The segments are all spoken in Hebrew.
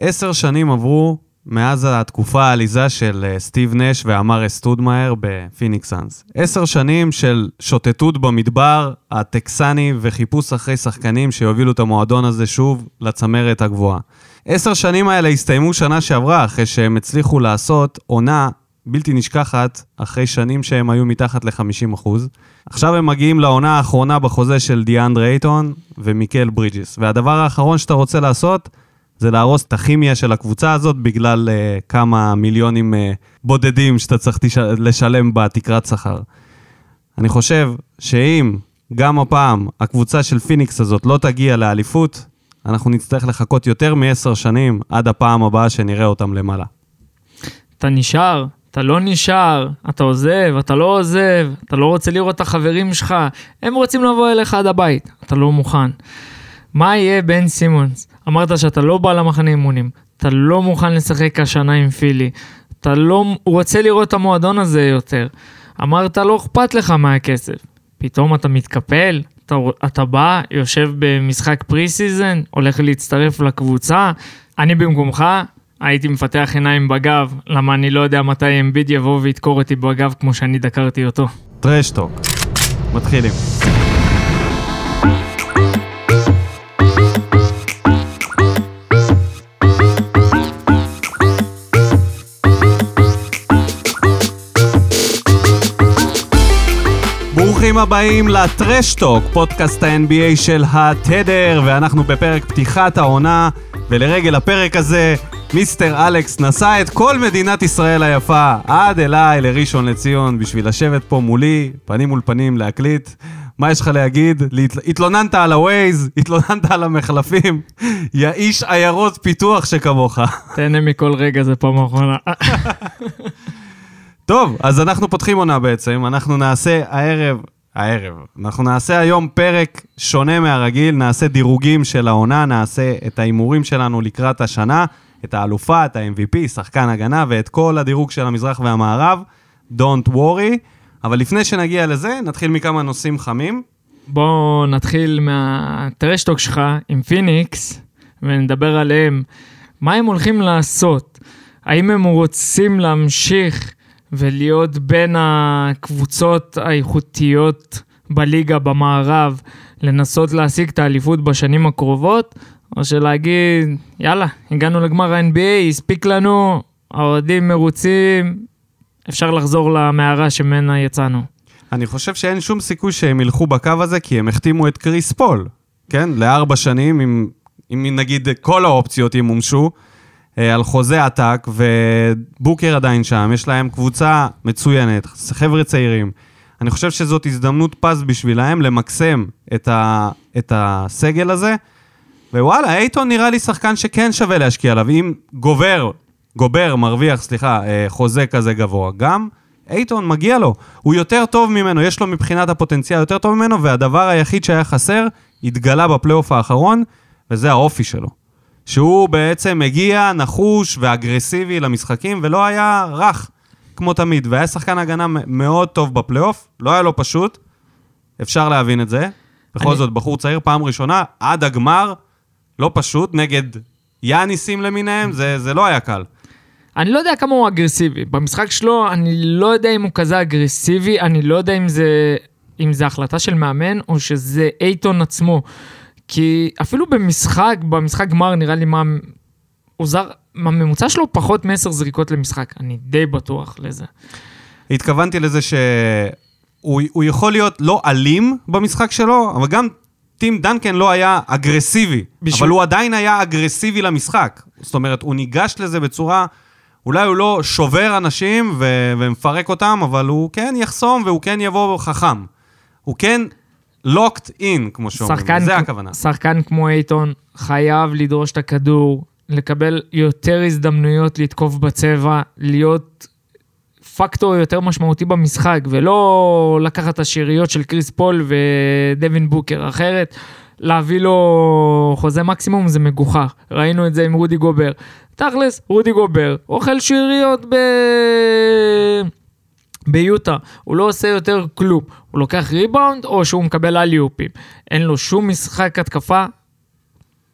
עשר שנים עברו מאז התקופה העליזה של אה, סטיב נש ואמר סטודמאייר בפיניקס סאנס. עשר שנים של שוטטות במדבר הטקסני וחיפוש אחרי שחקנים שיובילו את המועדון הזה שוב לצמרת הגבוהה. עשר שנים האלה הסתיימו שנה שעברה אחרי שהם הצליחו לעשות עונה בלתי נשכחת אחרי שנים שהם היו מתחת ל-50%. עכשיו הם מגיעים לעונה האחרונה בחוזה של דיאנדרה אייטון ומיקל ברידג'ס. והדבר האחרון שאתה רוצה לעשות זה להרוס את הכימיה של הקבוצה הזאת בגלל uh, כמה מיליונים uh, בודדים שאתה צריך תש... לשלם בתקרת שכר. אני חושב שאם גם הפעם הקבוצה של פיניקס הזאת לא תגיע לאליפות, אנחנו נצטרך לחכות יותר מעשר שנים עד הפעם הבאה שנראה אותם למעלה. אתה נשאר, אתה לא נשאר, אתה עוזב, אתה לא עוזב, אתה לא רוצה לראות את החברים שלך, הם רוצים לבוא אליך עד הבית, אתה לא מוכן. מה יהיה בן סימונס? אמרת שאתה לא בא למחנה אימונים, אתה לא מוכן לשחק השנה עם פילי, אתה לא הוא רוצה לראות את המועדון הזה יותר. אמרת לא אכפת לך מהכסף. פתאום אתה מתקפל, אתה, אתה בא, יושב במשחק preseason, הולך להצטרף לקבוצה. אני במקומך הייתי מפתח עיניים בגב, למה אני לא יודע מתי אמביד יבוא וידקור אותי בגב כמו שאני דקרתי אותו. טרשטוק, מתחילים. הבאים לטרשטוק, פודקאסט ה-NBA של התדר, ואנחנו בפרק פתיחת העונה, ולרגל הפרק הזה, מיסטר אלכס נסע את כל מדינת ישראל היפה עד אליי לראשון לציון בשביל לשבת פה מולי, פנים מול פנים, להקליט. מה יש לך להגיד? התלוננת על הווייז, התלוננת על המחלפים, יא איש עיירות פיתוח שכמוך. תהנה מכל רגע, זה פעם אחרונה. טוב, אז אנחנו פותחים עונה בעצם, אנחנו נעשה הערב, הערב, אנחנו נעשה היום פרק שונה מהרגיל, נעשה דירוגים של העונה, נעשה את ההימורים שלנו לקראת השנה, את האלופה, את ה-MVP, שחקן הגנה ואת כל הדירוג של המזרח והמערב, Don't worry. אבל לפני שנגיע לזה, נתחיל מכמה נושאים חמים. בואו נתחיל מהטרשטוק שלך עם פיניקס, ונדבר עליהם. מה הם הולכים לעשות? האם הם רוצים להמשיך ולהיות בין הקבוצות האיכותיות בליגה במערב, לנסות להשיג את האליפות בשנים הקרובות, או שלהגיד, יאללה, הגענו לגמר ה-NBA, הספיק לנו, האוהדים מרוצים, אפשר לחזור למערה שממנה יצאנו. אני חושב שאין שום סיכוי שהם ילכו בקו הזה, כי הם החתימו את קריס פול, כן? לארבע שנים, אם, אם נגיד כל האופציות ימומשו, על חוזה עתק, ובוקר עדיין שם, יש להם קבוצה מצוינת, חבר'ה צעירים. אני חושב שזאת הזדמנות פז בשבילהם למקסם את, ה, את הסגל הזה, ווואלה, אייטון נראה לי שחקן שכן שווה להשקיע עליו. אם גובר, גובר, מרוויח, סליחה, אה, חוזה כזה גבוה, גם אייטון מגיע לו. הוא יותר טוב ממנו, יש לו מבחינת הפוטנציאל יותר טוב ממנו, והדבר היחיד שהיה חסר, התגלה בפלייאוף האחרון, וזה האופי שלו. שהוא בעצם מגיע נחוש ואגרסיבי למשחקים, ולא היה רך, כמו תמיד. והיה שחקן הגנה מאוד טוב בפלייאוף, לא היה לו פשוט, אפשר להבין את זה. בכל אני... זאת, בחור צעיר, פעם ראשונה, עד הגמר, לא פשוט, נגד יאניסים למיניהם, זה, זה לא היה קל. אני לא יודע כמה הוא אגרסיבי. במשחק שלו, אני לא יודע אם הוא כזה אגרסיבי, אני לא יודע אם זה, אם זה החלטה של מאמן או שזה אייטון עצמו. כי אפילו במשחק, במשחק גמר נראה לי מה... הוא זר, הממוצע שלו פחות מ-10 זריקות למשחק, אני די בטוח לזה. התכוונתי לזה שהוא יכול להיות לא אלים במשחק שלו, אבל גם טים דנקן לא היה אגרסיבי, בשביל... אבל הוא עדיין היה אגרסיבי למשחק. זאת אומרת, הוא ניגש לזה בצורה... אולי הוא לא שובר אנשים ו- ומפרק אותם, אבל הוא כן יחסום והוא כן יבוא חכם. הוא כן locked in, כמו שאומרים, זה הכוונה. שחקן כמו אייטון חייב לדרוש את הכדור, לקבל יותר הזדמנויות לתקוף בצבע, להיות פקטור יותר משמעותי במשחק, ולא לקחת את השאריות של קריס פול ודווין בוקר. אחרת, להביא לו חוזה מקסימום זה מגוחך. ראינו את זה עם רודי גובר. תכלס, רודי גובר אוכל שאריות ב... ביוטה, הוא לא עושה יותר כלום. הוא לוקח ריבאונד או שהוא מקבל אליופים. אין לו שום משחק התקפה.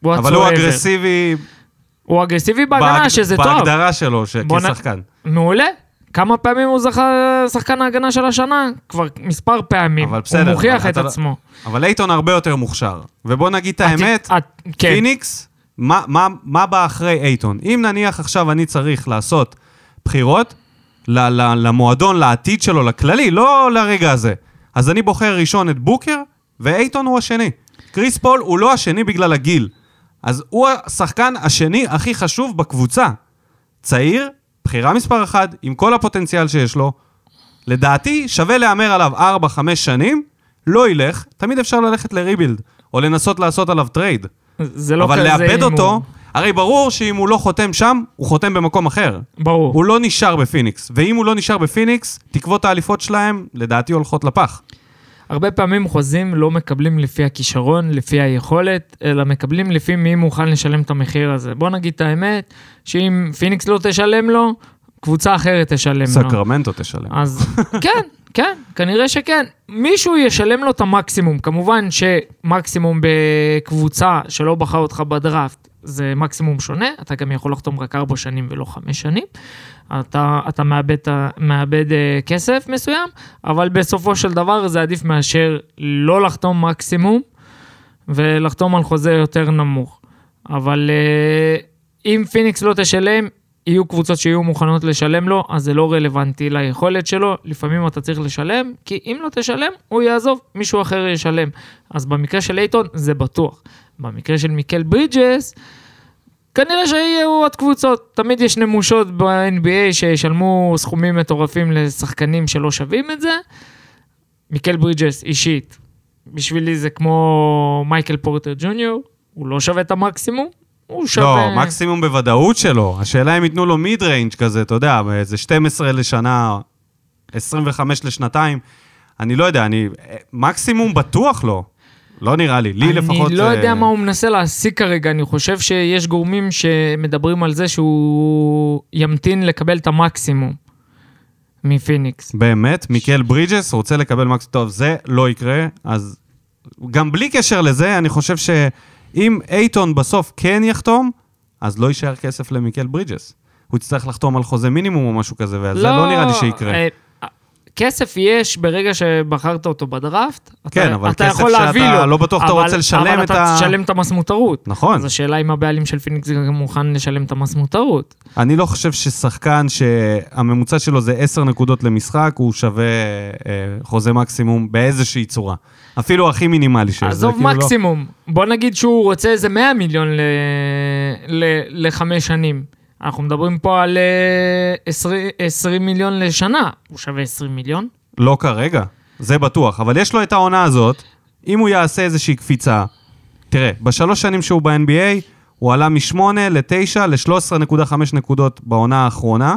אבל הוא אגרסיבי הוא אגרסיבי בהגנה, בהג- שזה טוב. בהגדרה שלו, ש- בוא כשחקן. מעולה. כמה פעמים הוא זכה שחקן ההגנה של השנה? כבר מספר פעמים. אבל בסדר, הוא מוכיח אבל את אתה לא- עצמו. אבל אייטון הרבה יותר מוכשר. ובוא נגיד את האמת, את- כן. פיניקס, מה, מה, מה בא אחרי אייטון? אם נניח עכשיו אני צריך לעשות בחירות ל, ל, למועדון, לעתיד שלו, לכללי, לא לרגע הזה, אז אני בוחר ראשון את בוקר, ואייטון הוא השני. קריס פול הוא לא השני בגלל הגיל. אז הוא השחקן השני הכי חשוב בקבוצה. צעיר, בחירה מספר אחת, עם כל הפוטנציאל שיש לו. לדעתי, שווה להמר עליו 4-5 שנים, לא ילך, תמיד אפשר ללכת ל rebuild, או לנסות לעשות עליו trade. זה לא אבל כזה לאבד הימור. אותו, הרי ברור שאם הוא לא חותם שם, הוא חותם במקום אחר. ברור. הוא לא נשאר בפיניקס, ואם הוא לא נשאר בפיניקס, תקוות האליפות שלהם, לדעתי, הולכות לפח. הרבה פעמים חוזים לא מקבלים לפי הכישרון, לפי היכולת, אלא מקבלים לפי מי מוכן לשלם את המחיר הזה. בוא נגיד את האמת, שאם פיניקס לא תשלם לו, קבוצה אחרת תשלם לו. סקרמנטו תשלם. אז כן, כן, כנראה שכן. מישהו ישלם לו את המקסימום. כמובן שמקסימום בקבוצה שלא בחרה אותך בדראפט זה מקסימום שונה, אתה גם יכול לחתום רק ארבע שנים ולא חמש שנים. אתה, אתה מאבד, מאבד אה, כסף מסוים, אבל בסופו של דבר זה עדיף מאשר לא לחתום מקסימום ולחתום על חוזה יותר נמוך. אבל אה, אם פיניקס לא תשלם, יהיו קבוצות שיהיו מוכנות לשלם לו, אז זה לא רלוונטי ליכולת שלו. לפעמים אתה צריך לשלם, כי אם לא תשלם, הוא יעזוב, מישהו אחר ישלם. אז במקרה של אייטון, זה בטוח. במקרה של מיקל ברידג'ס, כנראה שיהיו עוד קבוצות. תמיד יש נמושות ב-NBA שישלמו סכומים מטורפים לשחקנים שלא שווים את זה. מיקל ברידג'ס, אישית, בשבילי זה כמו מייקל פורטר ג'וניור, הוא לא שווה את המקסימום, הוא שווה... לא, מקסימום בוודאות שלו. השאלה אם ייתנו לו mid range כזה, אתה יודע, איזה 12 לשנה, 25 לשנתיים. אני לא יודע, אני... מקסימום בטוח לא. לא נראה לי, לי לפחות... אני לא אה, יודע מה הוא מנסה להשיג כרגע, אני חושב שיש גורמים שמדברים על זה שהוא ימתין לקבל את המקסימום מפיניקס. באמת, מיקל ברידג'ס רוצה לקבל מקסימום. טוב, זה לא יקרה, אז גם בלי קשר לזה, אני חושב שאם אייטון בסוף כן יחתום, אז לא יישאר כסף למיקל ברידג'ס. הוא יצטרך לחתום על חוזה מינימום או משהו כזה, וזה לא נראה לי שיקרה. כסף יש ברגע שבחרת אותו בדראפט, כן, אתה, אבל אתה כסף יכול להביא לו, לא בטוח אבל- רוצה לשלם אבל את אתה ה- תשלם את המסמותרות. נכון. אז השאלה אם הבעלים של פיניקס גם מוכן לשלם את המסמותרות. אני לא חושב ששחקן שהממוצע שלו זה 10 נקודות למשחק, הוא שווה אה, חוזה מקסימום באיזושהי צורה. אפילו הכי מינימלי שיש. עזוב כאילו לא- מקסימום, בוא נגיד שהוא רוצה איזה 100 מיליון ל- ל- לחמש שנים. אנחנו מדברים פה על אה, 20 20 מיליון לשנה, הוא שווה 20 מיליון. לא כרגע, זה בטוח. אבל יש לו את העונה הזאת, אם הוא יעשה איזושהי קפיצה, תראה, בשלוש שנים שהוא ב-NBA, הוא עלה מ-8 ל-9 ל-13.5 נקודות בעונה האחרונה,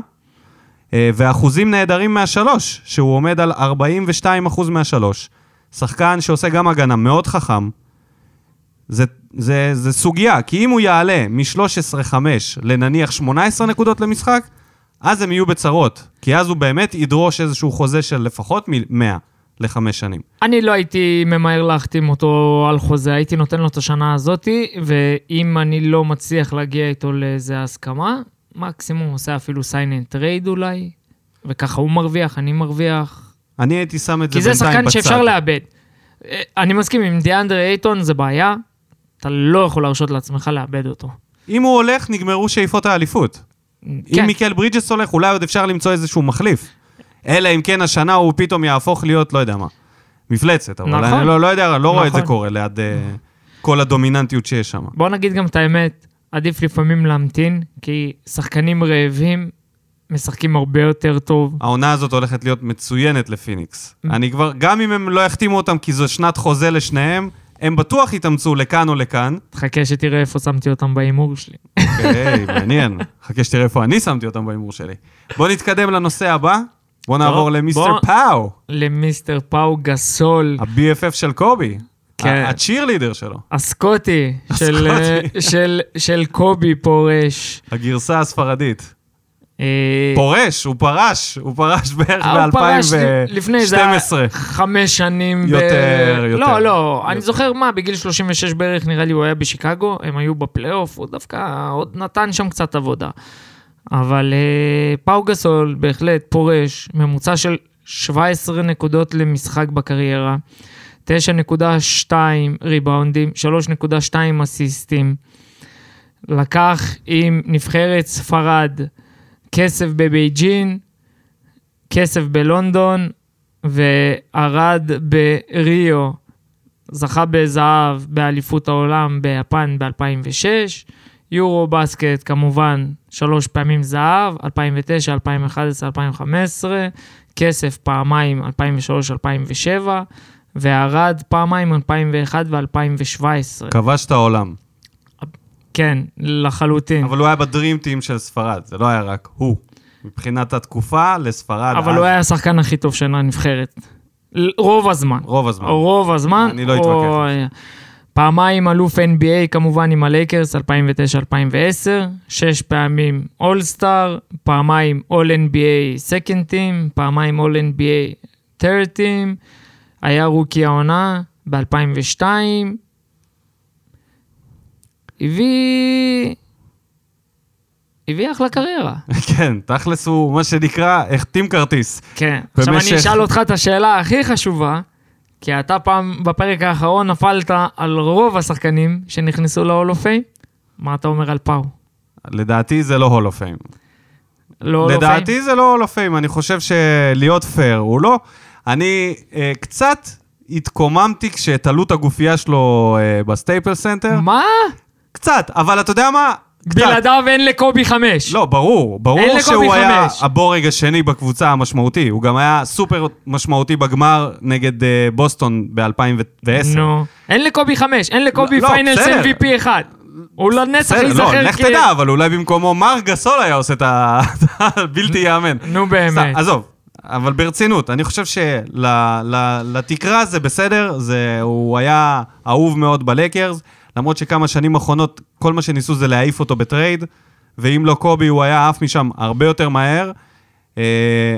אה, ואחוזים נהדרים מהשלוש, שהוא עומד על 42% מהשלוש. שחקן שעושה גם הגנה מאוד חכם. זה, זה, זה סוגיה, כי אם הוא יעלה מ-13.5 לנניח 18 נקודות למשחק, אז הם יהיו בצרות. כי אז הוא באמת ידרוש איזשהו חוזה של לפחות מ-100 לחמש שנים. אני לא הייתי ממהר להחתים אותו על חוזה, הייתי נותן לו את השנה הזאתי, ואם אני לא מצליח להגיע איתו לאיזה הסכמה, מקסימום עושה אפילו sign and trade אולי, וככה הוא מרוויח, אני מרוויח. אני הייתי שם את זה כי זה בינתיים שחקן בצד. שאפשר לאבד. אה, אני מסכים, עם דיאנדרה אייטון זה בעיה, אתה לא יכול להרשות לעצמך לאבד אותו. אם הוא הולך, נגמרו שאיפות האליפות. אם כן, מיקל ברידג'ס הולך, אולי עוד אפשר למצוא איזשהו מחליף. אלא אם כן השנה הוא פתאום יהפוך להיות, לא יודע מה, מפלצת. אבל נכון. אני לא, לא יודע, לא רואה את זה נכון. קורה ליד אה, כל הדומיננטיות שיש שם. בוא נגיד גם את האמת, עדיף לפעמים להמתין, כי שחקנים רעבים משחקים הרבה יותר טוב. העונה הזאת הולכת להיות מצוינת לפיניקס. אני כבר, גם אם הם לא יחתימו אותם כי זו שנת חוזה לשניהם, הם בטוח יתאמצו לכאן או לכאן. תחכה שתראה איפה שמתי אותם בהימור שלי. אוקיי, מעניין. חכה שתראה איפה אני שמתי אותם בהימור שלי. בוא נתקדם לנושא הבא. בוא נעבור למיסטר פאו, למיסטר פאו גסול, ה-BFF של קובי. כן. הצ'ירלידר שלו, הסקוטי, של. של, של קובי פורש. הגרסה הספרדית. אה, פורש, הוא פרש, הוא פרש בערך אה, הוא פרש לפני זה ב-2012. חמש שנים. יותר, יותר. לא, לא, אני. זוכר מה, בגיל 36 בערך נראה לי הוא היה בשיקגו, הם היו בפלייאוף, הוא דווקא עוד נתן שם קצת עבודה. אבל אה, פאו גסול בהחלט פורש, ממוצע של 17 נקודות למשחק בקריירה, 9.2 ריבאונדים, 3.2 אסיסטים. לקח עם נבחרת ספרד כסף בבייג'ין, כסף בלונדון וערד בריו. זכה בזהב באליפות העולם ביפן ב-2006. יורו בסקט כמובן שלוש פעמים זהב, 2009, 2011, 2015. כסף פעמיים 2003-2007. וערד פעמיים 2001 ו-2017. כבש את העולם. כן, לחלוטין. אבל הוא היה ב dream team של ספרד, זה לא היה רק הוא. מבחינת התקופה, לספרד. אבל אז- הוא היה השחקן הכי טוב של הנבחרת. רוב הזמן. רוב הזמן. רוב הזמן. אני לא או- אתווכח. פעמיים אלוף NBA כמובן עם הלייקרס 2009-2010, שש פעמים all star, פעמיים all NBA second team, פעמיים all NBA third team, היה rookie העונה ב-2002, הביא... הביא אחלה קריירה. כן, תכלס הוא, מה שנקרא, החתים כרטיס. כן. עכשיו במשך- אני אשאל אותך את השאלה הכי חשובה, כי אתה פעם בפרק האחרון נפלת על רוב השחקנים שנכנסו of Fame. מה אתה אומר על פאו? לדעתי זה לא Hall of Fame. לא of Fame? לדעתי זה לא Hall of Fame, אני חושב שלהיות פייר הוא לא. אני אה, קצת התקוממתי כשתלו את הגופייה שלו אה, בסטייפל סנטר. מה? קצת, אבל אתה יודע מה? קצת. בלעדיו אין לקובי חמש. לא, ברור, ברור שהוא היה חמש. הבורג השני בקבוצה המשמעותי. הוא גם היה סופר משמעותי בגמר נגד אה, בוסטון ב-2010. נו. אין לקובי חמש, אין לקובי לא, פיינלס בסדר. MVP אחד. הוא לנצח בסדר, לא, ייזכר לך תדע, אבל אולי במקומו מר גסול היה עושה את הבלתי ייאמן. נו באמת. עזוב, אבל ברצינות, אני חושב שלתקרה זה בסדר, זה, הוא היה אהוב מאוד בלייקרס, למרות שכמה שנים אחרונות, כל מה שניסו זה להעיף אותו ב trade, ואם לא קובי, הוא היה עף משם הרבה יותר מהר. אה,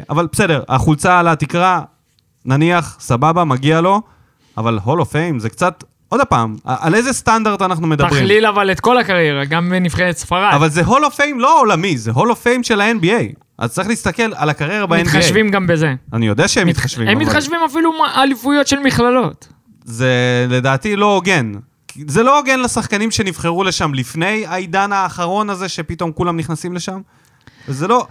אבל בסדר, החולצה על התקרה, נניח, סבבה, מגיע לו, אבל Hall of Fame זה קצת, עוד פעם, על איזה סטנדרט אנחנו מדברים? תכליל אבל את כל הקריירה, גם בנבחרת ספרד. אבל זה Hall of Fame לא עולמי, זה Hall of Fame של ה-NBA. אז צריך להסתכל על הקריירה ב-NBA. מתחשבים גם בזה. אני יודע שהם מתחשבים, הם אבל מתחשבים אפילו אליפויות של מכללות. זה לדעתי לא הוגן. זה לא הוגן לשחקנים שנבחרו לשם לפני העידן האחרון הזה, שפתאום כולם נכנסים לשם. וזה לא...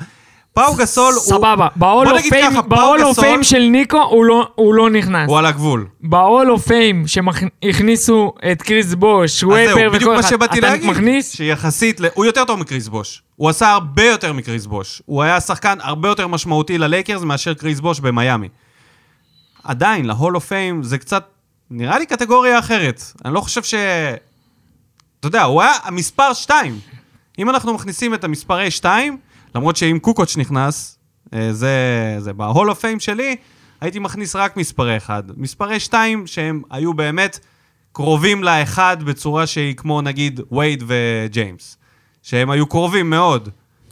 פאו גסול הוא... סבבה, ב-all of fame- of של ניקו הוא לא- הוא לא נכנס. הוא על הגבול. ב-Hall of Fame שהכניסו את קריס בוש, אז זהו, בדיוק וכל מה אחד, שבאתי להגיד. מכניס? יחסית. הוא יותר טוב מקריס בוש. הוא עשה הרבה יותר מקריס בוש. הוא היה שחקן הרבה יותר משמעותי ללייקרס מאשר קריס בוש במיאמי. עדיין, ל-Hall of Fame זה קצת, נראה לי קטגוריה אחרת. אני לא חושב ש... אתה יודע, הוא היה המספר 2. אם אנחנו מכניסים את המספרי 2, למרות שאם קוקוץ' נכנס, אה, זה, זה ב-Hall of Fame שלי, הייתי מכניס רק מספרי 1. מספרי 2 שהם היו באמת קרובים לאחד בצורה שהיא כמו נגיד וייד וג'יימס. שהם היו קרובים מאוד.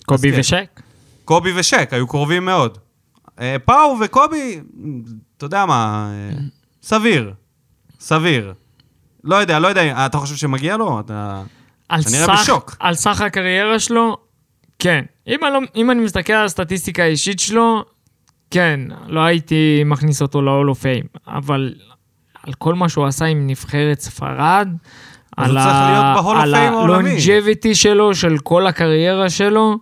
קובי כן. ושק? קובי ושק היו קרובים מאוד. אה, פאו וקובי, אתה יודע מה, אה, סביר. סביר. לא יודע, לא יודע, אתה חושב שמגיע לו? אתה... על כנראה סך- בשוק. על סך הקריירה שלו, כן. אם אני, לא, אם אני מסתכל על הסטטיסטיקה האישית שלו, כן, לא הייתי מכניס אותו ל-all of fame, אבל על כל מה שהוא עשה עם נבחרת ספרד, על. הלונג'ביטי שלו, של כל הקריירה שלו,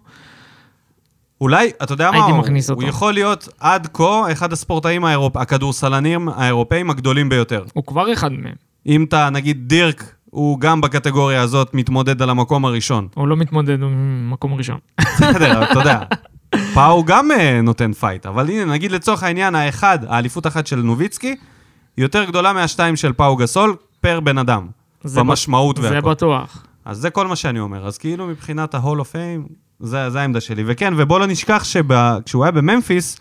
אולי, אתה יודע מה, הוא, מכניס אותו. הוא יכול להיות עד כה אחד הספורטאים, האירופ... הכדורסלנים האירופאים הגדולים ביותר. הוא כבר אחד מהם. אם אתה, נגיד, דירק, הוא גם בקטגוריה הזאת מתמודד על המקום הראשון. הוא לא מתמודד במקום ראשון. בסדר, אתה יודע. פאו גם אה, נותן fight, אבל הנה, נגיד לצורך העניין, האחד, האליפות אחת של נוביצקי, יותר גדולה מהשתיים של פאו גסול per בן אדם. זה במשמעות בט- זה והכל. בטוח. אז זה כל מה שאני אומר. אז כאילו מבחינת ה-Hall of Fame, זה, זה העמדה שלי. וכן, ובוא לא נשכח שכשהוא היה בממפיס,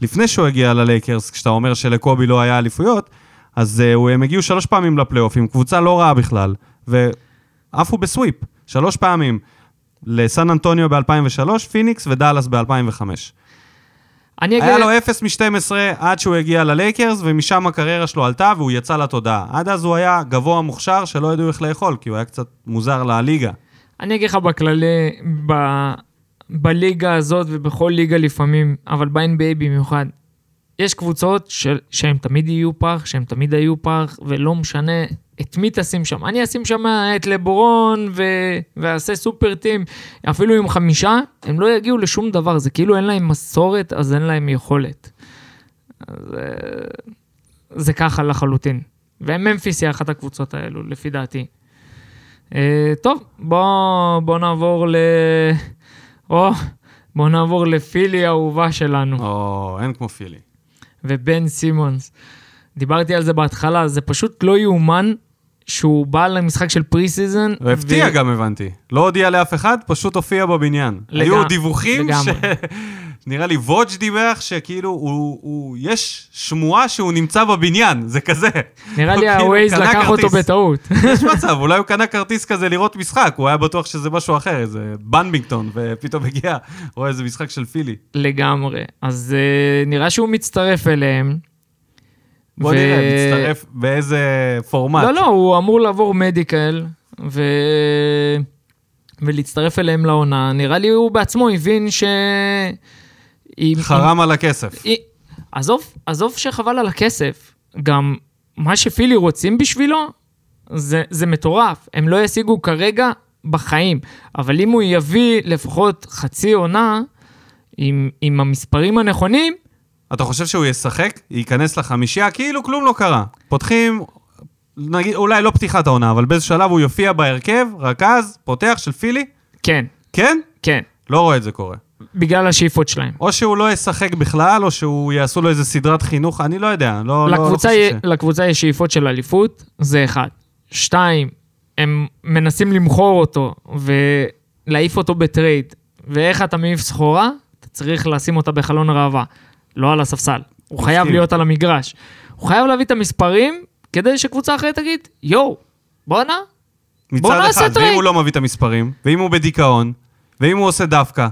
לפני שהוא הגיע ללייקרס, כשאתה אומר שלקובי לא היה אליפויות, אז uh, הם הגיעו שלוש פעמים לפלייאוף עם קבוצה לא רעה בכלל, ועפו ב-sweep, שלוש פעמים. לסן אנטוניו ב-2003, פיניקס ודאלאס ב-2005. אני אגיד... היה לו 0 מ-12 עד שהוא הגיע ללייקרס, ומשם הקריירה שלו עלתה והוא יצא לתודעה. עד אז הוא היה גבוה מוכשר שלא ידעו איך לאכול, כי הוא היה קצת מוזר לליגה. אני אגיד לך בכללי, ב... בליגה הזאת ובכל ליגה לפעמים, אבל ב-NBA במיוחד, יש קבוצות של... שהן תמיד יהיו פח, שהן תמיד היו פח, ולא משנה את מי תשים שם. אני אשים שם את לברון ו... ואעשה סופר טים, אפילו עם חמישה, הם לא יגיעו לשום דבר, זה כאילו אין להם מסורת, אז אין להם יכולת. אז, אה, זה ככה לחלוטין. וממפיס היא אחת הקבוצות האלו, לפי דעתי. אה, טוב, בוא, בוא נעבור ל... או, בוא נעבור לפילי האהובה שלנו. או, אין כמו פילי. ובן סימונס. דיברתי על זה בהתחלה, זה פשוט לא יאומן שהוא בא למשחק של preseason. הוא הפתיע גם, הבנתי. לא הודיע לאף אחד, פשוט הופיע בבניין. לגמ- היו דיווחים ש... נראה לי ווג' דיווח שכאילו, הוא, הוא, יש שמועה שהוא נמצא בבניין, זה כזה. נראה לי כאילו הווייז לקח אותו כרטיס. בטעות. יש מצב, אולי הוא קנה כרטיס כזה לראות משחק, הוא היה בטוח שזה משהו אחר, איזה בדמינגטון, ופתאום הגיע, רואה איזה משחק של פילי. לגמרי. אז uh, נראה שהוא מצטרף אליהם. בוא נראה, מצטרף באיזה פורמט. לא, לא, הוא אמור לעבור מדיקל, ו... ולהצטרף אליהם לעונה. נראה לי הוא בעצמו הבין ש... אם- חרם על הכסף. אם- עזוב, עזוב שחבל על הכסף. גם מה שפילי רוצים בשבילו, זה, זה מטורף. הם לא ישיגו כרגע בחיים. אבל אם הוא יביא לפחות חצי עונה עם, עם המספרים הנכונים, אתה חושב שהוא ישחק, ייכנס לחמישייה, כאילו כלום לא קרה. פותחים, נגיד, אולי לא פתיחת העונה, אבל באיזה שלב הוא יופיע בהרכב, רכז, פותח של פילי? כן, כן? כן. לא רואה את זה קורה. בגלל השאיפות שלהם. או שהוא לא ישחק בכלל, או שהוא יעשו לו איזה סדרת חינוך, אני לא יודע, לא, לא, לא לקבוצה, חושב י- ש... לקבוצה יש שאיפות של אליפות, זה אחד. שתיים, הם מנסים למכור אותו ולהעיף אותו ב-trade. ואיך אתה מעיף סחורה? אתה צריך לשים אותה בחלון ראווה, לא על הספסל. הוא חייב. להיות על המגרש. הוא חייב להביא את המספרים כדי שקבוצה אחרת תגיד, יואו, בואנה, בוא מצד נעשה אחד, ואם trade. הוא לא מביא את המספרים, ואם הוא בדיכאון, ואם הוא עושה דווקא,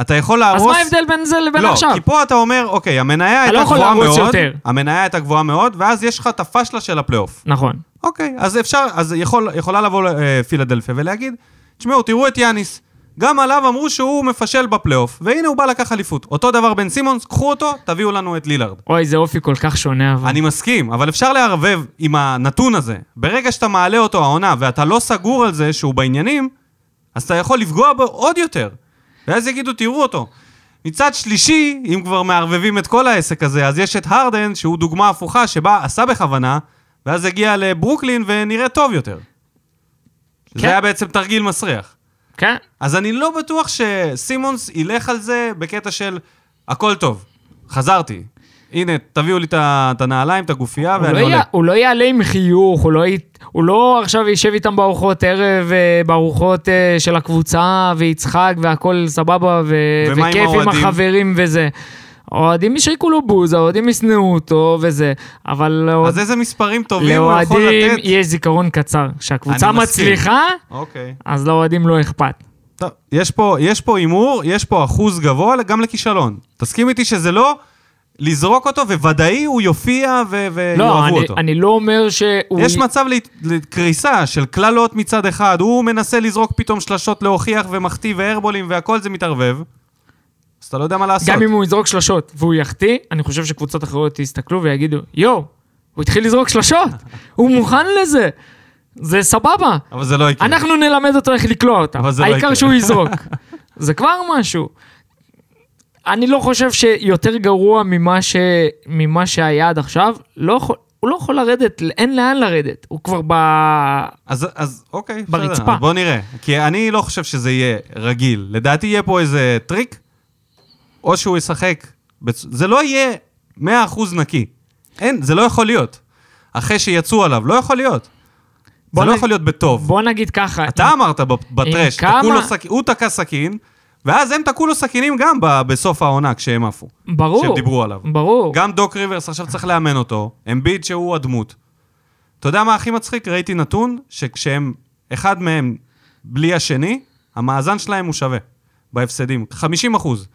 אתה יכול להרוס... אז מה ההבדל בין זה לבין לא, עכשיו? כי פה אתה אומר, אוקיי, המניה לא הייתה יכול גבוהה מאוד, יותר. המניה הייתה גבוהה מאוד, ואז יש לך את הפשלה של הפלייאוף. נכון. אוקיי, אז אפשר, אז יכול, יכולה לבוא אה, פילדלפיה ולהגיד, תשמעו, תראו את יאניס. גם עליו אמרו שהוא מפשל בפלייאוף, והנה הוא בא לקח אליפות. אותו דבר בן סימונס, קחו אותו, תביאו לנו את לילארד. אוי, זה אופי כל כך שונה, אבל... אני מסכים, אבל אפשר לערבב עם הנתון הזה. ברגע שאתה מעלה אותו העונה ואתה לא סגור על זה שהוא בעניינים, אז אתה יכול לפגוע בו עוד יותר. ואז יגידו, תראו אותו. מצד שלישי, אם כבר מערבבים את כל העסק הזה, אז יש את הרדן, שהוא דוגמה הפוכה, שבה עשה בכוונה, ואז הגיע לברוקלין ונראה טוב יותר. כן. זה היה בעצם תרגיל מסריח. כן, אז אני לא בטוח שסימונס ילך על זה בקטע של הכל טוב, חזרתי. הנה, תביאו לי את הנעליים, את הגופייה, לא, ואני יע... עולה. הוא לא יעלה עם חיוך, הוא לא, י... הוא לא עכשיו יישב איתם בארוחות ערב, אה, בארוחות אה, של הקבוצה, ויצחק והכל סבבה, ו... עם וכיף עם האוהדים? החברים וזה. האוהדים ישריקו לו בוז, האוהדים ישנאו אותו וזה, אבל. אז איזה מספרים טובים הוא יכול לאוהדים לתת? יש זיכרון קצר. כשהקבוצה. מצליחה, אוקיי. אז לאוהדים לא אכפת. טוב, יש פה הימור, יש פה אחוז גבוה גם לכישלון. תסכים איתי שזה לא לזרוק אותו, וודאי הוא יופיע ו- לא, ויאהבו אני, אותו. אני לא אומר שהוא... יש מצב לקריסה של קללות מצד אחד, הוא מנסה לזרוק פתאום שלשות להוכיח ומחטיא ואיירבולים והכל זה מתערבב. אז אתה לא יודע מה לעשות. גם אם הוא יזרוק שלשות והוא יחטיא, אני חושב שקבוצות אחרות יסתכלו ויגידו, יואו, הוא התחיל לזרוק שלשות, הוא מוכן לזה, זה סבבה. אבל זה לא יקרה. אנחנו נלמד אותו איך לקלוע אותה, אבל זה לא העיקר יקרה. שהוא יזרוק. זה כבר משהו. אני לא חושב שיותר גרוע ממה, ש... ממה שהיה עד עכשיו, לא יכול... הוא לא יכול לרדת, אין לאן לרדת, הוא כבר ב... אז, אז אוקיי, ברצפה. בסדר, בוא נראה. כי אני לא חושב שזה יהיה רגיל. לדעתי יהיה פה איזה טריק, או שהוא ישחק, בצ... זה לא יהיה 100% נקי. אין, זה לא יכול להיות. אחרי שיצאו עליו, לא יכול להיות. זה לא נ- יכול להיות בטוב. בוא נגיד ככה, אתה אמרת ב- ב-Trash, כמה- הוא תקע סכין, ואז הם תקעו לו סכינים גם ב- בסוף העונה כשהם עפו. ברור, שהם דיברו עליו. ברור. גם דוק ריברס עכשיו צריך לאמן אותו, אמביד שהוא הדמות. אתה יודע מה הכי מצחיק? ראיתי נתון שכשהם, אחד מהם בלי השני, המאזן שלהם הוא שווה בהפסדים, 50 אחוז.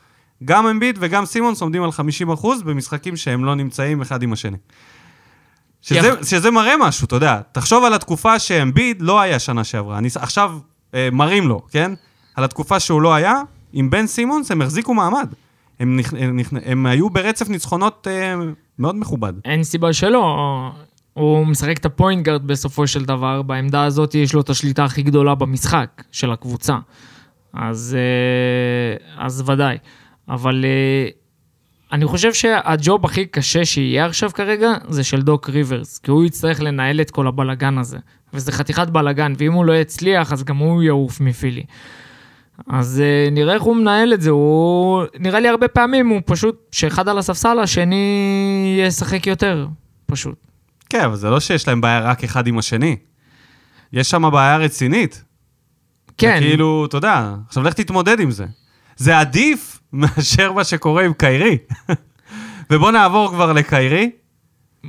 גם אמביט וגם סימונס עומדים על 50 אחוז במשחקים שהם לא נמצאים אחד עם השני. שזה, שזה מראה משהו, אתה יודע. תחשוב על התקופה שאמביט לא היה שנה שעברה. אני עכשיו אה, מראים לו, כן? על התקופה שהוא לא היה, עם בן סימונס הם החזיקו מעמד. הם, נכ... הם, נכ... הם היו ברצף ניצחונות אה, מאוד מכובד. אין סיבה שלא. הוא משחק את ה-point guard בסופו של דבר, בעמדה הזאת יש לו את השליטה הכי גדולה במשחק של הקבוצה. אז, אה, אז ודאי. אבל אה, אני חושב שה-job הכי קשה שיהיה עכשיו כרגע זה של דוק ריברס, כי הוא יצטרך לנהל את כל הבלגן הזה. וזה חתיכת בלגן, ואם הוא לא יצליח, אז גם הוא יעוף מפילי. אז uh, נראה איך הוא מנהל את זה, הוא... נראה לי הרבה פעמים הוא פשוט, שאחד על הספסל, השני ישחק יותר, פשוט. כן, אבל זה לא שיש להם בעיה רק אחד עם השני. יש שם בעיה רצינית. כן, כאילו, אתה יודע, עכשיו לך תתמודד עם זה. זה עדיף מאשר מה שקורה עם קיירי. ובוא נעבור כבר לקיירי,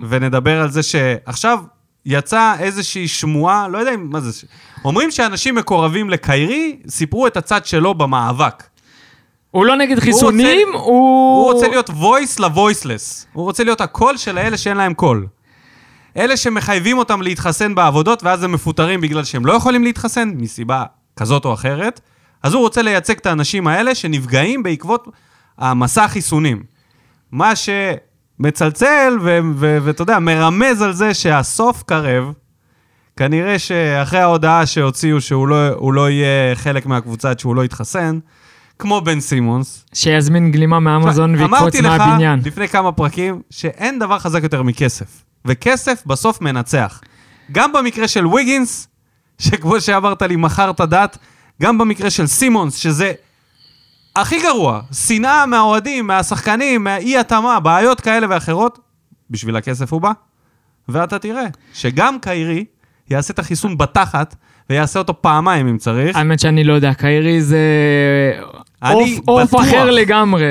ונדבר על זה שעכשיו יצאה איזושהי שמועה, לא יודע מה זה, ש- אומרים שאנשים מקורבים לקיירי, סיפרו את הצד שלו במאבק. הוא לא נגד חיסונים, הוא... הוא רוצה להיות voice ל-voiceless. הוא רוצה להיות הקול של האלה שאין להם קול. אלה שמחייבים אותם להתחסן בעבודות, ואז הם מפוטרים בגלל שהם לא יכולים להתחסן, מסיבה כזאת או אחרת, אז הוא רוצה לייצג את האנשים האלה שנפגעים בעקבות המסע החיסונים. מה שמצלצל, ו- ואתה יודע, מרמז על זה שהסוף קרב, כנראה שאחרי ההודעה שהוציאו שהוא לא, לא יהיה חלק מהקבוצה עד שהוא לא יתחסן, כמו בן סימונס, שיזמין גלימה מאמזון ויקפוץ אמרתי מהבניין. לך לפני כמה פרקים שאין דבר חזק יותר מכסף. וכסף בסוף מנצח. גם במקרה של ויגינס, שכמו שאמרת לי, מכרת דת, גם במקרה של סימונס, שזה הכי גרוע, שנאה מהאוהדים, מהשחקנים, מהאי התאמה, בעיות כאלה ואחרות, בשביל הכסף הוא בא. ואתה תראה שגם קיירי יעשה את החיסון בתחת, ויעשה אותו פעמיים אם צריך. האמת שאני לא יודע, קיירי זה עוף עוף. אחר לגמרי.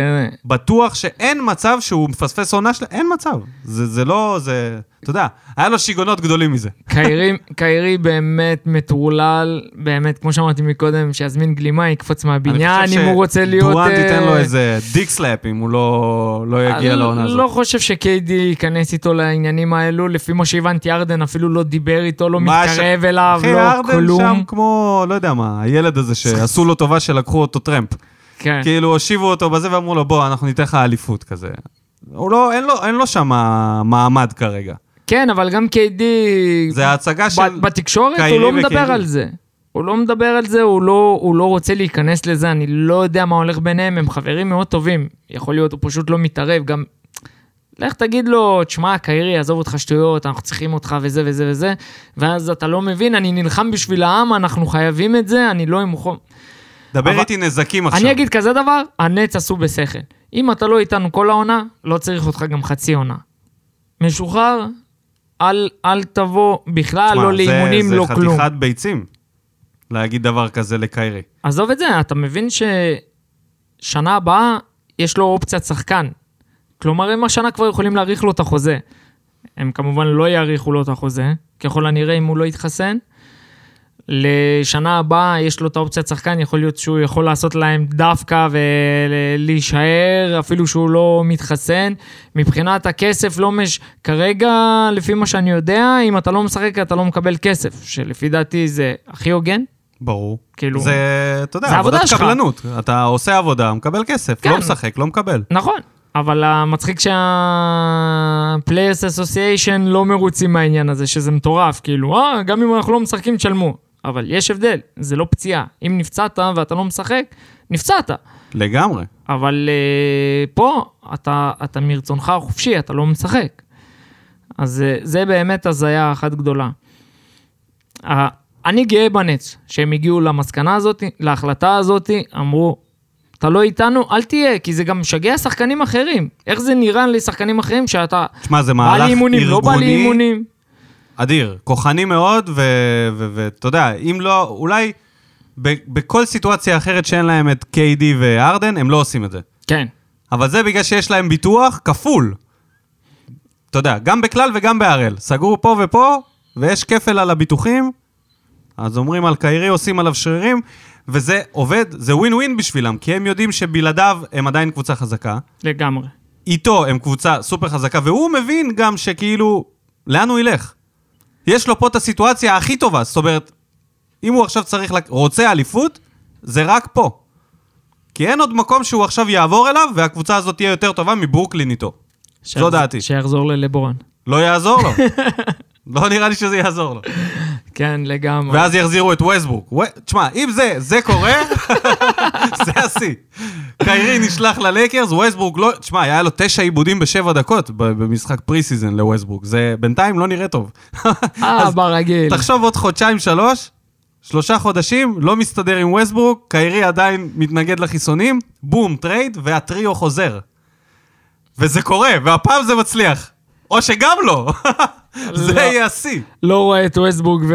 בטוח שאין מצב שהוא מפספס עונה שלה, אין מצב. זה, זה לא, זה, אתה יודע, היה לו שיגעונות גדולים מזה. קיירי, קיירי באמת מטורלל, באמת, כמו שאמרתי מקודם, שיזמין גלימה, יקפוץ מהבניין, אם הוא רוצה להיות... דורנט ייתן לו אה, איזה dick slap אם הוא לא, לא יגיע לעונה הזאת. לא חושב ש-KD ייכנס איתו לעניינים האלו, לפי מה שהבנתי, הארדן אפילו לא דיבר איתו, לא מה ש- מתקרב אליו, אחי, לא הארדן כלום. שם כמו, לא יודע מה, הילד הזה שעשו לו טובה שלקחו אותו טרמפ. כן. כאילו, הושיבו אותו בזה ואמרו לו, בוא, אנחנו ניתן לך אליפות כזה. הוא לא, אין לו, אין לו שם מעמד כרגע. כן, אבל גם קיידי... זה ההצגה של... בתקשורת הוא לא מדבר. על זה. הוא לא מדבר על זה, הוא לא, הוא לא רוצה להיכנס לזה, אני לא יודע מה הולך ביניהם, הם חברים מאוד טובים. יכול להיות, הוא פשוט לא מתערב, גם... לך תגיד לו, תשמע, קיירי, עזוב אותך שטויות, אנחנו צריכים אותך וזה וזה וזה, ואז אתה לא מבין, אני נלחם בשביל העם, אנחנו חייבים את זה, אני לא אמוכן. דבר אבל- איתי נזקים עכשיו. אני אגיד כזה דבר, הנץ עשו בשכל. אם אתה לא איתנו כל העונה, לא צריך אותך גם חצי עונה. משוחרר, אל, אל תבוא בכלל, תשמע, לא לאימונים, זה, לא זה כלום. חתיכת ביצים, להגיד דבר כזה לקיירי. עזוב את זה, אתה מבין ששנה הבאה יש לו אופציית שחקן. כלומר, הם השנה כבר יכולים להאריך לו את החוזה. הם כמובן לא יאריכו לו את החוזה, ככל הנראה אם הוא לא יתחסן. לשנה הבאה יש לו את האופציית שחקן, יכול להיות שהוא יכול לעשות להם דווקא ולהישאר, אפילו שהוא לא מתחסן. מבחינת הכסף, לא מש... כרגע, לפי מה שאני יודע, אם אתה לא משחק, אתה לא מקבל כסף, שלפי דעתי זה הכי הוגן. ברור. כאילו- זה, אתה יודע, זה עבודת. קבלנות. אתה עושה עבודה, מקבל כסף. כן. לא משחק, לא מקבל. נכון, אבל המצחיק שה-Players Association לא מרוצים מהעניין הזה, שזה מטורף, כאילו, אה, גם אם אנחנו לא משחקים, תשלמו. אבל יש הבדל, זה לא פציעה. אם נפצעת ואתה לא משחק, נפצעת. לגמרי. אבל uh, פה אתה, אתה מרצונך החופשי, אתה לא משחק. אז uh, זה באמת הזיה אחת גדולה. Uh, אני גאה בנץ, שהם הגיעו למסקנה הזאת, להחלטה הזאת, אמרו, אתה לא איתנו, אל תהיה, כי זה גם משגע שחקנים אחרים. איך זה נראה לשחקנים אחרים שאתה תשמע, זה בא מהלך לאימונים, לא בא ארגוני לאימונים? אדיר. כוחני מאוד, ואתה יודע, אם לא, אולי בכל סיטואציה אחרת שאין להם את KD וארדן, הם לא עושים את זה. כן. אבל זה בגלל שיש להם ביטוח כפול. אתה יודע, גם בכלל וגם בהראל. סגרו פה ופה, ויש כפל על הביטוחים, אז אומרים על קיירי, עושים עליו שרירים, וזה עובד, זה ווין ווין בשבילם, כי הם יודעים שבלעדיו הם עדיין קבוצה חזקה. לגמרי. איתו הם קבוצה סופר חזקה, והוא מבין גם שכאילו, לאן הוא ילך? יש לו פה את הסיטואציה הכי טובה, זאת אומרת, אם הוא עכשיו צריך, לק- רוצה אליפות, זה רק פה. כי אין עוד מקום שהוא עכשיו יעבור אליו, והקבוצה הזאת תהיה יותר טובה מברוקלין איתו. זו דעתי. שיחזור ללברון. לא יעזור לו. לא נראה לי שזה יעזור לו. כן, לגמרי. ואז יחזירו את ווסטבורק. ו- תשמע, אם זה, זה קורה, זה השיא. קיירי נשלח ללייקרס, ווסטבורק לא... תשמע, היה לו תשע איבודים בשבע דקות במשחק preseason לווסטבורק. זה בינתיים לא נראה טוב. אה, ברגיל. תחשוב עוד חודשיים, שלוש, שלושה חודשים, לא מסתדר עם ווסטבורק, קיירי עדיין מתנגד לחיסונים, בום, trade, והטריו חוזר. וזה קורה, והפעם זה מצליח. או שגם לא. זה לא. יהיה השיא. לא רואה את ווסטבורג זה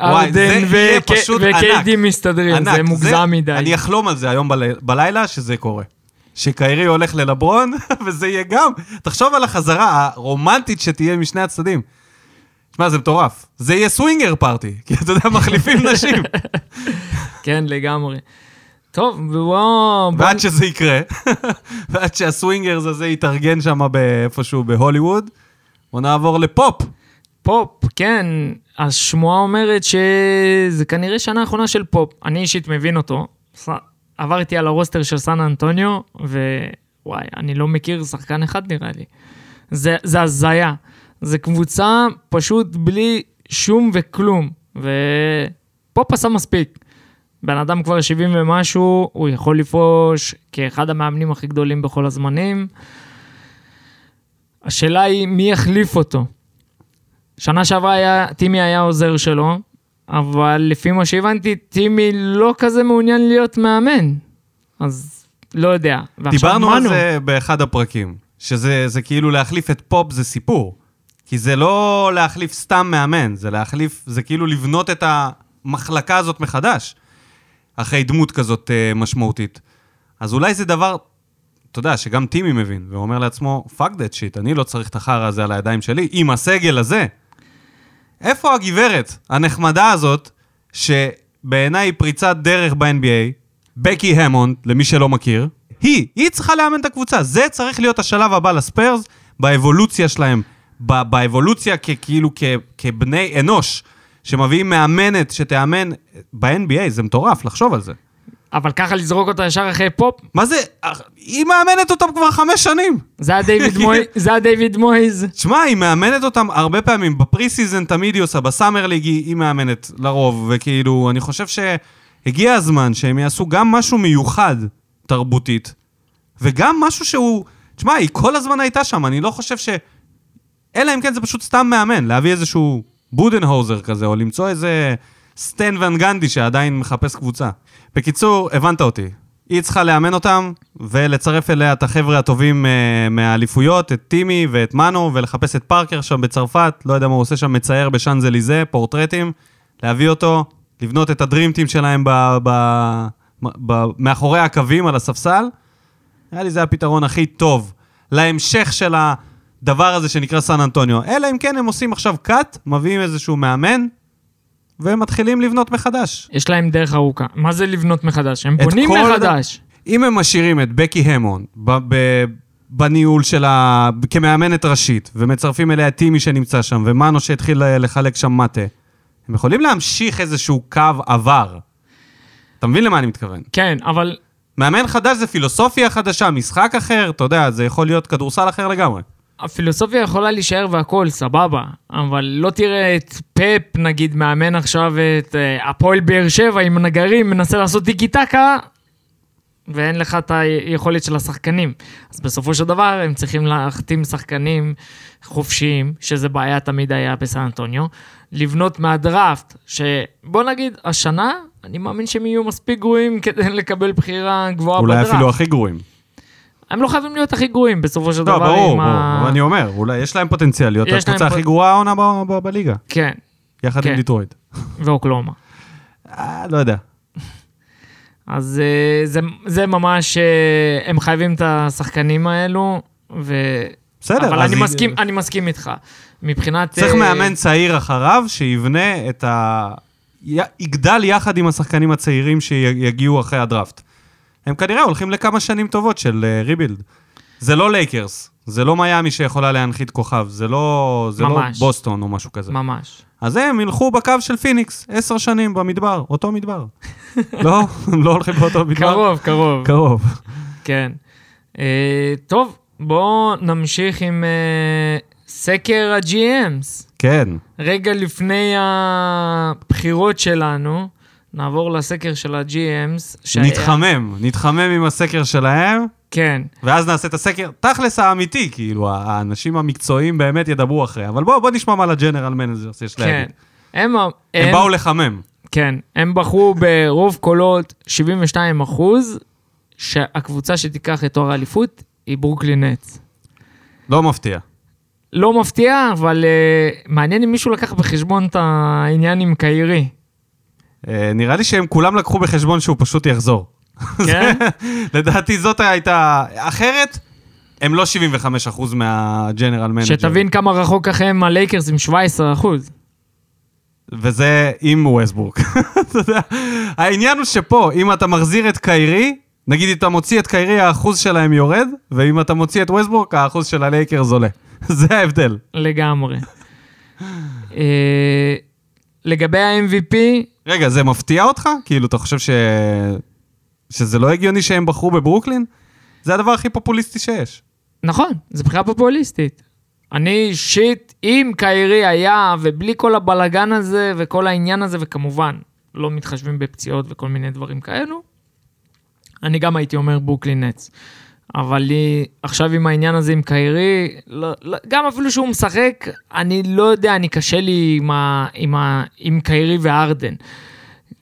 וארדן. וקיידי מסתדרים, ענק. זה מוגזם מדי. אני אחלום על זה היום בל- בלילה, שזה קורה. שקיירי הולך ללברון, וזה יהיה גם, תחשוב על החזרה הרומנטית שתהיה משני הצדדים. תשמע, זה מטורף. זה יהיה סווינגר פארטי, כי אתה יודע, מחליפים נשים. כן, לגמרי. טוב, ובואו... בוא- ועד שזה יקרה, ועד שה-swingers הזה יתארגן שם איפשהו בהוליווד, בוא נעבור לפופ. פופ, כן. השמועה אומרת שזה כנראה שנה אחרונה של פופ. אני אישית מבין אותו. עברתי על ה-roster של סן אנטוניו, ווואי, אני לא מכיר שחקן אחד נראה לי. זה, זה הזיה. זה קבוצה פשוט בלי שום וכלום. ופופ עשה מספיק. בן אדם כבר 70 ומשהו, הוא יכול לפרוש כאחד המאמנים הכי גדולים בכל הזמנים. השאלה היא מי יחליף אותו. שנה שעברה היה, טימי היה עוזר שלו, אבל לפי מה שהבנתי, טימי לא כזה מעוניין להיות מאמן. אז לא יודע. דיברנו על. זה באחד הפרקים, שזה זה כאילו להחליף את פופ זה סיפור. כי זה לא להחליף סתם מאמן, זה להחליף, זה כאילו לבנות את המחלקה הזאת מחדש, אחרי דמות כזאת אה, משמעותית. אז אולי זה דבר, אתה יודע, שגם טימי מבין, ואומר לעצמו, fuck that shit, אני לא צריך את החרא הזה על הידיים שלי, עם הסגל הזה. איפה הגברת הנחמדה הזאת, שבעיניי היא פריצת דרך ב-NBA, בקי המונד, למי שלא מכיר, היא, היא צריכה לאמן את הקבוצה. זה צריך להיות השלב הבא לספיירס, באבולוציה שלהם, ב- באבולוציה כ- כאילו כבני אנוש, שמביאים מאמנת שתאמן ב-NBA, זה מטורף, לחשוב על זה. אבל ככה לזרוק אותה ישר אחרי פופ, מה זה, היא מאמנת אותם כבר חמש שנים. זה היה דיוויד זה מויז. תשמע, היא מאמנת אותם הרבה פעמים, ב-preseason תמיד היא עושה, ב-Summer League היא מאמנת לרוב, וכאילו, אני חושב שהגיע הזמן שהם יעשו גם משהו מיוחד תרבותית, וגם משהו שהוא, תשמע, היא כל הזמן הייתה שם, אני לא חושב ש... אלא אם כן זה פשוט סתם מאמן, להביא איזשהו בודנהוזר כזה, או למצוא איזה סטן ון גנדי שעדיין מחפש קבוצה. בקיצור, הבנת אותי. היא צריכה לאמן אותם, ולצרף אליה את החבר'ה הטובים אה, מהאליפויות, את טימי ואת מנו, ולחפש את פארקר שם בצרפת, לא יודע מה הוא עושה שם, מצייר בשאנזליזה, פורטרטים, להביא אותו, לבנות את הדרימטים שלהם ב, ב, ב, ב, מאחורי הקווים על הספסל. נראה לי זה הפתרון הכי טוב להמשך של הדבר הזה שנקרא סן אנטוניו. אלא אם כן הם עושים עכשיו קאט, מביאים איזשהו מאמן, ומתחילים לבנות מחדש. יש להם דרך ארוכה. מה זה לבנות מחדש? הם בונים כל מחדש. אם הם משאירים את בקי המון ב- ב- בניהול שלה כמאמנת ראשית, ומצרפים אליה טימי שנמצא שם, ומנו שהתחיל לחלק שם מטה, הם יכולים להמשיך איזשהו קו עבר. אתה מבין למה אני מתכוון? כן, אבל מאמן חדש זה פילוסופיה חדשה, משחק אחר, אתה יודע, זה יכול להיות כדורסל אחר לגמרי. הפילוסופיה יכולה להישאר והכל, סבבה. אבל לא תראה את פפ, נגיד, מאמן עכשיו את אה, הפועל באר שבע עם נגרים, מנסה לעשות טיקי טקה, ואין לך את היכולת של השחקנים. אז בסופו של דבר הם צריכים להחתים שחקנים חופשיים, שזה בעיה תמיד היה בסן אנטוניו, לבנות מהדראפט, שבוא נגיד, השנה, אני מאמין שהם יהיו מספיק גרועים כדי לקבל בחירה גבוהה אולי בדראפט. אפילו הכי גרועים. הם לא חייבים להיות הכי גרועים בסופו של לא, דבר. ברור, עם ה- ברור, אבל אני אומר, אולי יש להם פוטנציאל להיות הקבוצה הכי גרועה העונה בליגה, כן, יחד כן. עם דיטרויד. ואוקלאומה. אה, לא יודע. אז אה, זה, זה ממש, אה, הם חייבים את השחקנים האלו, ו... בסדר, אבל אני היא- מסכים, אני מסכים איתך. מבחינת... צריך מאמן צעיר אחריו, שיבנה את יגדל יחד עם השחקנים הצעירים שיגיעו אחרי הדראפט. הם כנראה הולכים לכמה שנים טובות של rebuild. זה לא לייקרס, זה לא מיאמי שיכולה להנחית כוכב, זה לא, זה לא ממש. בוסטון או משהו כזה. ממש. אז הם ילכו בקו של פיניקס, עשר שנים במדבר, אותו מדבר. לא, הם לא הולכים באותו מדבר. קרוב, קרוב. קרוב. כן. אה, טוב, בואו נמשיך עם אה, סקר ה-GMs. כן. רגע לפני הבחירות שלנו, נעבור לסקר של ה-GMs. שהיה- נתחמם, נתחמם עם הסקר שלהם, כן. ואז נעשה את הסקר, תכלס האמיתי, כאילו, האנשים המקצועיים באמת ידברו אחרי. אבל בואו בוא נשמע מה ל general managers יש כן. להגיד. הם, הם הם, באו לחמם. כן, הם בחרו ברוב קולות 72 אחוז, שהקבוצה שתיקח את תואר האליפות היא ברוקלין נטס. לא מפתיע. לא מפתיע, אבל uh, מעניין אם מישהו לקח בחשבון את העניין עם קיירי. אה, נראה לי שהם כולם לקחו בחשבון שהוא פשוט יחזור. כן? לדעתי זאת הייתה... אחרת, הם לא 75% מה general manager. שתבין כמה רחוק אחריהם הלייקרס עם 17 אחוז. וזה עם ווסטבורק. העניין הוא שפה, אם אתה מחזיר את קיירי, נגיד אם אתה מוציא את קיירי, האחוז שלהם יורד, ואם אתה מוציא את ווסטבורק, האחוז של הלייקרס עולה. זה ההבדל. לגמרי. אה, לגבי ה-MVP, רגע, זה מפתיע אותך? כאילו, אתה חושב ש... שזה לא הגיוני שהם בחרו בברוקלין? זה הדבר הכי פופוליסטי שיש. נכון, זו בחירה פופוליסטית. אני אישית, אם קיירי היה, ובלי כל הבלגן הזה וכל העניין הזה, וכמובן, לא מתחשבים בפציעות וכל מיני דברים כאלו, אני גם הייתי אומר ברוקלין נטס. אבל לי, עכשיו עם העניין הזה עם קיירי, לא, לא, גם אפילו שהוא משחק, אני לא יודע, אני קשה לי עם, ה, עם, ה, עם קיירי וארדן.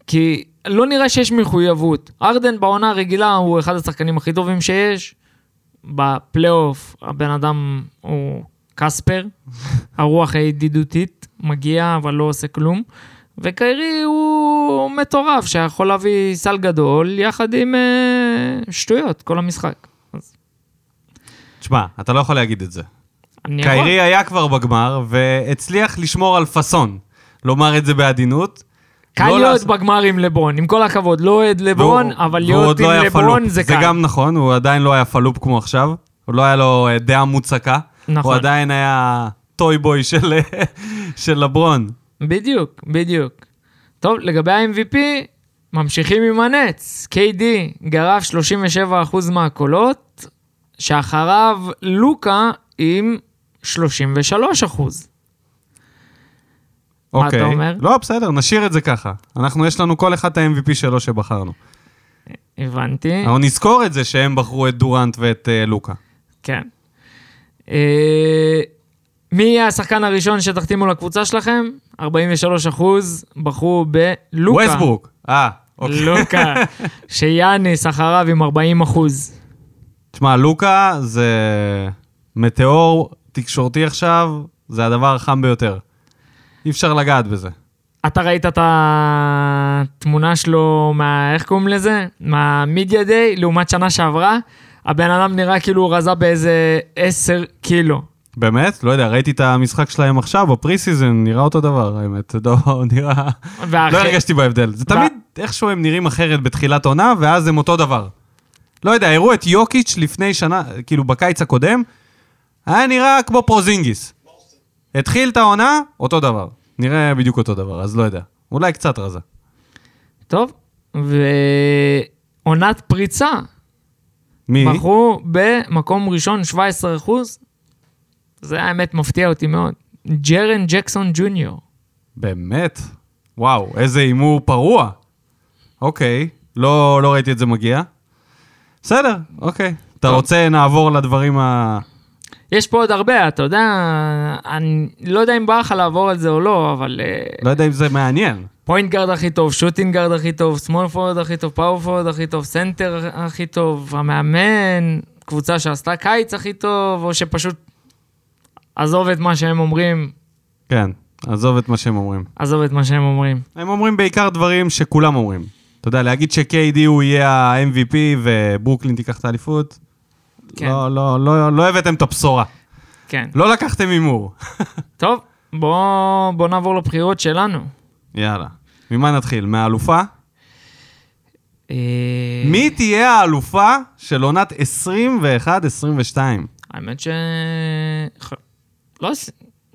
כי לא נראה שיש מחויבות. ארדן בעונה הרגילה הוא אחד השחקנים הכי טובים שיש. בפלייאוף הבן אדם הוא קספר, הרוח הידידותית, מגיע אבל לא עושה כלום. וקיירי הוא מטורף, שיכול להביא סל גדול יחד עם אה, שטויות כל המשחק. תשמע, אתה לא יכול להגיד את זה. אני יכול. קיירי היה כבר בגמר, והצליח לשמור על פאסון. לומר את זה בעדינות. קל לא להיות לעשות- בגמר עם לברון, עם כל הכבוד, לא אוהד לברון, והוא- אבל להיות לא עם היה לברון פלופ. זה זה קל. גם נכון, הוא עדיין לא היה פלופ כמו עכשיו. הוא לא היה לו אה, דעה מוצקה. נכון. הוא עדיין היה toy boy של, של לברון. בדיוק, בדיוק. טוב, לגבי ה-MVP, ממשיכים עם הנטס. KD גרף 37% מהקולות, שאחריו לוקה עם 33%. מה אתה אוקיי. אומר? לא, בסדר, נשאיר את זה ככה. אנחנו, יש לנו כל אחד את ה-MVP שלו שבחרנו. הבנתי, אבל נזכור את זה שהם בחרו את דורנט ואת אה, לוקה. כן. אה, מי יהיה השחקן הראשון שתחתימו לקבוצה שלכם? 43% בחרו בלוקה. ווסטברוק. אה, אוקיי. לוקה, שיאניס אחריו עם 40%. תשמע, לוקה זה מטאור תקשורתי עכשיו, זה הדבר החם ביותר. אי אפשר לגעת בזה. אתה ראית את התמונה שלו מה... איך קוראים לזה? מה media day, לעומת שנה שעברה? הבן אדם נראה כאילו הוא רזה באיזה 10 קילו. באמת? לא יודע, ראיתי את המשחק שלהם עכשיו, ב pre-season, נראה אותו דבר, האמת. לא, נראה... לא. הרגשתי בהבדל. זה תמיד איכשהו הם נראים אחרת בתחילת עונה, ואז הם אותו דבר. לא יודע, הראו את יוקיץ' לפני שנה, כאילו בקיץ הקודם, היה נראה כמו פורזינגיס. התחיל את העונה, אותו דבר. נראה בדיוק אותו דבר, אז לא יודע. אולי קצת רזה. טוב, ועונת פריצה. מי? בחרו במקום ראשון 17 זה האמת מפתיע אותי מאוד. ג'רן ג'קסון ג'וניור. באמת? וואו, איזה הימור פרוע. אוקיי, לא, לא ראיתי את זה מגיע. בסדר, אוקיי. אתה. רוצה, נעבור לדברים ה... יש פה עוד הרבה, אתה יודע, אני לא יודע אם בא לך לעבור על זה או לא, אבל אה, לא יודע אם זה מעניין. point guard הכי טוב, shooting guard הכי טוב, small forward הכי טוב, power forward הכי טוב, סנטר הכי טוב, המאמן, קבוצה שעשתה קיץ הכי טוב, או שפשוט עזוב את מה שהם אומרים, כן, עזוב את מה שהם אומרים. עזוב את מה שהם אומרים. הם אומרים בעיקר דברים שכולם אומרים. אתה יודע, להגיד ש-KD הוא יהיה ה-MVP וברוקלין תיקח את האליפות, כן. לא, לא, לא, לא הבאתם את הבשורה. כן. לא לקחתם הימור. טוב, בוא, בוא נעבור לבחירות שלנו. יאללה. ממה נתחיל? מהאלופה? אה, מי תהיה האלופה של עונת 21-22? האמת ש... לא,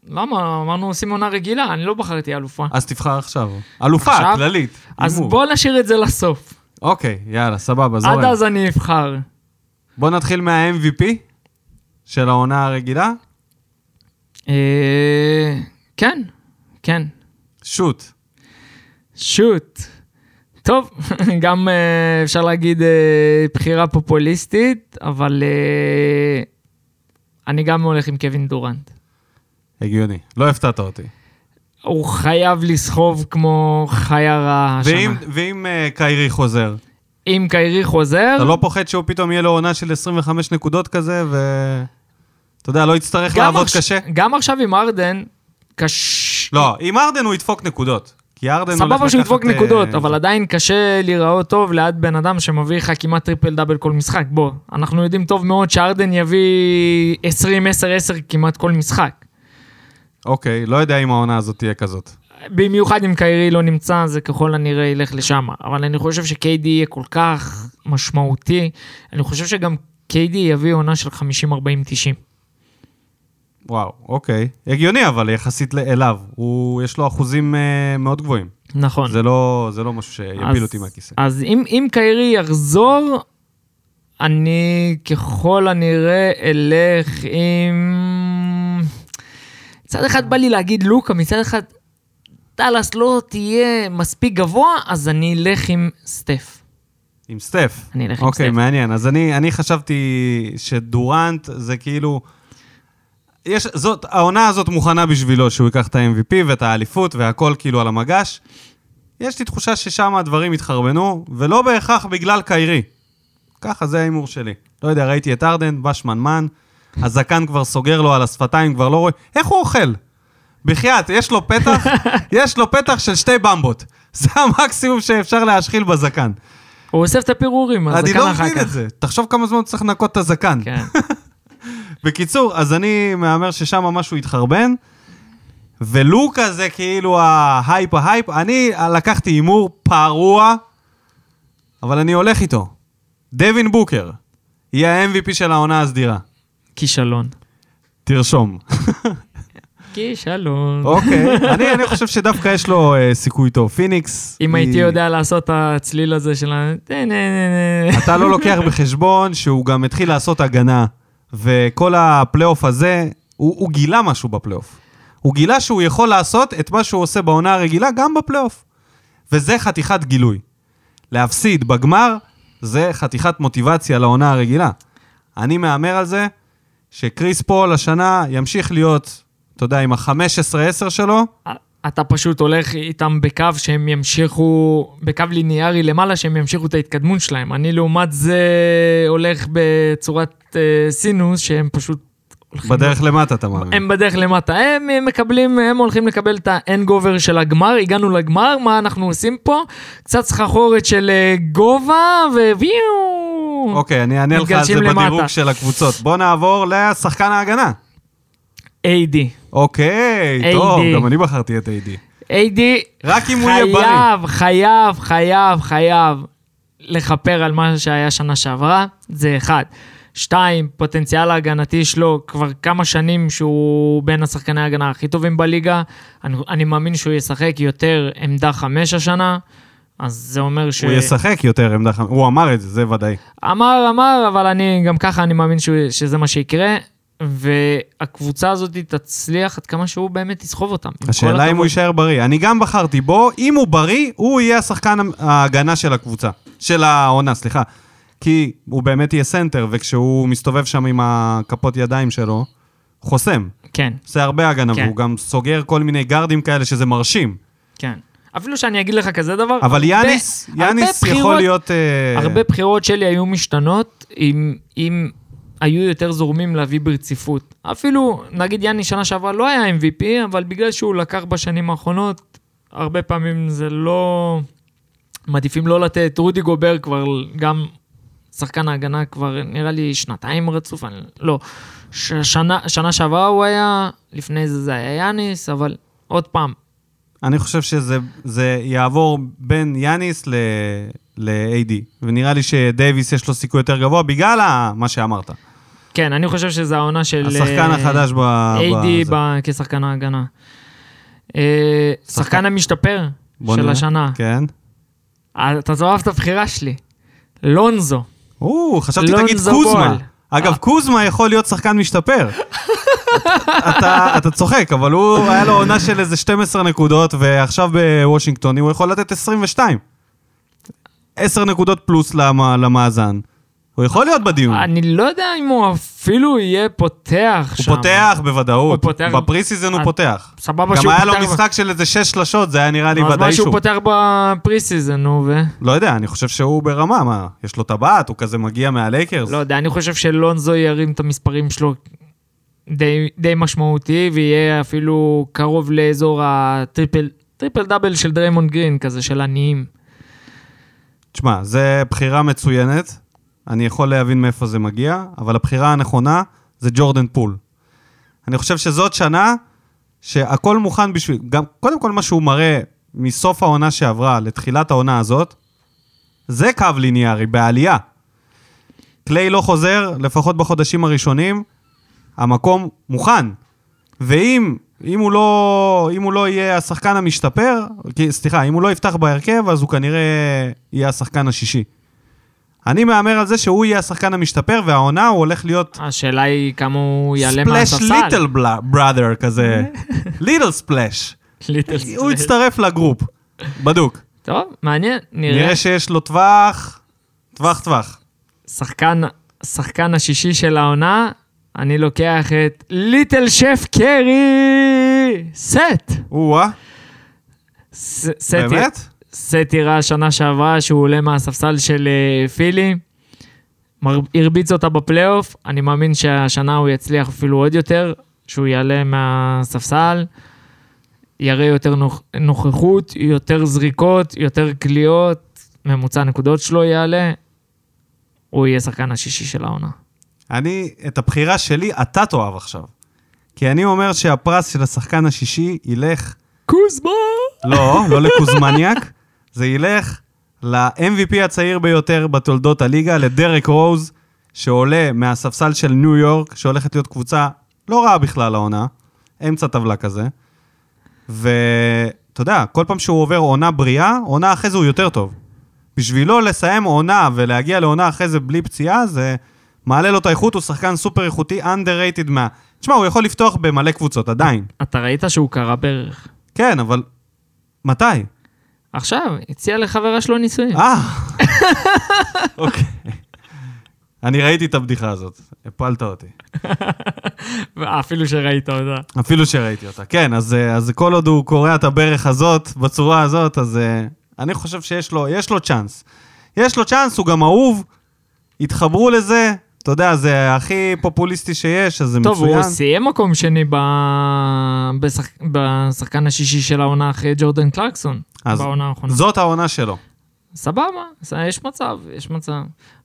למה? אמרנו עושים עונה רגילה, אני לא בחרתי אלופה. אז תבחר עכשיו. אלופה, עכשיו? כללית. אז הימור. בוא נשאיר את זה לסוף. אוקיי, יאללה, סבבה, עד זורם. אז אני אבחר. בוא נתחיל מה-MVP של העונה הרגילה. אה, כן, כן. שוט. שוט. טוב, גם אה, אפשר להגיד אה, בחירה פופוליסטית, אבל אה, אני גם הולך עם קווין דורנט. הגיוני. לא הפתעת אותי. הוא חייב לסחוב כמו חיה רעה השנה. ואם, אה, קיירי חוזר, אם קיירי חוזר, אתה לא פוחד שהוא פתאום יהיה לו עונה של 25 נקודות כזה, ו... אתה יודע, לא יצטרך לעבוד קשה? גם עכשיו עם הארדן, קש... לא, עם הארדן הוא ידפוק נקודות. כי הארדן הולך סבבה שהוא ידפוק לקחת, נקודות, אה, אבל עדיין קשה להיראות טוב ליד בן אדם שמביא לך כמעט triple double כל משחק. בוא, אנחנו יודעים טוב מאוד שהארדן יביא 20-10-10 כמעט כל משחק. אוקיי, לא יודע אם העונה הזאת תהיה כזאת. במיוחד אם קיירי לא נמצא, זה ככל הנראה ילך לשם. אבל אני חושב שקיידי יהיה כל כך משמעותי. אני חושב שגם קיידי יביא עונה של 50-40-90. וואו, אוקיי. הגיוני אבל יחסית אליו. הוא, יש לו אחוזים אה, מאוד גבוהים. נכון. זה לא, זה לא משהו שיפיל אותי מהכיסא. אז אם, אם קיירי יחזור, אני ככל הנראה אלך עם... מצד אחד בא לי להגיד לוקה, מצד אחד דאלאס לא תהיה מספיק גבוה, אז אני אלך עם סטף. עם סטף. אני אלך עם אוקיי, סטף. מעניין. אז אני, אני חשבתי שדורנט זה כאילו... יש, זאת, העונה הזאת מוכנה בשבילו שהוא ייקח את ה-MVP ואת האליפות והכל כאילו על המגש. יש לי תחושה ששם הדברים התחרבנו, ולא בהכרח בגלל קיירי. ככה, זה ההימור שלי. לא יודע, ראיתי את הארדן, בא שמנמן, הזקן כבר סוגר לו על השפתיים, כבר לא רואה... איך הוא אוכל? בחייאת, יש לו פתח, יש לו פתח של שתי במבות. זה המקסימום שאפשר להשחיל בזקן. הוא אוסף את הפירורים, אז אני כאן לא אחר מבין כך. את זה. תחשוב כמה זמן צריך לנקות את הזקן. כן. בקיצור, אז אני מהמר ששם משהו התחרבן, ולוקה זה כאילו ה hype ה hype. אני לקחתי הימור פרוע, אבל אני הולך איתו. דווין בוקר יהיה ה-MVP של העונה הסדירה. כישלון. תרשום. כישלון. אוקיי, אני, אני חושב שדווקא יש לו אה, סיכוי טוב. פיניקס... אם היא- הייתי יודע לעשות את הצליל הזה של ה... אתה לא לוקח בחשבון שהוא גם התחיל לעשות הגנה, וכל הפלייאוף הזה, הוא, הוא גילה משהו בפלייאוף. הוא גילה שהוא יכול לעשות את מה שהוא עושה בעונה הרגילה גם בפלייאוף. וזה חתיכת גילוי. להפסיד בגמר, זה חתיכת מוטיבציה לעונה הרגילה. אני מהמר על זה שקריס פול השנה ימשיך להיות, אתה יודע, עם ה-15-10 שלו, אתה פשוט הולך איתם בקו שהם ימשיכו, בקו ליניארי למעלה, שהם ימשיכו את ההתקדמות שלהם. אני לעומת זה הולך בצורת אה, סינוס, שהם פשוט... בדרך למטה, אתה מאמין. הם בדרך למטה. הם מקבלים, הם הולכים לקבל את ה hangover של הגמר, הגענו לגמר, מה אנחנו עושים פה? קצת סחרחורת של אה, גובה, וויו! אוקיי, אני אענה לך על זה למטה. בדירוג של הקבוצות. בוא נעבור לשחקן ההגנה. AD. אוקיי, AD. טוב, גם אני בחרתי את AD. AD רק אם הוא יהיה בריא. חייב, חייב, חייב, חייב לכפר על מה שהיה שנה שעברה, זה אחד. שתיים, פוטנציאל ההגנתי שלו כבר כמה שנים שהוא בין השחקני ההגנה הכי טובים בליגה. אני, אני מאמין שהוא ישחק יותר עמדה חמש השנה, אז זה אומר ש... הוא ישחק יותר עמדה חמש, הוא אמר את זה, זה ודאי. אמר, אמר, אבל אני גם ככה, אני מאמין שהוא, שזה מה שיקרה. והקבוצה הזאת תצליח עד כמה שהוא באמת יסחוב אותם. השאלה אם הכבוד. הוא יישאר בריא. אני גם בחרתי בו, אם הוא בריא, הוא יהיה השחקן ההגנה של הקבוצה. של העונה, סליחה. כי הוא באמת יהיה סנטר, וכשהוא מסתובב שם עם הכפות ידיים שלו, חוסם. כן. עושה הרבה הגנה, כן. והוא גם סוגר כל מיני גארדים כאלה שזה מרשים. כן. אפילו שאני אגיד לך כזה דבר, אבל הרבה- יאניס, הרבה יאניס יכול בחירות- להיות... אה, הרבה בחירות שלי היו משתנות אם, אם היו יותר זורמים להביא ברציפות. אפילו, נגיד יאני שנה שעברה לא היה MVP, אבל בגלל שהוא לקח בשנים האחרונות, הרבה פעמים זה לא... מעדיפים לא לתת. רודי גובר כבר גם שחקן ההגנה כבר נראה לי שנתיים רצוף, אני, לא. ש- שנה, שנה שעברה הוא היה, לפני זה זה היה יאניס, אבל עוד פעם, אני חושב שזה זה יעבור בין יאניס ל- ל-AD, ונראה לי שדייוויס יש לו סיכוי יותר גבוה בגלל מה שאמרת. כן, אני חושב שזה העונה של... השחקן אה, החדש ב... AD. ב- כשחקן ההגנה. אה, שחקן המשתפר של. השנה. כן. אה, אתה תאהב את הבחירה שלי. לונזו. או, חשבתי תגיד קוזמה. אגב, אה. קוזמה יכול להיות שחקן משתפר. אתה, אתה צוחק, אבל הוא, היה לו עונה של איזה 12 נקודות, ועכשיו בוושינגטון הוא יכול לתת 22. 10 נקודות פלוס למ, למאזן. הוא יכול להיות בדיון. אני לא יודע אם הוא אפילו יהיה פותח הוא שם. פותח בוודאות. הוא פותח- ב preseason הוא אה, פותח. סבבה גם שהוא היה לו פותח ב- משחק של איזה 6 שלשות, זה היה נראה לי נו, אז ודאי מה שהוא שהוא. פותח ב preseason, נו, ו... לא יודע, אני חושב שהוא ברמה, מה? יש לו טבעת, הוא כזה מגיע מהלייקרס. לא יודע, אני חושב שלונזו ירים את המספרים שלו די, די משמעותי, ויהיה אפילו קרוב לאזור ה triple triple double של דריימונד גרין, כזה של עניים. תשמע, זו בחירה מצוינת, אני יכול להבין מאיפה זה מגיע, אבל הבחירה הנכונה זה ג'ורדן פול. אני חושב שזאת שנה שהכל מוכן בשביל... גם, קודם כל מה שהוא מראה מסוף העונה שעברה לתחילת העונה הזאת, זה קו ליניארי, בעלייה. קליי לא חוזר, לפחות בחודשים הראשונים, המקום מוכן. ואם אם הוא, לא, אם הוא לא יהיה השחקן המשתפר, סליחה, אם הוא לא יפתח בהרכב, אז הוא כנראה יהיה השחקן השישי. אני מהמר על זה שהוא יהיה השחקן המשתפר, והעונה הוא הולך להיות השאלה היא כמה הוא יעלה ספלאש מהספסל. ליטל brother כזה, little splash. הוא splash. יצטרף ל group, בדוק. טוב, מעניין, נראה. נראה שיש לו טווח, טווח טווח. שחקן, שחקן השישי של העונה, אני לוקח את little chef קרי! סת'! או-אה, סת' באמת? סת' הראה שנה שעברה שהוא עולה מהספסל של אה, פילי, הרביץ אותה בפלייאוף, אני מאמין שהשנה הוא יצליח אפילו עוד יותר, שהוא יעלה מהספסל, יראה יותר נוכ- נוכחות, יותר זריקות, יותר קליעות, ממוצע הנקודות שלו יעלה, הוא יהיה שחקן השישי של העונה. אני, את הבחירה שלי אתה תאהב עכשיו. כי אני אומר שהפרס של השחקן השישי ילך, קוזמה! לא, לא לקוזמניאק, זה ילך ל-MVP הצעיר ביותר בתולדות הליגה, לדרק רוז, שעולה מהספסל של ניו יורק, שהולכת להיות קבוצה לא רעה בכלל העונה, אמצע טבלה כזה. ואתה יודע, כל פעם שהוא עובר עונה בריאה, עונה אחרי זה הוא יותר טוב. בשבילו לסיים עונה ולהגיע לעונה אחרי זה בלי פציעה, זה מעלה לו את האיכות, הוא שחקן סופר איכותי, underrated מה... תשמע, הוא יכול לפתוח במלא קבוצות, עדיין. אתה ראית שהוא קרא ברך. כן, אבל... מתי? עכשיו, הציע לחברה שלו נישואים. אה, אוקיי. אני ראיתי את הבדיחה הזאת, הפלת אותי. אפילו שראית אותה. אפילו שראיתי אותה. כן, אז, אה, אז כל עוד הוא קורע את הברך הזאת, בצורה הזאת, אז אה, אני חושב שיש לו, לו צ'אנס. יש לו צ'אנס, הוא גם אהוב, התחברו לזה, אתה יודע, זה הכי פופוליסטי שיש, אז זה טוב, מצוין. הוא סיים מקום שני ב... בשח... בשחקן השישי של העונה אחרי ג'ורדן קלרקסון, אז בעונה האחרונה. זאת העונה שלו. סבבה, יש מצב, יש מצב.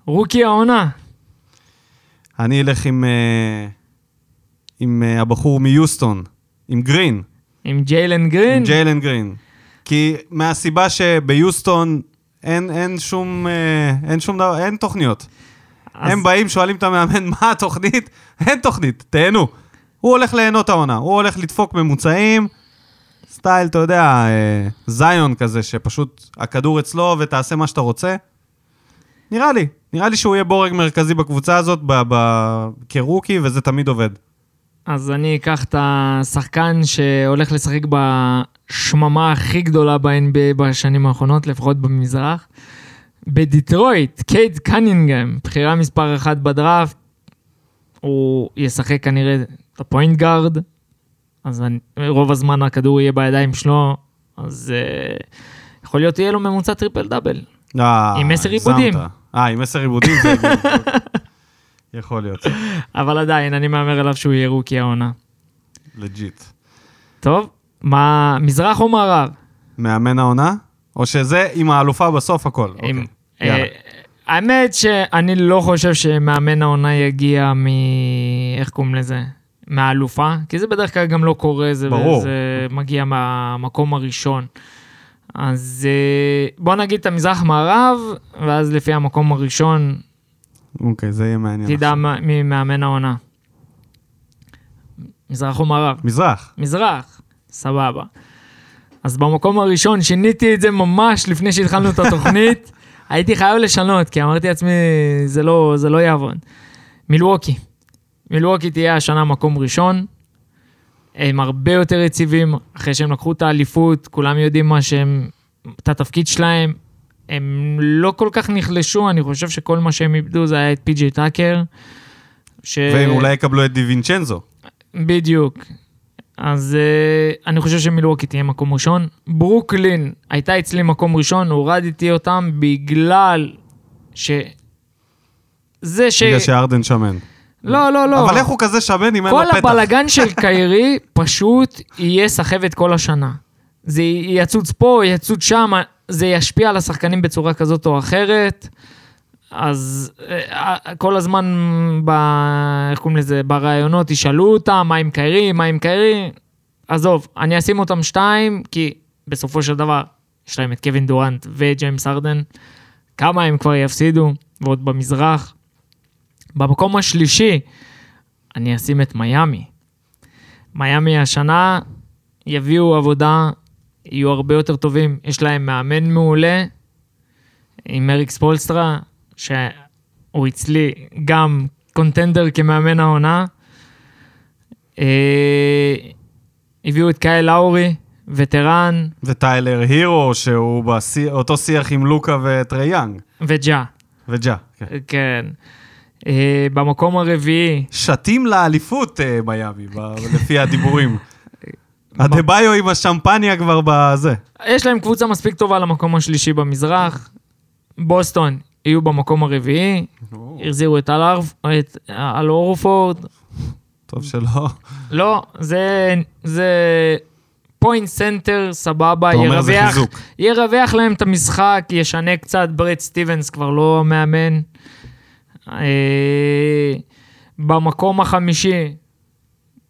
רוקי העונה. אני אלך עם, אה, עם אה, הבחור מיוסטון, עם גרין. עם ג'יילן גרין. עם ג'יילן גרין. כי מהסיבה שביוסטון אין, אין שום, אה, אין שום דבר, אין תוכניות. אז- הם באים, שואלים את המאמן, מה התוכנית? אין תוכנית, תהנו. הוא הולך ליהנות העונה, הוא הולך לדפוק ממוצעים, סטייל, אתה יודע, אה, זיון כזה, שפשוט הכדור אצלו ותעשה מה שאתה רוצה. נראה לי, נראה לי שהוא יהיה בורג מרכזי בקבוצה הזאת ב- ב- כרוקי, וזה תמיד עובד. אז אני אקח את השחקן שהולך לשחק בשממה הכי גדולה ב-NBA בשנים האחרונות, לפחות במזרח. בדיטרויט, קייד קנינגהם, בחירה מספר אחת בדראפט. הוא ישחק כנראה את ה point guard, אז אני, רוב הזמן הכדור יהיה בידיים שלו, אז uh, יכול להיות יהיה לו ממוצע triple double. אה, עם עשר. איבודים. אה, עם עשר איבודים זה הגיוני. יכול להיות, אבל עדיין, אני מהמר עליו שהוא יהיה rookie העונה. legit. טוב, מה, מזרח או מערב? מאמן העונה? או שזה עם האלופה בסוף הכל? עם- אוקיי. אה, האמת שאני לא חושב שמאמן העונה יגיע מ... איך קוראים לזה? מהאלופה, כי זה בדרך כלל גם לא קורה, זה, ברור. זה מגיע מהמקום הראשון. אז אה, בוא נגיד את המזרח-מערב, ואז לפי המקום הראשון אוקיי, זה יהיה מעניין. תדע מי מאמן העונה. מזרח או מערב? מזרח. מזרח, סבבה. אז במקום הראשון שיניתי את זה ממש לפני שהתחלנו את התוכנית. הייתי חייב לשנות, כי אמרתי לעצמי, זה לא, זה לא יעבוד. מילווקי. מילווקי תהיה השנה מקום ראשון. הם הרבה יותר יציבים, אחרי שהם לקחו את האליפות, כולם יודעים מה שהם, את התפקיד שלהם. הם לא כל כך נחלשו, אני חושב שכל מה שהם איבדו זה היה את פי.ג'יי טאקר. ש... והם אולי יקבלו את דיווינצ'נזו. בדיוק. אז uh, אני חושב שמילווקי תהיה מקום ראשון. ברוקלין הייתה אצלי מקום ראשון, הורדתי אותם בגלל ש... זה ש... בגלל שארדן שמן. לא, לא, לא. אבל איך הוא כזה שמן אם אין לו כל פתח? הבלגן של קיירי פשוט יהיה סחבת כל השנה. זה יצוץ פה, יצוץ שם, זה ישפיע על השחקנים בצורה כזאת או אחרת. אז אה, כל הזמן, ב... איך קוראים לזה, בראיונות ישאלו אותם, מה עם קיירי, מה עם קיירי. עזוב, אני אשים אותם שתיים, כי בסופו של דבר, יש להם את קווין דורנט וג'יימס ארדן. כמה הם כבר יפסידו, ועוד במזרח. במקום השלישי, אני אשים את מיאמי. מיאמי השנה יביאו עבודה, יהיו הרבה יותר טובים. יש להם מאמן מעולה עם אריק ספולסטרה, שהוא אצלי גם contender כמאמן העונה. אה, הביאו את קייל לאורי, veteran, וטיילר הירו, שהוא באותו שיח עם לוקה וטרייאנג. וג'ה. וג'ה, כן. כן. אה, במקום הרביעי, שתים לאליפות אה, מיאמי, ב- לפי הדיבורים. אדבאיו עם השמפניה כבר בזה. יש להם קבוצה מספיק טובה למקום השלישי במזרח. בוסטון יהיו במקום הרביעי, החזירו את אל אורפורד. טוב שלא. לא, זה, זה point center, סבבה, ירווח. ירווח להם את המשחק, ישנה קצת, ברד סטיבנס כבר לא המאמן. אה, במקום החמישי,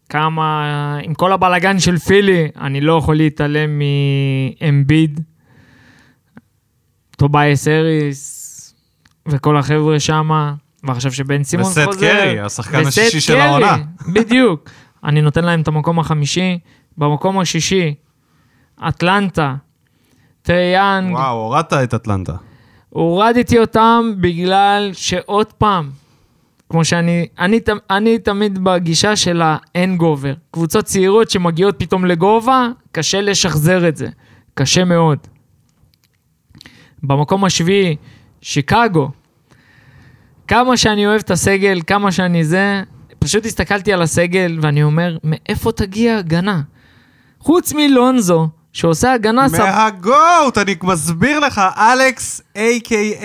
כמה, עם כל הבלגן של פילי, אני לא יכול להתעלם מאמביד, טוביאס האריס וכל החבר'ה שמה, ועכשיו שבן סימונס חוזר. וסת' קרי, השחקן השישי של העונה. בדיוק. אני נותן להם את המקום החמישי. במקום השישי, אטלנטה, טרייאנג, וואו, הורדת את אטלנטה. הורדתי אותם בגלל שעוד פעם, כמו שאני, אני, ת- אני תמיד בגישה של האין גובר. קבוצות צעירות שמגיעות פתאום לגובה, קשה לשחזר את זה. קשה מאוד. במקום השביעי, שיקגו. כמה שאני אוהב את הסגל, כמה שאני זה, פשוט הסתכלתי על הסגל ואני אומר, מאיפה תגיע הגנה? חוץ מלונזו, שעושה הגנה. מהגוט, אני מסביר לך, אלכס, a.k.a.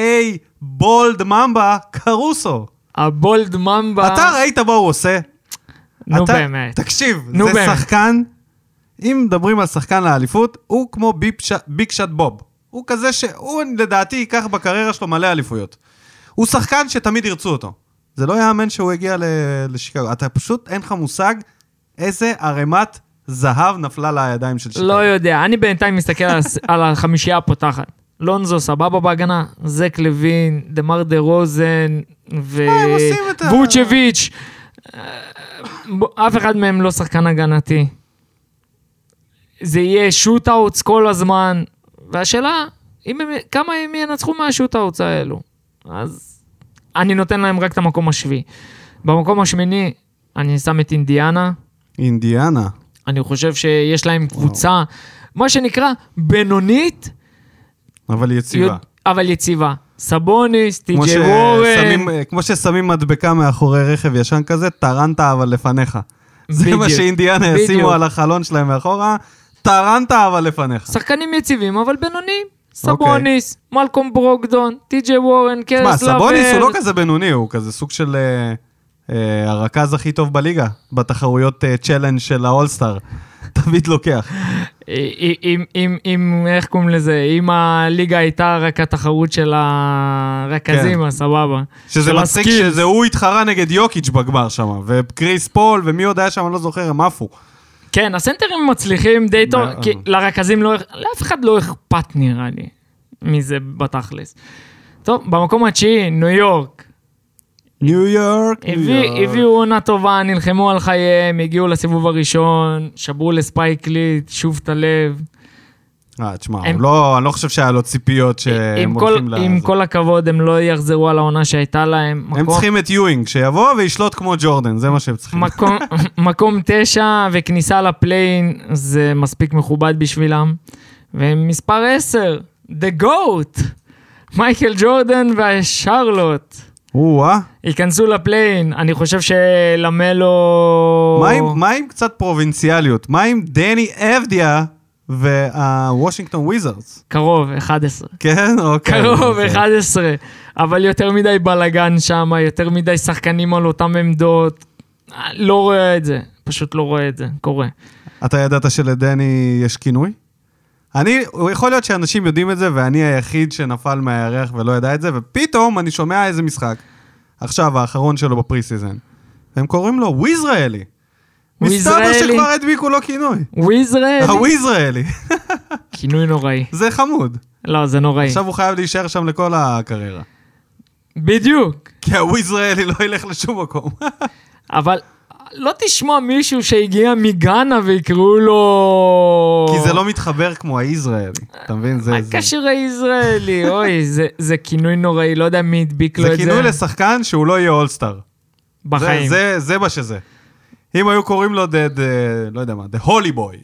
בולד ממבה, קרוסו. הבולד ממבה. אתה ראית מה הוא עושה? נו אתה- באמת. תקשיב, נו זה באמת. שחקן, אם מדברים על שחקן לאליפות, הוא כמו ביג שאט בוב. הוא כזה שהוא לדעתי ייקח בקריירה שלו מלא אליפויות. הוא שחקן שתמיד ירצו אותו. זה לא יאמן שהוא הגיע לשיקגו. אתה פשוט, אין לך מושג איזה ערימת זהב נפלה לידיים של שיקגו. לא יודע, אני בינתיים מסתכל על, על החמישייה הפותחת. לונזו סבבה בהגנה, זק לוין, דה רוזן הם עושים את ה- וווצ'ביץ'. אה, אף אחד מהם לא שחקן הגנתי. זה יהיה שוט-אוטס כל הזמן, והשאלה, אם הם, כמה הם ינצחו מהשוט-אוטס האלו. אז אני נותן להם רק את המקום השביעי. במקום השמיני, אני שם את אינדיאנה. אינדיאנה. אני חושב שיש להם קבוצה, מה שנקרא, בינונית, אבל יציבה. יודע- אבל יציבה. סבוניס, כמו טי.ג'יי וורן, כמו ששמים מדבקה מאחורי רכב ישן כזה, טרנת אבל לפניך. זה מה בדיוק, שאינדיאנה בדיוק. ישימו על החלון שלהם מאחורה, טרנת אבל לפניך. שחקנים יציבים, אבל בינוניים. סבוניס, מלקום ברוקדון, טי.ג'יי וורן, קרס סבוניס הוא לא. כזה בינוני, הוא כזה סוג של אה, אה, הרכז הכי טוב בליגה, בתחרויות צ'לנג' של האולסטאר. תמיד לוקח. אם, אם, אם, איך קוראים לזה, אם הליגה הייתה רק התחרות של הרכזים, כן. אז סבבה. שזה מצחיק. שזה הוא התחרה נגד יוקיץ' בגמר שם, וקריס פול, ומי עוד היה שם, אני לא זוכר, הם עפו. כן, הסנטרים מצליחים די טוב. כי לרכזים לא, לאף אחד לא אכפת נראה לי מזה בתכלס. טוב, במקום התשיעי, ניו יורק. ניו יורק, ניו יורק. הביאו עונה טובה, נלחמו על חייהם, הגיעו לסיבוב הראשון, שברו לספייק ליט, שוב את הלב. אה, תשמע, הם- לא, אני לא חושב שהיה לו ציפיות שהם כל, הולכים ל... עם. כל הכבוד, הם לא יחזרו על העונה שהייתה להם. הם מקום- צריכים את יואינג, שיבוא וישלוט כמו ג'ורדן, זה מה שהם צריכים. מקום, מקום תשע וכניסה לפליין זה מספיק מכובד בשבילם. ומספר עשר, The GOAT, מייקל ג'ורדן והשרלוט. או-אה. ייכנסו לפליין, אני חושב שלמלו... מה עם- מה עם קצת פרובינציאליות? מה עם דני אבדיה והוושינגטון וויזרדס? קרוב, 11. כן? אוקיי. קרוב, אוקיי. 11. אבל יותר מדי בלאגן שם, יותר מדי שחקנים על אותן עמדות. לא רואה את זה, פשוט לא רואה את זה, קורה. אתה ידעת שלדני יש כינוי? אני, יכול להיות שאנשים יודעים את זה, ואני היחיד שנפל מהירח ולא ידע את זה, ופתאום אני שומע איזה משחק, עכשיו, האחרון שלו ב preseason, והם קוראים לו וויזראלי. מסתבר וויזראלי. שכבר הדביקו לו כינוי. וויזראל, הוויזראלי. כינוי נוראי. זה חמוד. לא, זה נוראי. עכשיו הוא חייב להישאר שם לכל הקריירה. בדיוק. כי הוויזראלי לא ילך לשום מקום. אבל לא תשמע מישהו שהגיע מגאנה ויקראו לו... כי זה לא מתחבר כמו היזראלי. אתה מבין? זה... זה- הקשר הישראלי? אוי, זה- זה כינוי נוראי, לא יודע מי הדביק לו זה את זה. כינוי לשחקן שהוא לא יהיה all-star. בחיים. זה, זה, זה מה שזה. אם היו קוראים לו, the, the, לא יודע מה, The Holy Boy,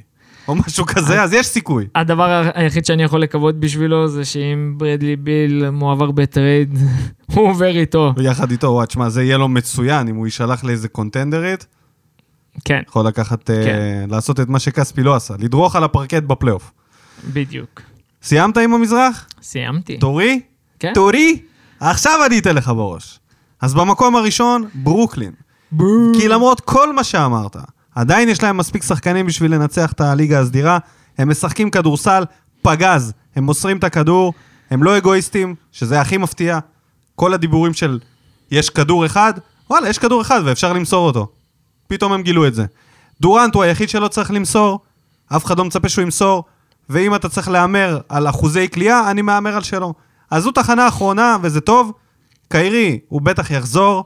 או משהו כזה, אז יש סיכוי. הדבר היחיד שאני יכול לקוות בשבילו זה שאם ברדלי ביל מועבר ב trade, הוא עובר איתו. ויחד איתו, וואי, תשמע, זה יהיה לו מצוין, אם הוא יישלח לאיזה קונטנדרית, כן, יכול לקחת, אה, כן. לעשות את מה שכספי לא עשה, לדרוך על הפרקט בפלייאוף. בדיוק. סיימת עם המזרח? סיימתי. תורי? כן. תורי? עכשיו אני אתן לך בראש. אז במקום הראשון, ברוקלין. כי למרות כל מה שאמרת, עדיין יש להם מספיק שחקנים בשביל לנצח את הליגה הסדירה. הם משחקים כדורסל פגז, הם מוסרים את הכדור, הם לא אגואיסטים, שזה הכי מפתיע. כל הדיבורים של יש כדור אחד, וואלה, יש כדור אחד ואפשר למסור אותו. פתאום הם גילו את זה. דורנט הוא היחיד שלא צריך למסור, אף אחד לא מצפה שהוא ימסור, ואם אתה צריך להמר על אחוזי קליעה, אני מהמר על שלו. אז זו תחנה אחרונה, וזה טוב. קיירי, הוא בטח יחזור,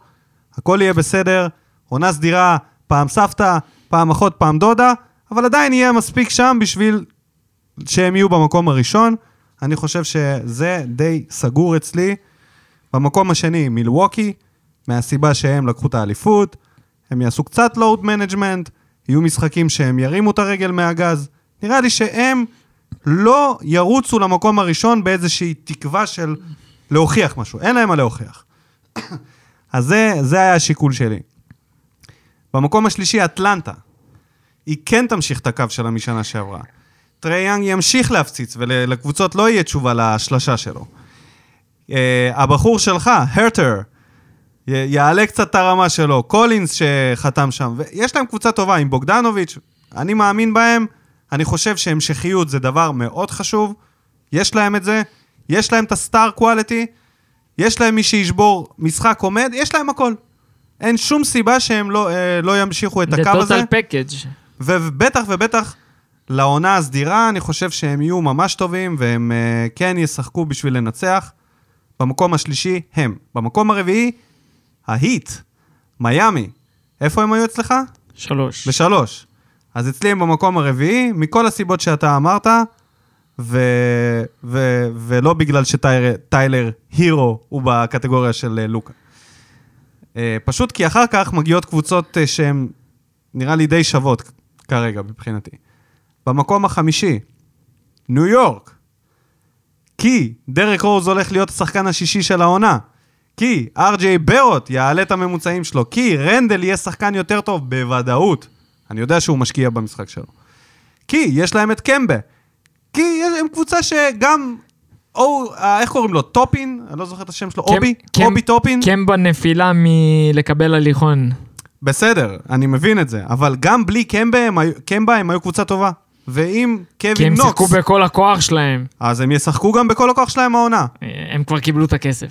הכל יהיה בסדר, עונה סדירה, פעם סבתא, פעם אחות, פעם דודה, אבל עדיין יהיה מספיק שם בשביל שהם יהיו במקום הראשון. אני חושב שזה די סגור אצלי. במקום השני, מילווקי, מהסיבה שהם לקחו את האליפות, הם יעשו קצת load management, יהיו משחקים שהם ירימו את הרגל מהגז. נראה לי שהם לא ירוצו למקום הראשון באיזושהי תקווה של להוכיח משהו. אין להם מה להוכיח. אז זה, זה היה השיקול שלי. במקום השלישי, אטלנטה. היא כן תמשיך את הקו שלה משנה שעברה. טרי יאנג ימשיך להפציץ, ולקבוצות לא יהיה תשובה לשלושה שלו. Uh, הבחור שלך, הרטר, יעלה קצת את הרמה שלו, קולינס שחתם שם, ויש להם קבוצה טובה עם בוגדנוביץ', אני מאמין בהם, אני חושב שהמשכיות זה דבר מאוד חשוב, יש להם את זה, יש להם את ה star quality, יש להם מי שישבור משחק עומד, יש להם הכל. אין שום סיבה שהם לא, אה, לא ימשיכו את זה הקו הזה. טוטל פקאג'. ובטח ובטח לעונה הסדירה, אני חושב שהם יהיו ממש טובים, והם uh, כן ישחקו בשביל לנצח. במקום השלישי, הם. במקום הרביעי, ההיט, מיאמי. איפה הם היו אצלך? שלוש. בשלוש. אז אצלי הם במקום הרביעי, מכל הסיבות שאתה אמרת, ו... ו... ולא בגלל שטיילר הירו הוא בקטגוריה של אה, לוקה. אה, פשוט כי אחר כך מגיעות קבוצות אה, שהן נראה לי די שוות כרגע מבחינתי. במקום החמישי, ניו יורק. כי דרק רוז הולך להיות השחקן השישי של העונה. כי אר.ג'יי בארט יעלה את הממוצעים שלו. כי רנדל יהיה שחקן יותר טוב בוודאות. אני יודע שהוא משקיע במשחק שלו. כי יש להם את קמבה. כי הם קבוצה שגם... או, אה, איך קוראים לו? טופין? אני לא זוכר את השם שלו. קם- אובי? קם- אובי טופין? קמבה נפילה מלקבל הליכון. בסדר, אני מבין את זה, אבל גם בלי קמבה הם, קמבה הם היו קבוצה טובה. ואם כי קווין הם שיחקו נוקס, בכל הכוח שלהם. אז הם ישחקו גם בכל הכוח שלהם העונה. אה, הם כבר קיבלו את הכסף.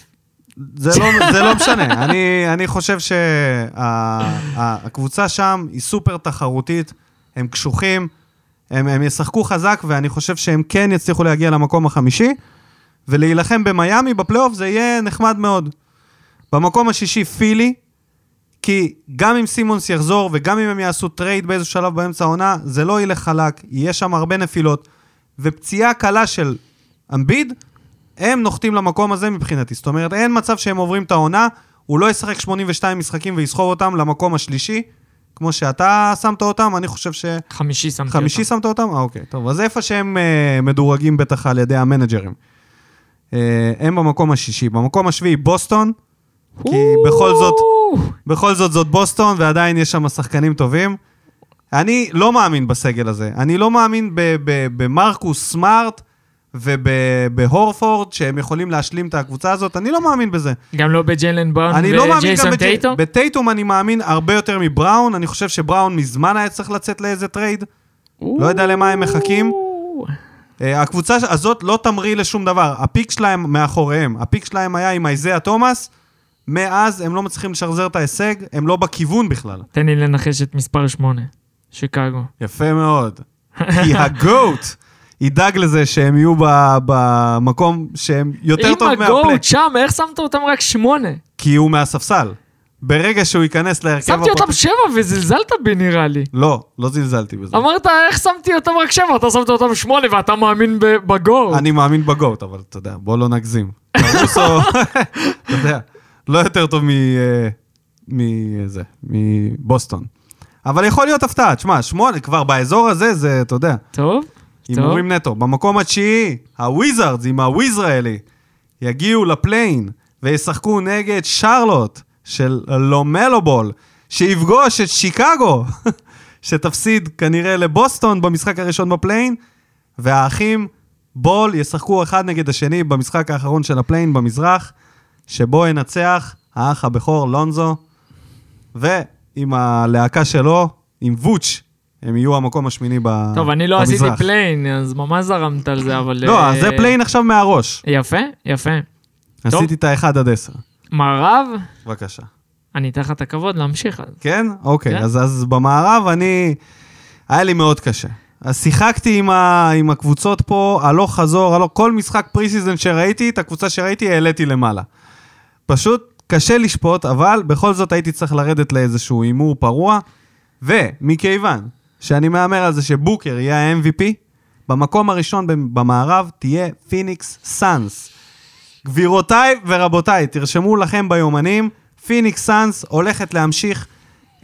זה לא, זה לא משנה. אני, אני חושב שהקבוצה שם היא סופר תחרותית, הם קשוחים, הם, הם ישחקו חזק, ואני חושב שהם כן יצליחו להגיע למקום החמישי, ולהילחם במיאמי בפלייאוף זה יהיה נחמד מאוד. במקום השישי פילי, כי גם אם סימונס יחזור וגם אם הם יעשו טרייד באיזשהו שלב באמצע העונה, זה לא ילך חלק, יהיה שם הרבה נפילות, ופציעה קלה של אמביד, הם נוחתים למקום הזה מבחינתי. זאת אומרת, אין מצב שהם עוברים את העונה, הוא לא ישחק 82 משחקים ויסחוב אותם למקום השלישי, כמו שאתה שמת אותם, אני חושב ש... חמישי שמתי אותם. חמישי שמת אותם? אה, אוקיי. טוב, אז איפה שהם אה, מדורגים בטח על ידי המנג'רים. אה, הם במקום השישי. במקום השביעי, בוסטון, כי בכל זאת, בכל זאת זאת בוסטון, ועדיין יש שם שחקנים טובים. אני לא מאמין בסגל הזה. אני לא מאמין ב- ב- במרקוס סמארט ובהורפורד, שהם יכולים להשלים את הקבוצה הזאת. אני לא מאמין בזה. גם לא בג'יילן בראון אני לא מאמין גם וג'ייסון? בטייטום אני מאמין הרבה יותר מבראון. אני חושב שבראון מזמן היה צריך לצאת לאיזה טרייד. לא יודע למה הם מחכים. אה, הקבוצה הזאת לא תמריא לשום דבר. הפיק שלהם מאחוריהם. הפיק שלהם היה עם אייזאה תומאס. מאז הם לא מצליחים לשחזר את ההישג, הם לא בכיוון בכלל. תן לי לנחש את מספר 8, שיקגו. יפה מאוד. כי הגוט ידאג לזה שהם יהיו במקום שהם יותר טוב מהפלייק. הגוט שם, איך שמת אותם רק 8? כי הוא מהספסל. ברגע שהוא ייכנס להרכב... שמתי אותם 7 וזלזלת בי נראה לי. לא, לא זלזלתי בזה. אמרת, איך שמתי אותם רק 7? אתה שמת אותם 8 ואתה מאמין ב GOAT. אני מאמין ב GOAT, אבל אתה יודע, בוא לא נגזים. קרוסו, אתה יודע, לא יותר טוב מ... אה, מזה, מבוסטון. אבל יכול להיות הפתעה, תשמע, שמונה, כבר באזור הזה, זה, אתה יודע, טוב. הימורים נטו. במקום התשיעי, הוויזארדס עם הישראלי יגיעו ל play-in וישחקו נגד שרלוט של לאמלו בול, שיפגוש את שיקגו, שתפסיד כנראה לבוסטון במשחק הראשון ב play-in, והאחים בול ישחקו אחד נגד השני במשחק האחרון של ה play-in במזרח, שבו ינצח האח הבכור לונזו, ועם הלהקה שלו, עם וואץ', הם יהיו המקום השמיני ב- טוב, אני לא עשיתי במזרח. play-in, אז ממש זרמת על זה, אבל... לא, אה, אז זה play-in עכשיו מהראש. יפה, יפה. טוב. עשיתי את ה-1 עד 10. מערב, בבקשה. אני אתן לך את הכבוד להמשיך. אז. כן? אוקיי. כן. אז, אז במערב אני... היה לי מאוד קשה. אז שיחקתי עם, ה... עם הקבוצות פה, הלוך חזור, הלוך... כל משחק preseason שראיתי, את הקבוצה שראיתי, העליתי למעלה. פשוט קשה לשפוט, אבל בכל זאת הייתי צריך לרדת לאיזשהו הימור פרוע, ומכיוון שאני מהמר על זה שבוקר יהיה ה-MVP, במקום הראשון במערב תהיה פיניקס סאנס. גבירותיי ורבותיי, תרשמו לכם ביומנים, פיניקס סאנס הולכת להמשיך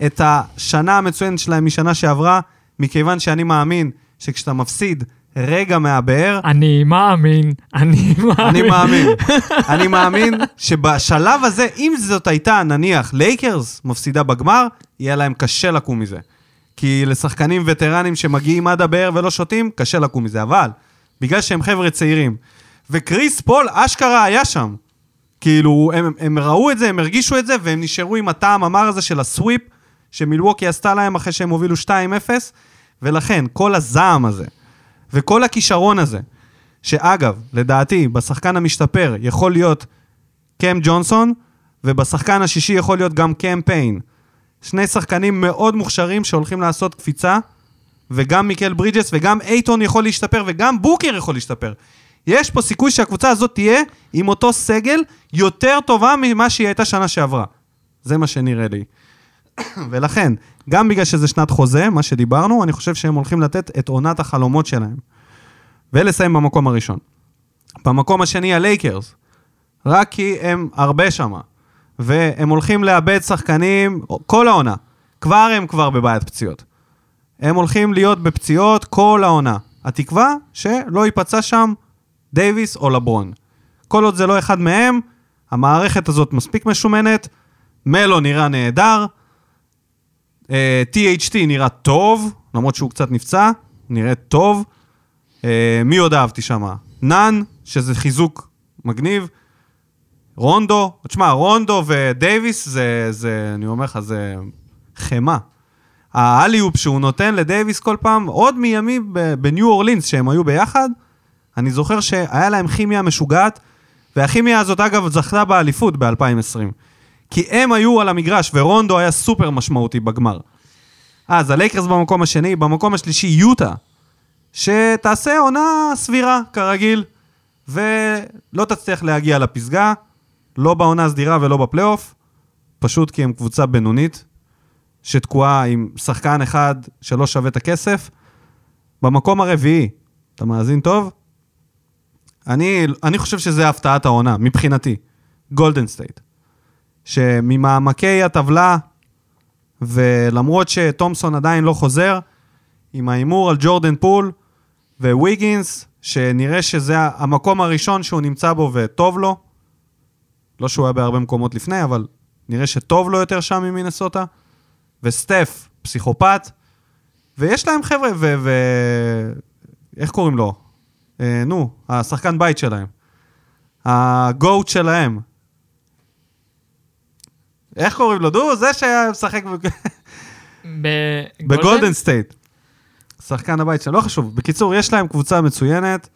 את השנה המצוינת שלהם משנה שעברה, מכיוון שאני מאמין שכשאתה מפסיד רגע מהבאקס, אני מאמין, אני מאמין. אני מאמין. אני מאמין שבשלב הזה, אם זאת הייתה, נניח, לייקרס מפסידה בגמר, יהיה להם קשה לקום מזה. כי לשחקנים וטרנים שמגיעים עד הבאר ולא שותים, קשה לקום מזה. אבל, בגלל שהם חבר'ה צעירים, וקריס פול אשכרה היה שם. כאילו, הם, הם ראו את זה, הם הרגישו את זה, והם נשארו עם הטעם המר הזה של הסוויפ, שמילווקי עשתה להם אחרי שהם הובילו 2-0, ולכן, כל הזעם הזה, וכל הכישרון הזה, שאגב, לדעתי, בשחקן המשתפר יכול להיות קם ג'ונסון, ובשחקן השישי יכול להיות גם קם פיין. שני שחקנים מאוד מוכשרים שהולכים לעשות קפיצה, וגם מיקל ברידג'ס וגם אייטון יכול להשתפר, וגם בוקר יכול להשתפר. יש פה סיכוי שהקבוצה הזאת תהיה עם אותו סגל יותר טובה ממה שהיא הייתה שנה שעברה. זה מה שנראה לי. ולכן, גם בגלל שזה שנת חוזה, מה שדיברנו, אני חושב שהם הולכים לתת את עונת החלומות שלהם. ולסיים במקום הראשון. במקום השני הלייקרס, רק כי הם הרבה שמה, והם הולכים לאבד שחקנים כל העונה. כבר הם כבר בבעיית פציעות. הם הולכים להיות בפציעות כל העונה. התקווה שלא ייפצע שם דייוויס או לברון. כל עוד זה לא אחד מהם, המערכת הזאת מספיק משומנת, מלו נראה נהדר, אה, THT נראה טוב, למרות שהוא קצת נפצע, נראה טוב. אה, מי עוד אהבתי שם? נאן, שזה חיזוק מגניב. רונדו, תשמע, רונדו ודייוויס זה, זה, אני אומר לך, זה חמאה. האליופ שהוא נותן לדייוויס כל פעם, עוד מימים בניו אורלינס שהם היו ביחד, אני זוכר שהיה להם כימיה משוגעת, והכימיה הזאת אגב זכתה באליפות ב-2020. כי הם היו על המגרש, ורונדו היה סופר משמעותי בגמר. אז הלייקרס במקום השני, במקום השלישי יוטה, שתעשה עונה סבירה, כרגיל, ולא תצליח להגיע לפסגה, לא בעונה הסדירה ולא בפלייאוף, פשוט כי הם קבוצה בינונית, שתקועה עם שחקן אחד שלא שווה את הכסף. במקום הרביעי, אתה מאזין טוב? אני, אני חושב שזה הפתעת העונה, מבחינתי. גולדן סטייט. שממעמקי הטבלה, ולמרות שתומסון עדיין לא חוזר, עם ההימור על ג'ורדן פול וויגינס, שנראה שזה המקום הראשון שהוא נמצא בו וטוב לו. לא שהוא היה בהרבה מקומות לפני, אבל נראה שטוב לו יותר שם ממינסוטה. וסטף, פסיכופת. ויש להם חבר'ה, ו... ו... איך קוראים לו? אה, נו, השחקן בית שלהם. ה GOAT שלהם. איך קוראים לו? דו, זה שהיה משחק בגולדן סטייט. שחקן הבית שלהם, לא חשוב. בקיצור, יש להם קבוצה מצוינת,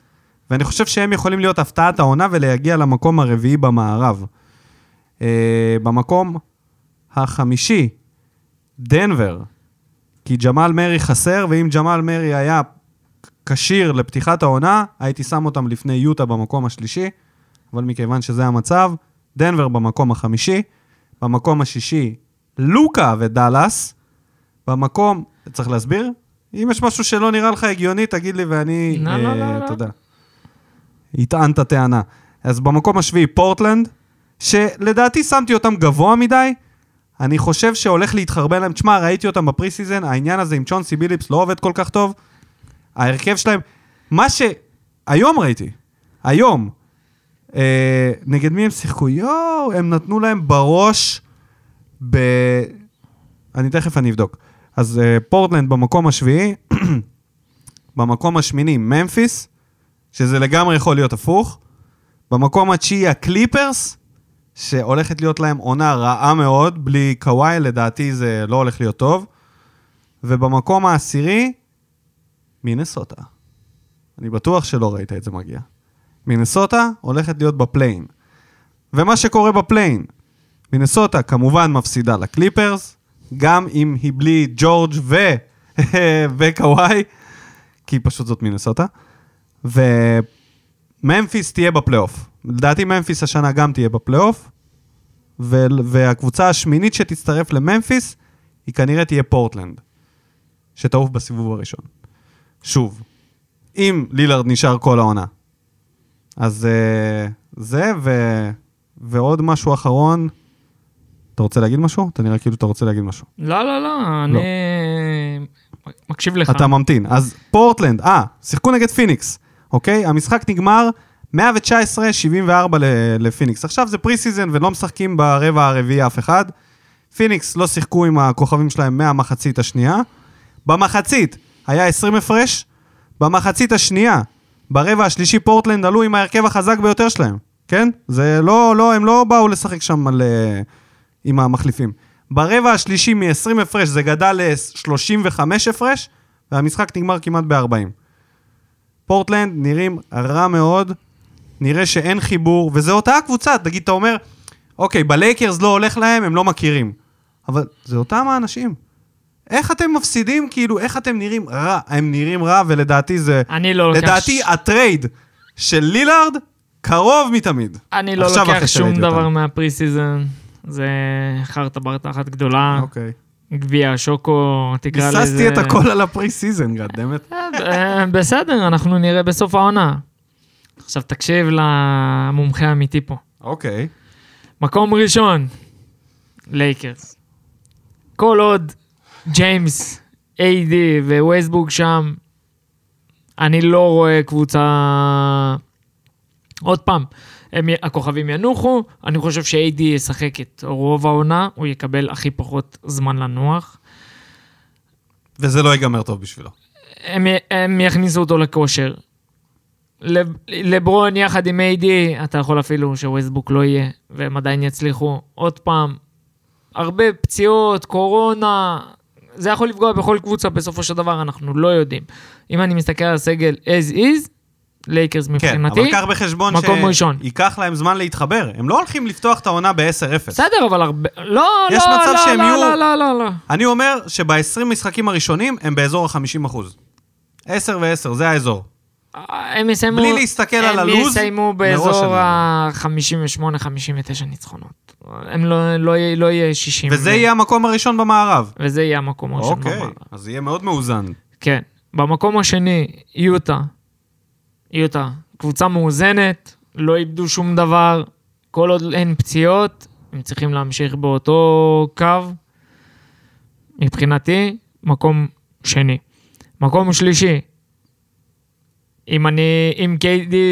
ואני חושב שהם יכולים להיות הפתעת העונה ולהגיע למקום הרביעי במערב. אה, במקום החמישי, דנבר. כי ג'מאל מרי חסר, ואם ג'מאל מרי היה כשיר לפתיחת העונה, הייתי שם אותם לפני יוטה במקום השלישי, אבל מכיוון שזה המצב, דנבר במקום החמישי, במקום השישי, לוקה ודאלאס, במקום, צריך להסביר? אם יש משהו שלא נראה לך הגיוני, תגיד לי ואני, לא, לא, לא, לא. יטען את הטענה. אז במקום השביעי, פורטלנד, שלדעתי שמתי אותם גבוה מדי, אני חושב שהולך להתחרבן להם. תשמע, ראיתי אותם ב preseason, העניין הזה עם צ'ונסי ביליפס לא עובד כל כך טוב. ההרכב שלהם, מה ש... היום ראיתי, היום, אה, נגד מי הם שיחקו? יואו, הם נתנו להם בראש ב... אני תכף אני אבדוק. אז אה, פורטלנד במקום השביעי, במקום השמיני, ממפיס, שזה לגמרי יכול להיות הפוך. במקום התשיעי, הקליפרס, שהולכת להיות להם עונה רעה מאוד, בלי קוואי, לדעתי זה לא הולך להיות טוב. ובמקום העשירי, מינסוטה. אני בטוח שלא ראית את זה מגיע. מינסוטה הולכת להיות ב play-in. ומה שקורה ב play-in, מינסוטה כמובן מפסידה לקליפרס, גם אם היא בלי ג'ורג' ו... וקוואי, כי פשוט זאת מינסוטה. וממפיס תהיה בפלייאוף. לדעתי ממפיס השנה גם תהיה בפלייאוף, ו... והקבוצה השמינית שתצטרף לממפיס, היא כנראה תהיה פורטלנד, שתעוף בסיבוב הראשון. שוב, אם לילארד נשאר כל העונה. אז uh, זה, ו... ועוד משהו אחרון. אתה רוצה להגיד משהו? אתה נראה כאילו אתה רוצה להגיד משהו. לא, לא, לא, אני מקשיב לך. אתה ממתין. אז פורטלנד, אה, שיחקו נגד פיניקס, אוקיי? המשחק נגמר 119-74 ל- לפיניקס. עכשיו זה preseason ולא משחקים ברבע הרביעי אף אחד. פיניקס לא שיחקו עם הכוכבים שלהם מהמחצית השנייה. במחצית היה 20 הפרש, במחצית השנייה, ברבע השלישי פורטלנד עלו עם ההרכב החזק ביותר שלהם, כן? זה לא, לא, הם לא באו לשחק שם על, אה, עם המחליפים. ברבע השלישי מ-20 הפרש זה גדל ל-35 הפרש, והמשחק נגמר כמעט ב-40. פורטלנד נראים רע מאוד, נראה שאין חיבור, וזה אותה הקבוצה, תגיד, אתה אומר, אוקיי, בלייקרס לא הולך להם, הם לא מכירים. אבל זה אותם האנשים. איך אתם מפסידים, כאילו, איך אתם נראים רע? הם נראים רע, ולדעתי זה... אני לא לוקח... לדעתי, הטרייד של לילארד קרוב מתמיד. אני לא לוקח שום דבר. מה preseason. זה חרטה ברטה אחת גדולה. אוקיי. גביע השוקו, תקרא לזה... ביססתי את הכל על ה pre-season, goddamn it. אה, בסדר, אנחנו נראה בסוף העונה. עכשיו תקשיב למומחה האמיתי פה. אוקיי. מקום ראשון, לייקרס. כל עוד ג'יימס, איי-די ווסטברוק שם, אני לא רואה קבוצה... עוד פעם, הם, הכוכבים ינוחו, אני חושב שאיי-די ישחק את רוב העונה, הוא יקבל הכי פחות זמן לנוח. וזה לא ייגמר טוב בשבילו. הם, הם יכניסו אותו לכושר. לב- לברון יחד עם איי-די, אתה יכול אפילו שווסטברוק לא יהיה, והם עדיין יצליחו. עוד פעם, הרבה פציעות, קורונה, זה יכול לפגוע בכל קבוצה בסופו של דבר, אנחנו לא יודעים. אם אני מסתכל על הסגל as is, לייקרס כן, מבחינתי, אבל קח בחשבון. שייקח להם זמן להתחבר. הם לא הולכים לפתוח את העונה ב-10-0. בסדר, אבל הרבה... לא, לא, לא, שהם לא, יהיו- לא, לא, לא, לא. אני אומר שב-20 משחקים הראשונים הם באזור ה-50 אחוז. 10 ו-10, זה האזור. הם יסיימו... בלי להסתכל על הם הלוז, יסיימו מראש באזור אני ה-58-59 ניצחונות. הם לא, לא, לא יהיה 60. וזה יהיה המקום הראשון במערב. וזה יהיה המקום הראשון אוקיי, במערב. אז יהיה מאוד מאוזן. כן. במקום השני, יוטה. יוטה. קבוצה מאוזנת, לא איבדו שום דבר. כל עוד אין פציעות, הם צריכים להמשיך באותו קו. מבחינתי, מקום שני. מקום שלישי, אם אני, אם קיידי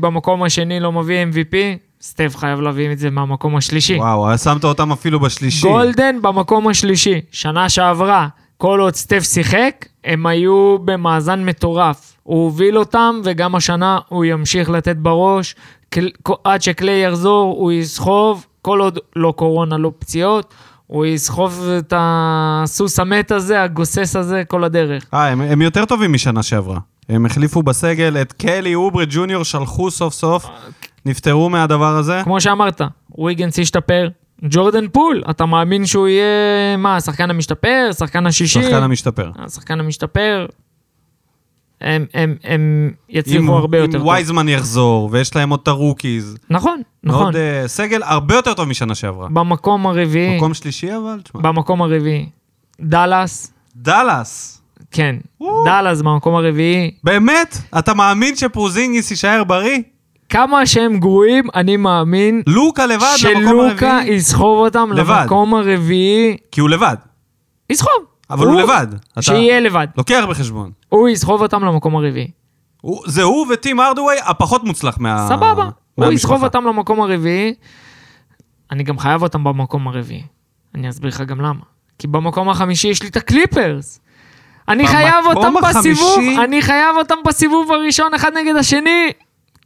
במקום השני לא מביא MVP, סטף חייב להביא את זה מהמקום השלישי. וואו, שמת אותם אפילו בשלישי. גולדן במקום השלישי. שנה שעברה, כל עוד סטף שיחק, הם היו במאזן מטורף. הוא הוביל אותם, וגם השנה הוא ימשיך לתת בראש. עד שקליי יחזור, הוא יסחוב, כל עוד לא קורונה, לא פציעות, הוא יסחוב את הסוס המת הזה, הגוסס הזה, כל הדרך. אה, הם, הם יותר טובים משנה שעברה. הם החליפו בסגל את קלי אוברה ג'וניור, שלחו סוף סוף, נפטרו מהדבר הזה. כמו שאמרת, וויגנס השתפר. ג'ורדן פול, אתה מאמין שהוא יהיה, מה, השחקן המשתפר? שחקן השישי? שחקן המשתפר. השחקן המשתפר, הם, הם, הם אם, יצליחו הרבה יותר אם טוב. וייזמן יחזור, ויש להם עוד את ה rookies. נכון, נכון. מאוד אה, סגל הרבה יותר טוב משנה שעברה. במקום הרביעי, מקום שלישי אבל, תשמע. במקום הרביעי, דאלאס, דאלאס. כן, וואו. דאלאס במקום הרביעי. באמת? אתה מאמין שפורזינגיס יישאר בריא? כמה שהם גרועים, אני מאמין לוקה לבד במקום שלוקה הרביעי? יסחוב אותם לבד. למקום הרביעי. כי הוא לבד. יסחוב. אבל הוא לבד. אתה שיהיה לבד. לוקח בחשבון. הוא יסחוב אותם למקום הרביעי. הוא- זה הוא וטים ארדווי הפחות מוצלח מה... סבבה. הוא. יסחוב אותם למקום הרביעי. אני גם חייב אותם במקום הרביעי. אני אסביר לך גם למה. כי במקום החמישי יש לי את הקליפרס. אני חייב אותם בסיבוב, החמישי? אני חייב אותם בסיבוב הראשון אחד נגד השני.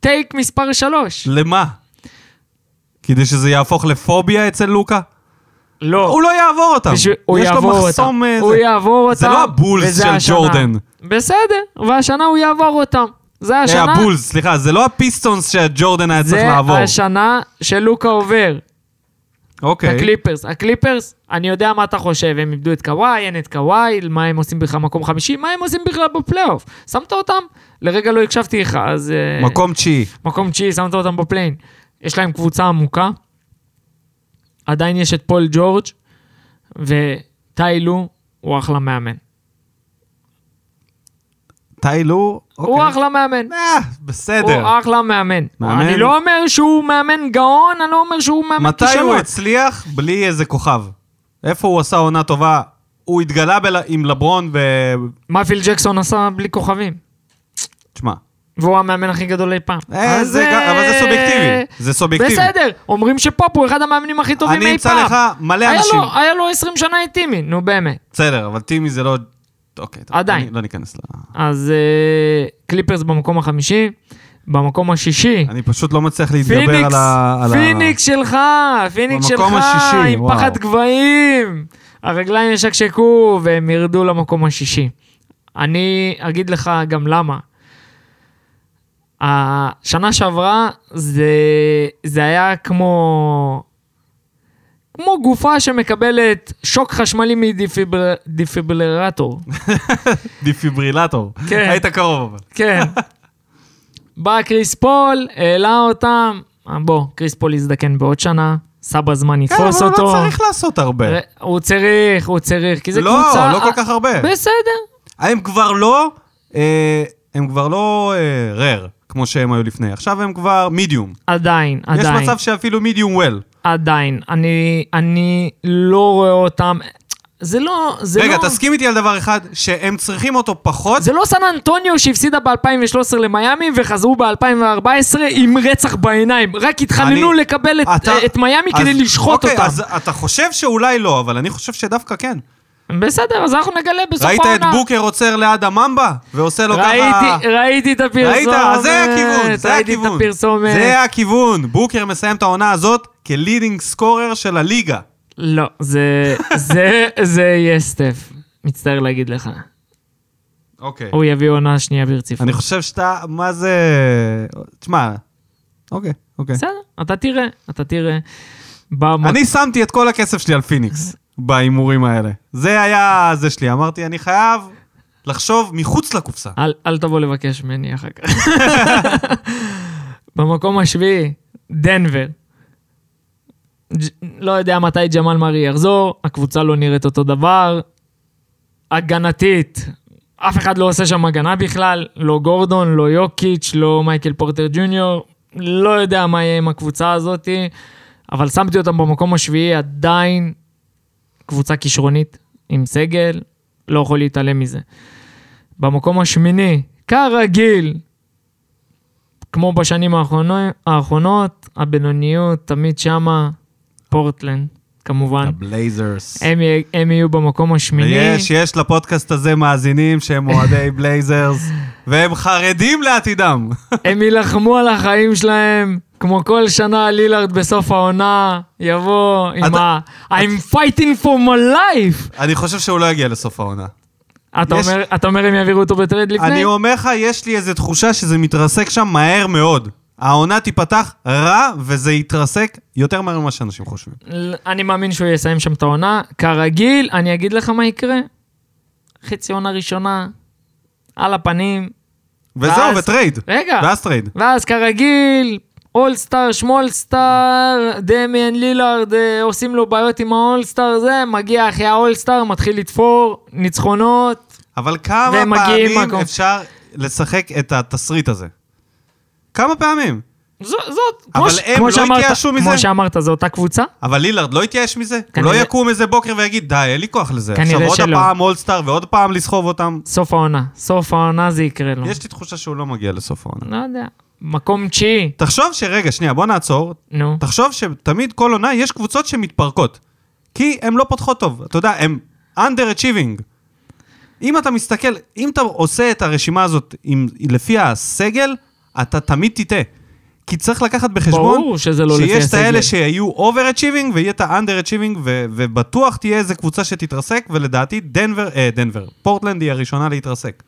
טייק מספר שלוש. למה? כדי שזה יהפוך לפוביה אצל לוקה? לא. הוא לא יעבור אותם. בשביל- הוא יש לו יעבור אותם. מחסום... אה, הוא זה. יעבור אותם. זה לא הבולס של השנה. ג'ורדן. בסדר, והשנה הוא יעבור אותם. זה אה, השנה. הבולס, סליחה, זה לא הפיסטונס שג'ורדן היה צריך זה לעבור. השנה שלוקה עובר. אוקיי. הקליפרס. הקליפרס, אני יודע מה אתה חושב, הם איבדו את קוואי, אין את קוואי, מה הם עושים בכלל מקום חמישי, מה הם עושים בכלל בפלייאוף? שמת אותם? לרגע לא הקשבתי לך, אז... אה, מקום תשיעי. מקום תשיעי, שמת אותם ב play-in. יש להם קבוצה עמוקה, עדיין יש את פול ג'ורג' וטיילו הוא אחלה מאמן. טיילו, הוא אוקיי. אחלה מאמן. אה, בסדר. הוא אחלה מאמן. מאמן? אני לא אומר שהוא מאמן גאון, אני לא אומר שהוא מאמן מתי הוא כישלון. הצליח בלי איזה כוכב? איפה הוא עשה עונה טובה? הוא התגלה בל... עם לברון ו... מה פיל ג'קסון עשה בלי כוכבים? תשמע, והוא המאמן הכי גדול אי פעם. אה, אז, זה, אה, אבל זה סובייקטיבי. זה סובייקטיבי. בסדר, אומרים שפופ הוא אחד המאמנים הכי טובים אני אי אמצא פעם. לך מלא היה אנשים. לו- היה לו 20 שנה את טימי, נו באמת. בסדר, אבל טימי זה לא... אוקיי, טוב, עדיין. אני- לא ניכנס ל... אז אה, קליפרס במקום החמישי, במקום השישי. אני פשוט לא מצליח להתגבר פיניקס, על ה... על ה- פיניקס שלך, פיניקס שלך, השישי, עם וואו. פחד גבהים. הרגליים ישקשקו והם ירדו למקום השישי. אני אגיד לך גם למה. השנה שעברה זה, זה היה כמו... כמו גופה שמקבלת שוק חשמלי מדיפיברלטור. דיפיברילטור. כן. היית קרוב אבל. כן. בא קריס פול, העלה אותם, אה, בוא, קריס פול יזדקן בעוד שנה, סבא זמן כן, יתפוס אבל אותו. לא צריך לעשות הרבה. הוא צריך, הוא צריך, כי זה לא, קבוצה... לא כל כך הרבה. בסדר. הם כבר לא... אה, הם כבר לא רר, כמו שהם היו לפני. עכשיו הם כבר מידיום. עדיין, יש עדיין, מצב שאפילו מידיום וויל. עדיין. אני, אני לא רואה אותם... זה לא, זה רגע, לא... תסכים איתי על דבר אחד, שהם צריכים אותו פחות. זה לא סן אנטוניו שהפסידה ב-2013 למיאמי וחזרו ב-2014 עם רצח בעיניים. רק התחננו אני- לקבל את, אתה- את מיאמי אז- כדי לשחוט אוקיי, אותם. אז אתה חושב שאולי לא, אבל אני חושב שדווקא כן. בסדר, אז אנחנו נגלה בסוף ראית העונה. את בוקר עוצר ליד הממבה? ועושה לו ככה... ראיתי, את הפרסומת. ראית? אז זה הכיוון, זה ראיתי את הכיוון. הפרסומת. זה הכיוון. בוקר מסיים את העונה הזאת כלידינג סקורר של הליגה. לא, זה, זה, זה יהיה סטף. מצטער להגיד לך. אוקיי. הוא יביא עונה שנייה ברציפות. אני חושב שאתה, מה זה... תשמע, אוקיי, אוקיי. בסדר, אתה תראה, אתה תראה. אני שמתי את כל הכסף שלי על פיניקס בהימורים האלה. זה היה זה שלי. אמרתי, אני חייב לחשוב מחוץ לקופסה. אל, אל תבוא לבקש ממני אחר כך. במקום השביעי, דנבר. ג'- לא יודע מתי ג'מאל מארי יחזור, הקבוצה לא נראית אותו דבר. הגנתית, אף אחד לא עושה שם הגנה בכלל, לא גורדון, לא יוקיץ', לא מייקל פורטר ג'וניור, לא יודע מה יהיה עם הקבוצה הזאת, אבל שמתי אותם במקום השביעי, עדיין קבוצה כישרונית, עם סגל, לא יכול להתעלם מזה. במקום השמיני, כרגיל, כמו בשנים האחרונות, הבינוניות תמיד שמה, פורטלנד, כמובן. הבלייזרס. הם, הם יהיו במקום השמיני. ויש, יש לפודקאסט הזה מאזינים שהם אוהדי בלייזרס, והם חרדים לעתידם. הם יילחמו על החיים שלהם, כמו כל שנה לילארד בסוף העונה, יבוא עם אתה- ה... I'm fighting for my life! אני חושב שהוא לא יגיע לסוף העונה. אתה יש- אומר, אתה אומר הם יעבירו אותו בטרייד לפני? אני אומר לך, יש לי איזו תחושה שזה מתרסק שם מהר מאוד. העונה תיפתח רע, וזה יתרסק יותר מהר ממה שאנשים חושבים. אני מאמין שהוא יסיים שם את העונה. כרגיל, אני אגיד לך מה יקרה. חצי עונה ראשונה, על הפנים. וזהו, ואז- ו trade. רגע, ואז trade. ואז כרגיל, אולסטאר, שמולסטאר, דמיאן לילארד עושים לו בעיות עם האולסטאר זה, מגיע אחרי האולסטאר, מתחיל לתפור ניצחונות. אבל כמה פעמים מקום. אפשר לשחק את התסריט הזה? כמה פעמים? ז, זאת, אבל כמו, ש- הם לא שאמרת, התייאשו מזה? כמו שאמרת, זו אותה קבוצה? אבל לילארד לא התייאש מזה? הוא כנראה- לא יקום איזה בוקר ויגיד, די, אין לי כוח לזה. כנראה עכשיו עוד שלא. הפעם אולסטאר ועוד פעם לסחוב אותם. סוף העונה. סוף העונה זה יקרה לו. יש לי תחושה שהוא לא מגיע לסוף העונה. לא יודע. מקום תשיעי, תחשוב שרגע, שנייה, בוא נעצור. נו. תחשוב שתמיד כל עונה יש קבוצות שמתפרקות. כי הן לא פותחות טוב. אתה יודע, הן underachieving. אם אתה מסתכל, אם אתה עושה את הרשימה הזאת עם, לפי הסגל, אתה תמיד תטעה. כי צריך לקחת בחשבון ברור שזה לא לפי שיש את האלה הסגל. שיהיו over-achieving ויהיה את ה-under-achieving, ו- ובטוח תהיה איזה קבוצה שתתרסק, ולדעתי דנבר, אה, דנבר, פורטלנד היא הראשונה להתרסק.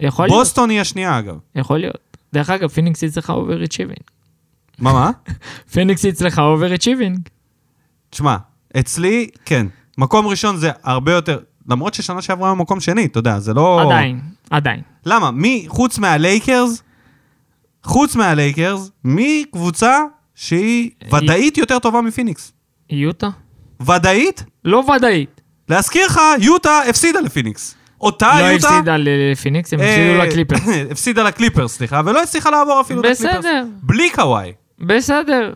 יכול להיות, בוסטון היא השנייה אגב. יכול להיות. דרך אגב, פיניקס אצלך over-achieving. מה, מה? פיניקס אצלך over-achieving. תשמע, אצלי, כן. מקום ראשון זה הרבה יותר, למרות ששנה שעברה הוא מקום שני, אתה יודע, זה לא... עדיין, עדיין. למה? מי, חוץ מהלייקרס, חוץ מהלייקרס, מי קבוצה שהיא ודאית יותר טובה מפיניקס? יוטה? ודאית? לא ודאית. להזכיר לך, יוטה הפסידה לפיניקס. אותה לא יוטה... הפסידה לפיניקס, הם אה, הפסידו לקליפר. הפסידה לקליפרס, סליחה, ולא הצליחה לעבור אפילו את הקליפרס. בסדר, בלי קוואי. בסדר.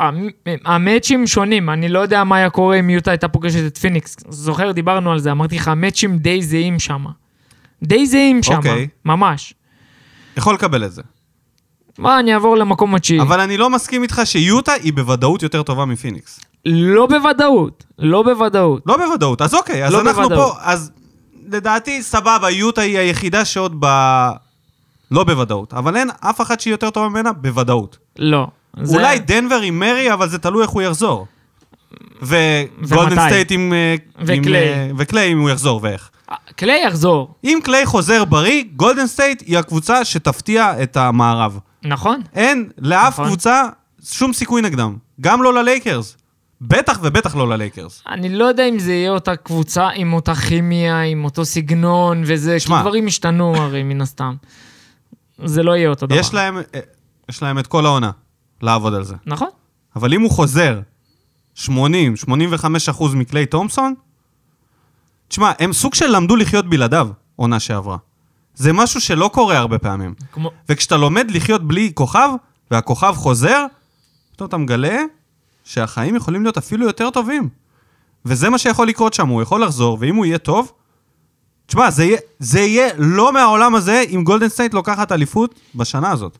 המ- המאצ'ים שונים, אני לא יודע מה היה קורה אם יוטה הייתה פוגשת את פיניקס. זוכר, דיברנו על זה, אמרתי לך, המאצ'ים די זהים שם. די זהים שם, אוקיי. ממש. יכול לקבל את זה. מה, אני אעבור למקום התשיעי. אבל אני לא מסכים איתך שיוטה היא בוודאות יותר טובה מפיניקס. לא בוודאות, לא בוודאות. לא בוודאות, אז אוקיי, אז לא אנחנו בוודאות. פה, אז לדעתי, סבבה, יוטה היא היחידה שעוד ב... לא בוודאות, אבל אין אף אחת שהיא יותר טובה ממנה בוודאות. לא. זה- אולי דנבר עם מרי, אבל זה תלוי איך הוא יחזור. וגולדן. סטייט עם... אה, עם, וקליי. אה, וקליי אם הוא יחזור ואיך. קליי יחזור, אם קליי חוזר בריא, גולדן סטייט היא הקבוצה שתפתיע את המערב. נכון? אין לאף נכון. קבוצה שום סיכוי נגדם. גם לא ללייקרס. בטח ובטח לא ללייקרס. אני לא יודע אם זה יהיה אותה קבוצה עם אותה כימיה, עם אותו סגנון וזה, כי שמע. דברים השתנו הרי מן הסתם. זה לא יהיה אותו דבר. יש להם, אה, יש להם את כל העונה לעבוד על זה. נכון? אבל אם הוא חוזר 80-85 אחוז מקליי תומפסון, תשמע, הם סוג של למדו לחיות בלעדיו, עונה שעברה. זה משהו שלא קורה הרבה פעמים. כמו... וכשאתה לומד לחיות בלי כוכב, והכוכב חוזר, פתאום אתה מגלה שהחיים יכולים להיות אפילו יותר טובים. וזה מה שיכול לקרות שם, הוא יכול לחזור, ואם הוא יהיה טוב, תשמע, זה יהיה, זה יהיה לא מהעולם הזה אם גולדן סטייט לוקחת אליפות בשנה הזאת.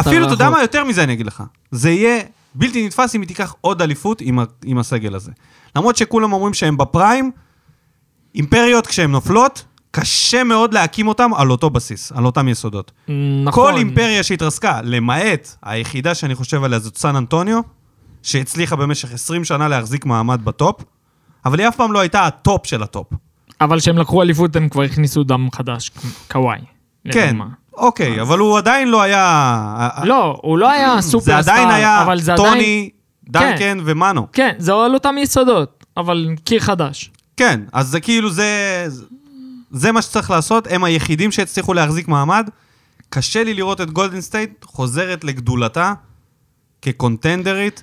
אפילו, אתה יודע. מה? יותר מזה אני אגיד לך. זה יהיה בלתי נתפס אם היא תיקח עוד אליפות עם, ה- עם הסגל הזה. למרות שכולם אומרים שהם ב prime, אימפריות כשהן נופלות, קשה מאוד להקים אותם על אותו בסיס, על אותם יסודות. נכון. כל אימפריה שהתרסקה, למעט היחידה שאני חושב עליה זאת סן אנטוניו, שהצליחה במשך 20 שנה להחזיק מעמד בטופ, אבל היא אף פעם לא הייתה הטופ של הטופ. אבל כשהם לקחו אליפות הם כבר הכניסו דם חדש, קוואי. כן, לדוגמה. אוקיי, אבל הוא עדיין לא היה... לא, הוא לא היה סופרסטאר, זה עדיין היה אבל זה עדיין... טוני, דנקן ומנו. כן, זה על אותם יסודות, אבל קיר חדש. כן, אז זה כאילו, זה, זה מה שצריך לעשות, הם היחידים שהצליחו להחזיק מעמד. קשה לי לראות את גולדן סטייט חוזרת לגדולתה כקונטנדרית.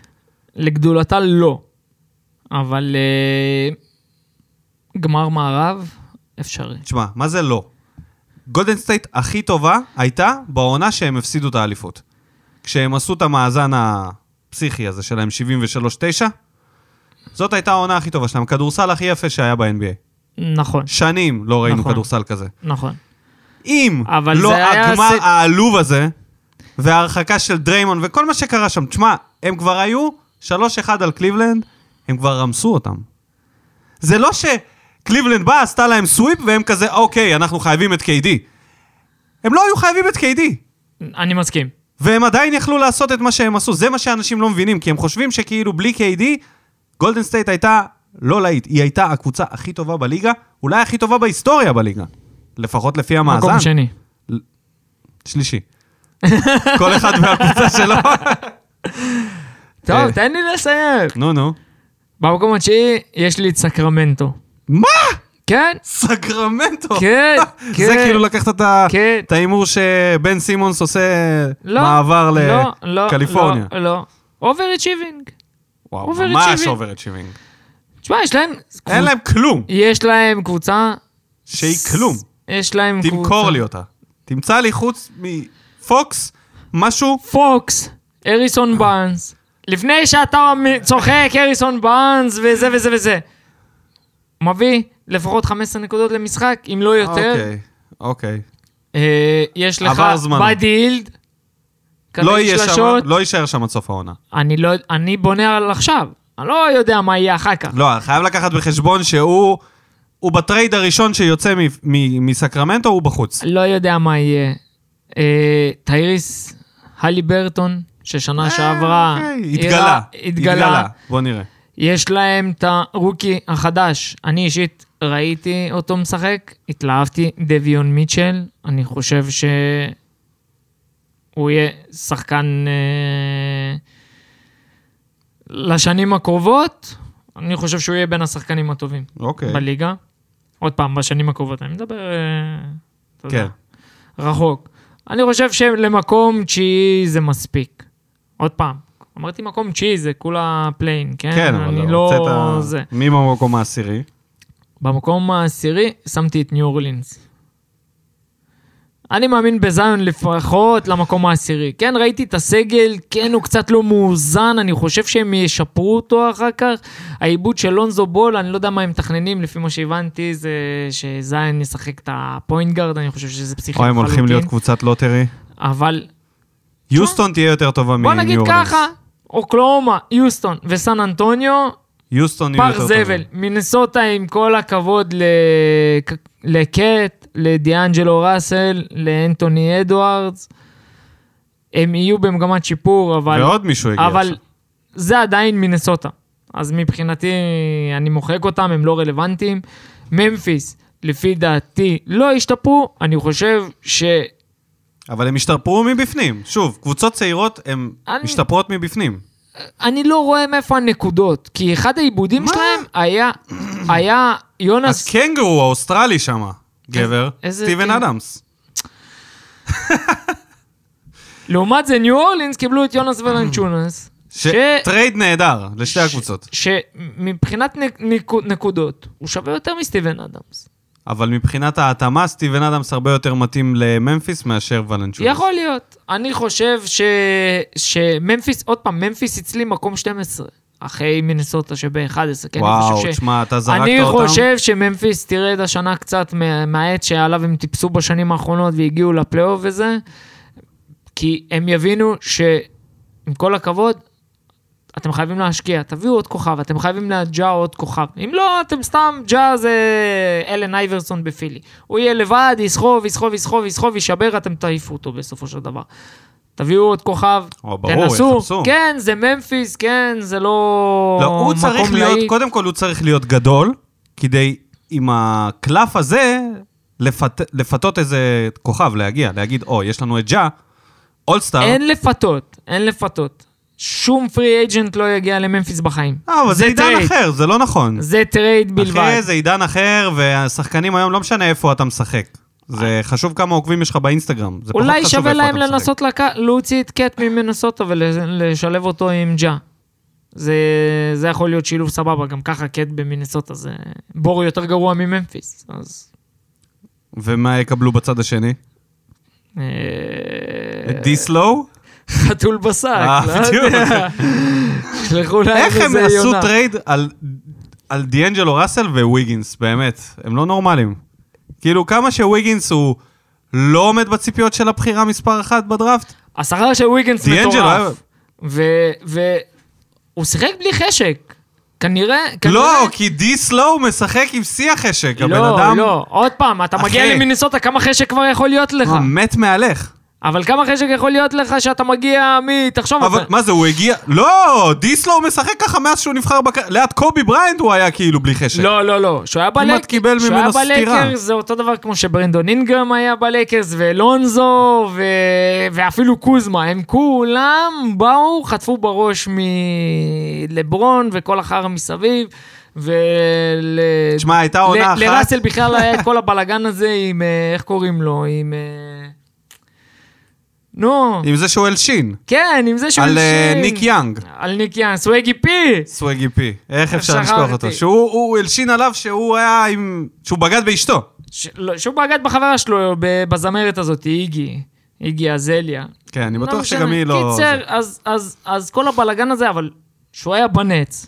לגדולתה לא, אבל אה, גמר מערב, אפשרי. תשמע, מה זה לא? גולדן סטייט הכי טובה הייתה בעונה שהם הפסידו את האליפות. כשהם עשו את המאזן הפסיכי הזה שלהם, 73-9, זאת הייתה העונה הכי טובה שלהם, כדורסל הכי יפה שהיה ב-NBA. נכון, שנים לא ראינו נכון. כדורסל כזה. נכון. אם לא הגמר ס- העלוב הזה, וההרחקה של דריימון וכל מה שקרה שם, תשמע, הם כבר היו 3-1 על קליבלנד, הם כבר רמסו אותם. זה לא שקליבלנד באה, עשתה להם סוויפ, והם כזה, אוקיי, אנחנו חייבים את KD. הם לא היו חייבים את KD. אני מסכים. והם עדיין יכלו לעשות את מה שהם עשו. זה מה שאנשים לא מבינים, כי הם חושבים שכאילו בלי KD, גולדן סטייט הייתה לא להיט, היא הייתה הקבוצה הכי טובה בליגה, אולי הכי טובה בהיסטוריה בליגה. לפחות לפי המאזן. מקום שני. שלישי. כל אחד מהקבוצה שלו. טוב, אה. תן לי לסיים. נו, נו. במקום התשיעי יש לי את סקרמנטו. מה? כן, סקרמנטו. כן, כן. זה כאילו לקחת את כן. את ההימור שבן סימונס עושה לא, מעבר לא, לא, לקליפורניה. לא, לא. overachieving. וואו, overachieving. ממש overachieving. תשמע, יש להם... אין להם כלום. יש להם קבוצה... שהיא כלום. יש להם קבוצה... תמכור לי אותה. תמצא לי חוץ מפוקס משהו. פוקס, אריסון בארנס. לפני שאתה צוחק, הריסון בארנס וזה וזה וזה. מביא לפחות 15 נקודות למשחק, אם לא יותר. אוקיי, אוקיי. אה, יש לך עבר. בדי הילד. לא. לא יישאר שם עד סוף העונה. אני לא... אני בונה על עכשיו. אני לא יודע מה יהיה אחר כך. לא, חייב לקחת בחשבון שהוא... הוא ב trade הראשון שיוצא מ- מ- מסקרמנטו, הוא בחוץ. לא יודע מה יהיה. אה, טייריס הלי ברטון, ששנה שעברה... אוקיי, התגלה. התגלה. בוא נראה. יש להם את הרוקי החדש. אני אישית ראיתי אותו משחק, התלהבתי, דביון מיטשל. אני חושב שהוא יהיה שחקן אה, לשנים הקרובות. אני חושב שהוא יהיה בין השחקנים הטובים אוקיי. בליגה. עוד פעם, בשנים הקרובות, אני מדבר, אה, אתה יודע, כן. רחוק. אני חושב שלמקום תשיעי זה מספיק. עוד פעם, אמרתי מקום תשיעי, זה כולה play-in, כן? כן, אבל לא... הוצאת... זה. מי במקום העשירי? במקום העשירי שמתי את ניו אורלינס. אני מאמין בזיון לפחות למקום העשירי. כן, ראיתי את הסגל, כן, הוא קצת לא מאוזן, אני חושב שהם ישפרו אותו אחר כך. האיבוד של לונזו בול, אני לא יודע מה הם מתכננים, לפי מה שהבנתי, זה שזיון ישחק את ה point guard, אני חושב שזה פסיכי או הם הולכים להיות קבוצת lottery? אבל יוסטון תהיה יותר טובה מניו בוא נגיד אורלינס. ככה, אוקלהומה, יוסטון וסן אנטוניו, יוסטון יהיו פח יותר טובים. זבל. מינסוטה, עם כל הכבוד לקט, לדיאנג'לו ראסל, לאנטוני אדוארדס, הם יהיו במגמת שיפור, אבל... ועוד מישהו הגיע אבל עכשיו. זה עדיין מינסוטה. אז מבחינתי, אני מוחק אותם, הם לא רלוונטיים. ממפיס, לפי דעתי, לא השתפרו. אני חושב ש... אבל הם השתפרו מבפנים. שוב, קבוצות צעירות הן אני- משתפרות מבפנים. אני לא רואה מאיפה הנקודות, כי אחד האיבודים? שלהם היה, היה יונס... קנגורו האוסטרלי שם, גבר, סטיבן אדמס. לעומת זה, ניו אורלינס קיבלו את יונס ולנצ'ונס, ש... trade נהדר לשתי הקבוצות. שמבחינת נק... נקו- נקודות, הוא שווה יותר מסטיבן אדמס. אבל מבחינת ההתאמה, סטיבן אדמס הרבה יותר מתאים לממפיס מאשר ולנצ'ונס. יכול להיות. אני חושב ש... שממפיס, עוד פעם, ממפיס אצלי מקום 12, אחרי מינסוטה שב-11, כן? אני וואו, חושב ש... תשמע, אתה זרקת אני אותם. חושב שממפיס תרד השנה קצת מה- מהעץ שעליו הם טיפסו בשנים האחרונות והגיעו לפלייאוף וזה, כי הם יבינו שעם כל הכבוד, אתם חייבים להשקיע, תביאו עוד כוכב, אתם חייבים לג'ה עוד כוכב. אם לא, אתם סתם, ג'ה זה אלן אייברסון בפילי. הוא יהיה לבד, יסחוב, יסחוב, יסחוב, יסחוב, ישבר, אתם תעיפו אותו בסופו של דבר. תביאו עוד כוכב, או, ברור, תנסו. יחפשו. כן, זה ממפיס, כן, זה לא לא, הוא צריך להיות, להיט. קודם כל הוא צריך להיות גדול, כדי עם הקלף הזה לפת, לפתות איזה כוכב, להגיע, להגיד, או, יש לנו את ג'ה, אולסטאר. אין לפתות, אין לפתות. שום free agent לא יגיע לממפיס בחיים. אה, אבל זה עידן trade. אחר, זה לא נכון. זה trade בלבד. אחי, זה עידן אחר, והשחקנים היום, לא משנה איפה אתה משחק. זה חשוב כמה עוקבים יש לך באינסטגרם. זה אולי שווה להם. לנסות לק... להוציא את קט ממינסוטה ולשלב אותו עם ג'ה. זה, זה יכול להיות שילוב סבבה, גם ככה קט במינסוטה זה בור יותר גרוע מממפיס, אז... ומה יקבלו בצד השני? אה, את די-לו? חתול בשק, אה, לא. יודע. שלחו להם איך הם עשו. trade על דיאנג'לו ראסל וויגינס, באמת, הם לא נורמלים. כאילו, כמה שוויגינס הוא לא עומד בציפיות של הבחירה מספר אחת בדראפט, השכר של היה- מטורף. והוא שיחק בלי חשק. כנראה, כנראה... לא, כי די-סלואו משחק עם שיא החשק, הבן לא, אדם לא, עוד פעם, אתה מגיע אחי. למיניסוטה, כמה חשק כבר יכול להיות לך? הוא מת מהלך. אבל כמה חשק יכול להיות לך שאתה מגיע מ... תחשוב, אבל אתה- מה זה, הוא הגיע... לא, דיסלו משחק ככה מאז שהוא נבחר בק... ליד קובי בריינד הוא היה כאילו בלי חשק. לא, לא, לא. שהוא היה כמעט בלייקרס, קיבל שהוא היה ממנו סטירה. בלייקרס זה אותו דבר כמו שברנדון אינגרם היה בלייקרס, ולונזו, ו... ואפילו קוזמה. הם כולם באו, חטפו בראש מלברון וכל החרא מסביב. ול... תשמע, הייתה עונה ל- אחת... לראסל בכלל היה את כל הבלגן הזה עם, אה, איך קוראים לו? עם... נו, עם זה שהוא הלשין. כן, עם זה שהוא על אה, הלשין. ניק יאנג, על ניק יאנג, Swaggy P. Swaggy P. איך אפשר. לשכוח אותו? שהוא הוא הלשין עליו שהוא היה עם... שהוא בגד באשתו. ש- לא, שהוא בגד בחברה שלו בזמרת הזאת, איגי, איגי אזליה. כן, אני בטוח לא משנה. שגם היא לא... קיצר, אז, אז, אז כל הבלגן הזה, אבל שהוא היה בנץ,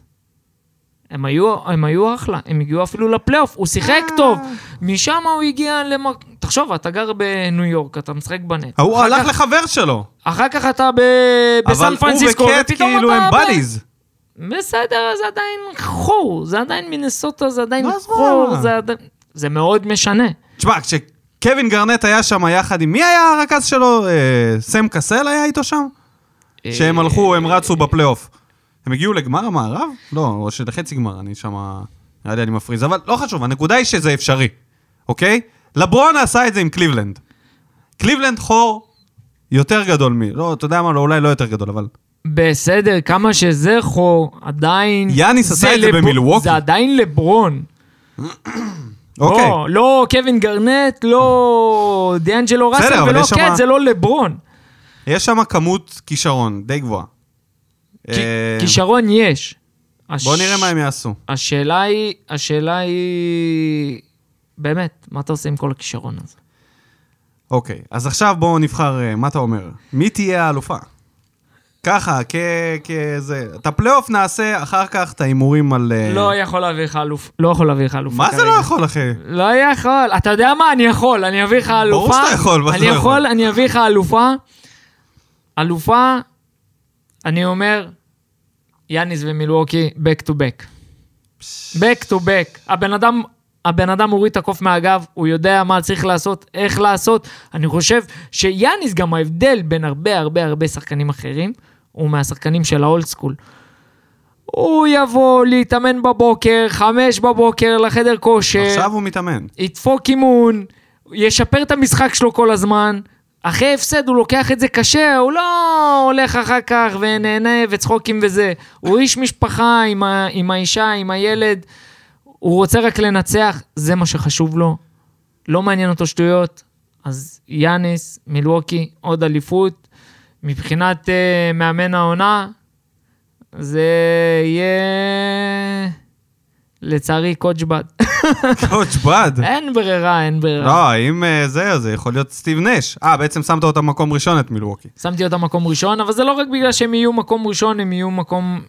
הם היו, הם היו אחלה, הם הגיעו אפילו לפלייאוף, הוא שיחק אה. טוב, משם הוא הגיע למק... תחשוב, אתה גר בניו יורק, אתה משחק בנץ. ההוא אחר הלך כך- לחבר שלו. אחר כך אתה ב... בסן אבל הוא פרנסיסקו, וקט ופתאום כאילו אתה הם בדיז. בסדר, זה עדיין חור, זה עדיין מינסוטה, זה עדיין? חור, זה עדיין... זה מאוד משנה. תשמע, כשקווין גרנט היה שם יחד עם... מי היה הרכז שלו? אה, סם קסל היה איתו שם? שהם הלכו, הם רצו בפלייאוף. הם הגיעו לגמר המערב? לא, או שלחצי גמר, אני שם... נראה לי אני מפריז, אבל לא חשוב, הנקודה היא שזה אפשרי, אוקיי? לברון עשה את זה עם קליבלנד. קליבלנד חור יותר גדול מ... לא, אתה יודע מה, לא, אולי לא יותר גדול, אבל... בסדר, כמה שזה חור, עדיין... יאניס עשה את זה לב- במילווקי. זה עדיין לברון. אוקיי. לא, לא קווין גרנט, לא דיאנג'לו ראסל ולא יש שמה- זה לא לברון. יש שם כמות כישרון די גבוהה. אה, כישרון יש. הש- בוא נראה מה הם יעשו. השאלה היא, השאלה היא... באמת, מה אתה עושה עם כל הכישרון הזה? אוקיי, אז עכשיו בואו נבחר, אה, מה אתה אומר? מי תהיה האלופה? ככה, כ... כזה... את הפלייאוף נעשה אחר כך את ההימורים על... אה, לא יכול להביא לך אלוף, לא יכול להביא לך אלופה מה זה. לא יכול, אחי? לא יכול, אתה יודע מה? אני יכול, אני אביא לך אלופה. שאתה יכול, מה זה אני לא יכול, יכול? אני אביא לך אלופה. אלופה, אני אומר, יאניס ומילווקי, back to back. back to back. הבן אדם, הבן אדם הוריד את הקוף מהגב, הוא יודע מה צריך לעשות, איך לעשות. אני חושב שיאניס גם ההבדל בין הרבה הרבה הרבה שחקנים אחרים, הוא מהשחקנים של האולד סקול. הוא יבוא להתאמן בבוקר, חמש בבוקר לחדר כושר. עכשיו הוא מתאמן. ידפוק אימון, ישפר את המשחק שלו כל הזמן. אחרי הפסד הוא לוקח את זה קשה, הוא לא הולך אחר כך ונהנה וצחוקים וזה. הוא איש משפחה עם, ה, עם האישה, עם הילד, הוא רוצה רק לנצח, זה מה שחשוב לו. לא מעניין אותו שטויות. אז יאניס, מילווקי, עוד אליפות. מבחינת uh, מאמן העונה, זה יהיה... לצערי קודג'בט. קואוצ' בד. אין ברירה, אין ברירה. לא, אם אה, זה, זה יכול להיות סטיב נש. אה, בעצם שמת אותם מקום ראשון את מילווקי. שמתי אותם מקום ראשון, אבל זה לא רק בגלל שהם יהיו מקום ראשון, הם יהיו מקום...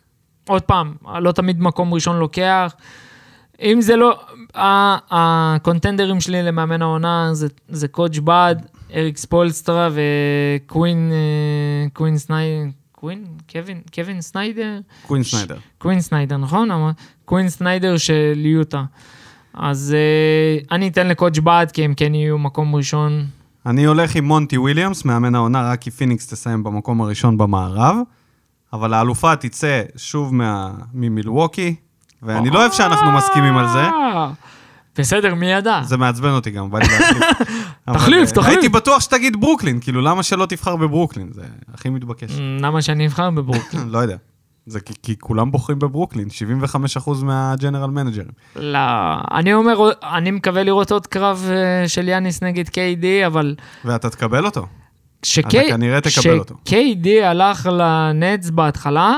עוד פעם, לא תמיד מקום ראשון לוקח. אם זה לא... הקונטנדרים שלי למאמן העונה זה, זה coach Bud, אריק ספולסטרה וקווין... אה, קווין סניידר... קווין? קווין? קווין סניידר? קווין סניידר. קווין סניידר, נכון? קווין סניידר של יוטה. אז uh, אני אתן ל coach Bud, כי הם כן יהיו מקום ראשון אני הולך עם מונטי וויליאמס, מאמן העונה, רק כי פיניקס תסיים במקום הראשון במערב, אבל האלופה תצא שוב מה... ממילווקי, ואני לא אוהב שאנחנו מסכימים על זה. בסדר, מי ידע? זה מעצבן אותי גם, בא לי להחליף. תחליף, אה, תחליף. הייתי בטוח שתגיד ברוקלין, כאילו, למה שלא תבחר בברוקלין? זה הכי מתבקש. למה שאני אבחר בברוקלין? לא יודע. זה כי, כי כולם בוחרים בברוקלין, 75% מהג'נרל מנג'רים. לא, אני אומר, אני מקווה לראות עוד קרב אה, של יאניס נגד KD, אבל ואתה תקבל אותו. כשק- אתה כנראה תקבל אותו. כשKD הלך לנטס בהתחלה,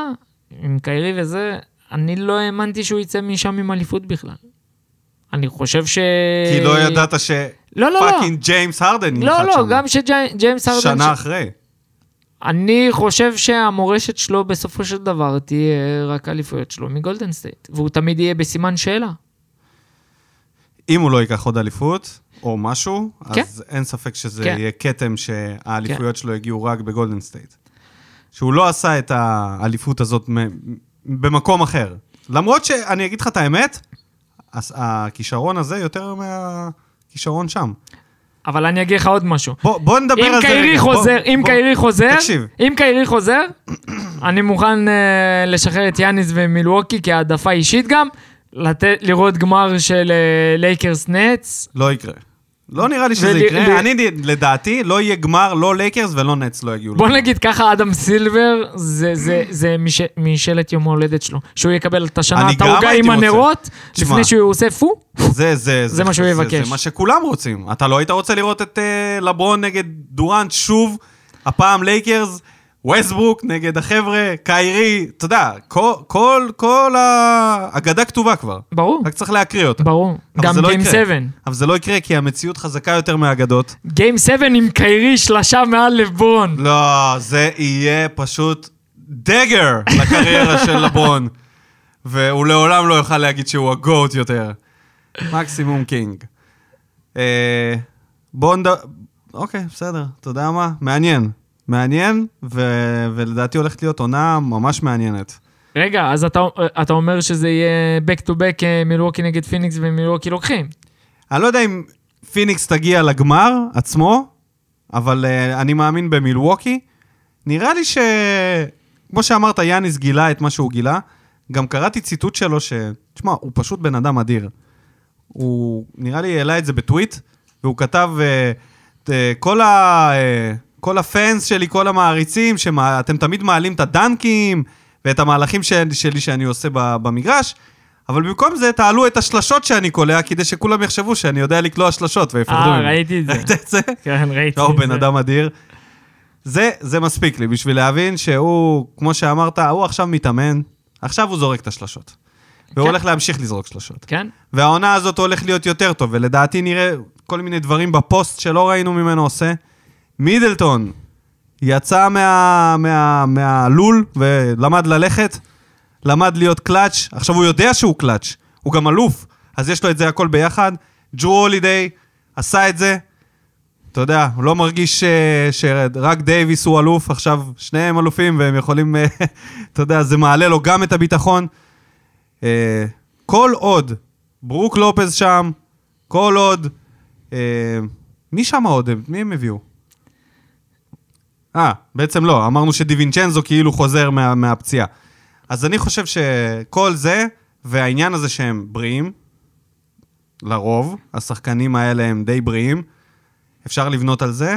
עם קיירי וזה, אני לא האמנתי שהוא יצא משם עם אליפות בכלל. אני חושב ש... כי לא ידעת ש... לא, לא, לא. fucking ג'יימס הרדן לא, ינחת לא, שם. גם שג'יימס הרדן... שנה ש- אחרי. אני חושב שהמורשת שלו בסופו של דבר תהיה רק האליפויות שלו מגולדן סטייט, והוא תמיד יהיה בסימן שאלה. אם הוא לא ייקח עוד אליפות, או משהו, כן. אז אין ספק שזה כן. יהיה כתם שהאליפויות שלו יגיעו רק בגולדן סטייט. שהוא לא עשה את האליפות הזאת במקום אחר. למרות שאני אגיד לך את האמת, הכישרון הזה יותר מהכישרון שם. אבל אני אגיד לך עוד משהו. בוא, בוא נדבר על זה קיירי רגע. בוא- חוזר, אם קיירי חוזר, תקשיב. אם קיירי חוזר, אני מוכן אה, לשחרר את יאניס ומילווקי כהעדפה אישית גם, לתת, לראות גמר של אה, לייקרס נטס. לא יקרה. לא נראה לי שזה יקרה. אני, לדעתי, לא יהיה גמר, לא לייקרס ולא נטס לא יגיעו. בוא. נגיד ככה, אדם סילבר, זה, זה, זה מש, משאלת יום ההולדת שלו. שהוא יקבל את השנה את העוגה עם רוצה. הנרות, תשמע. לפני שהוא עושה פו. זה, זה, זה מה שהוא יבקש. זה מה שכולם רוצים. אתה לא היית רוצה לראות את uh, לברון נגד דורנט שוב, הפעם לייקרס, ווסטברוק נגד החבר'ה, קיירי, אתה יודע, כל, כל, כל האגדה כתובה כבר. ברור, רק צריך להקריא אותה. ברור. גם לא game יקרה. 7. אבל זה לא יקרה כי המציאות חזקה יותר מהאגדות. גיים 7 עם קיירי שלשה מעל לברון. לא, זה יהיה פשוט דגר לקריירה של לברון. והוא לעולם לא יוכל להגיד שהוא הגוט יותר. מקסימום קינג. אה, בואו נד... אוקיי, בסדר, אתה יודע מה? מעניין. מעניין, ו... ולדעתי הולכת להיות עונה ממש מעניינת. רגע, אז אתה, אתה אומר שזה יהיה back to back אה, מילווקי נגד פיניקס ומילווקי לוקחים. אני לא יודע אם פיניקס תגיע לגמר עצמו, אבל uh, אני מאמין במילווקי. נראה לי ש... כמו שאמרת, יאניס גילה את מה שהוא גילה. גם קראתי ציטוט שלו ש... תשמע, הוא פשוט בן אדם אדיר. הוא, נראה לי, העלה את זה בטוויט, והוא כתב, uh, uh, כל, ה, uh, כל ה fans שלי, כל המעריצים, שאתם תמיד מעלים את הדנקים ואת המהלכים ש... שלי שאני עושה במגרש, אבל במקום זה תעלו את השלשות שאני קולע, כדי שכולם יחשבו שאני יודע לקלוע שלשות ויפחדו אה. ראיתי את זה. ראית את זה? כן, ראיתי הוא את בן זה. אדם אדיר. זה, זה מספיק לי בשביל להבין שהוא, כמו שאמרת, הוא עכשיו מתאמן, עכשיו הוא זורק את השלשות. והוא כן. הולך להמשיך לזרוק שלשות. כן? והעונה הזאת הולך להיות יותר טוב, ולדעתי נראה כל מיני דברים בפוסט שלא ראינו ממנו עושה. מידלטון יצא מה, מה, מהלול ולמד ללכת, למד להיות קלאץ', עכשיו הוא יודע שהוא קלאץ', הוא גם אלוף, אז יש לו את זה הכל ביחד. ג'רו הולידיי עשה את זה, אתה יודע, הוא לא מרגיש אה, שרק דייוויס הוא אלוף, עכשיו שניהם אלופים והם יכולים, אה, אתה יודע, זה מעלה לו גם את הביטחון. אה, כל עוד ברוק לופז שם, כל עוד... מי שם עוד? מי הם הביאו? אה, בעצם לא, אמרנו שדיווינצ'נזו כאילו חוזר מה, מהפציעה. אז אני חושב שכל זה, והעניין הזה שהם בריאים, לרוב, השחקנים האלה הם די בריאים, אפשר לבנות על זה.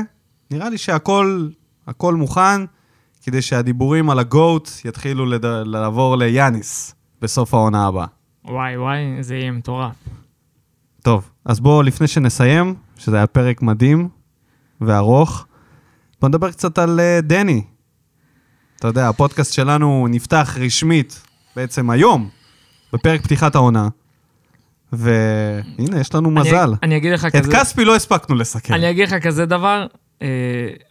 נראה לי שהכל הכל מוכן כדי שהדיבורים על הגוט יתחילו לד... לעבור ליאניס בסוף העונה הבאה. וואי וואי, זה יהיה מטורף. טוב, אז בואו, לפני שנסיים, שזה היה פרק מדהים וארוך, בואו נדבר קצת על uh, דני. אתה יודע, הפודקאסט שלנו נפתח רשמית בעצם היום, בפרק פתיחת העונה, והנה, יש לנו מזל. אני, אני אגיד לך את כזה... כספי לא הספקנו לסכם. אני אגיד לך כזה דבר, אה,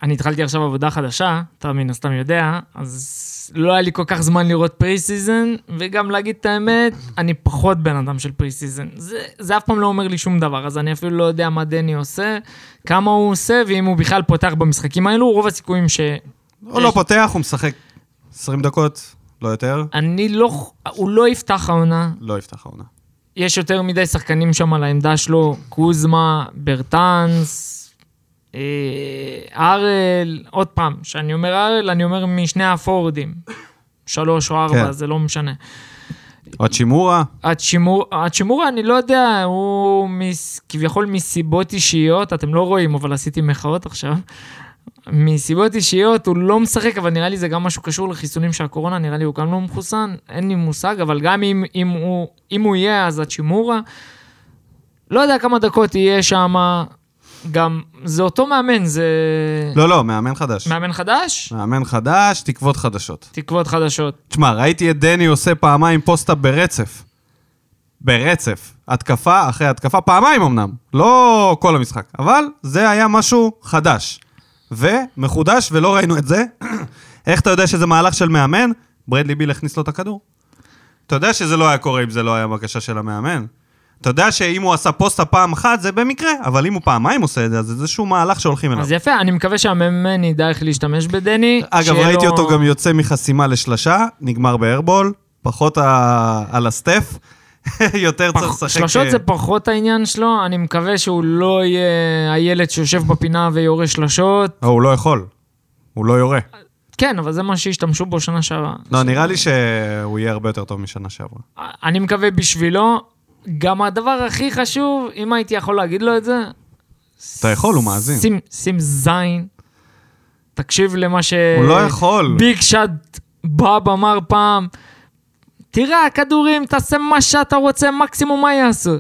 אני התחלתי עכשיו עבודה חדשה, אתה מן הסתם יודע, אז לא היה לי כל כך זמן לראות preseason, וגם להגיד את האמת, אני פחות בן אדם של preseason. זה, זה אף פעם לא אומר לי שום דבר, אז אני אפילו לא יודע מה דני עושה, כמה הוא עושה, ואם הוא בכלל פותח במשחקים האלו, רוב הסיכויים ש... הוא לא פותח, הוא משחק 20 דקות, לא יותר, אני לא... הוא לא יפתח העונה, לא יפתח העונה. יש יותר מדי שחקנים שם על העמדה שלו, קוזמה, ברטאנס, אה, ארל, עוד פעם, כשאני אומר ארל, אני אומר משני הפורוורדים. שלוש או ארבע, כן. זה לא משנה. הצ'ימור, הצ'ימורה, אני לא יודע, הוא מס, כביכול מסיבות אישיות, אתם לא רואים, אבל עשיתי מחאות עכשיו. מסיבות אישיות הוא לא משחק, אבל נראה לי זה גם משהו קשור לחיסונים של הקורונה, נראה לי הוא גם לא מחוסן, אין לי מושג, אבל גם אם, אם, הוא, אם הוא יהיה, אז הצ'ימורה. לא יודע כמה דקות יהיה שם, גם, זה אותו מאמן, זה... לא, לא, מאמן חדש. מאמן חדש? מאמן חדש, תקוות חדשות. תקוות חדשות. תשמע, ראיתי את דני עושה פעמיים post-up ברצף. ברצף. התקפה אחרי התקפה, פעמיים אמנם. לא כל המשחק. אבל זה היה משהו חדש. ומחודש, ולא ראינו את זה. איך אתה יודע שזה מהלך של מאמן? ברדלי ביל הכניס לו את הכדור. אתה יודע שזה לא היה קורה אם זה לא היה בקשה של המאמן. אתה יודע שאם הוא עשה post-up פעם אחת, זה במקרה, אבל אם הוא פעמיים עושה את זה, אז זה איזשהו מהלך שהולכים אליו. אז יפה, אני מקווה שהמאמן ידע איך להשתמש בדני. אגב, ראיתי לו- אותו גם יוצא מחסימה לשלשה, נגמר בארבול, פחות ה- על הסטף, יותר צריך פח- לשחק... שלשות אה, זה פחות העניין שלו, אני מקווה שהוא לא יהיה הילד שיושב בפינה ויורה שלשות. אה, הוא לא יכול, הוא לא יורה. כן, אבל זה מה שהשתמשו בו שנה שעברה. לא, נראה לי שהוא יהיה הרבה יותר טוב משנה שעברה. אני מקווה בשבילו. גם הדבר הכי חשוב, אם הייתי יכול להגיד לו את זה... אתה יכול, הוא מאזין. שים, שים זין, תקשיב למה ש... הוא לא יכול. Big Shot Bob אמר פעם, תראה, הכדורים, תעשה מה שאתה רוצה, מקסימום מה יעשו?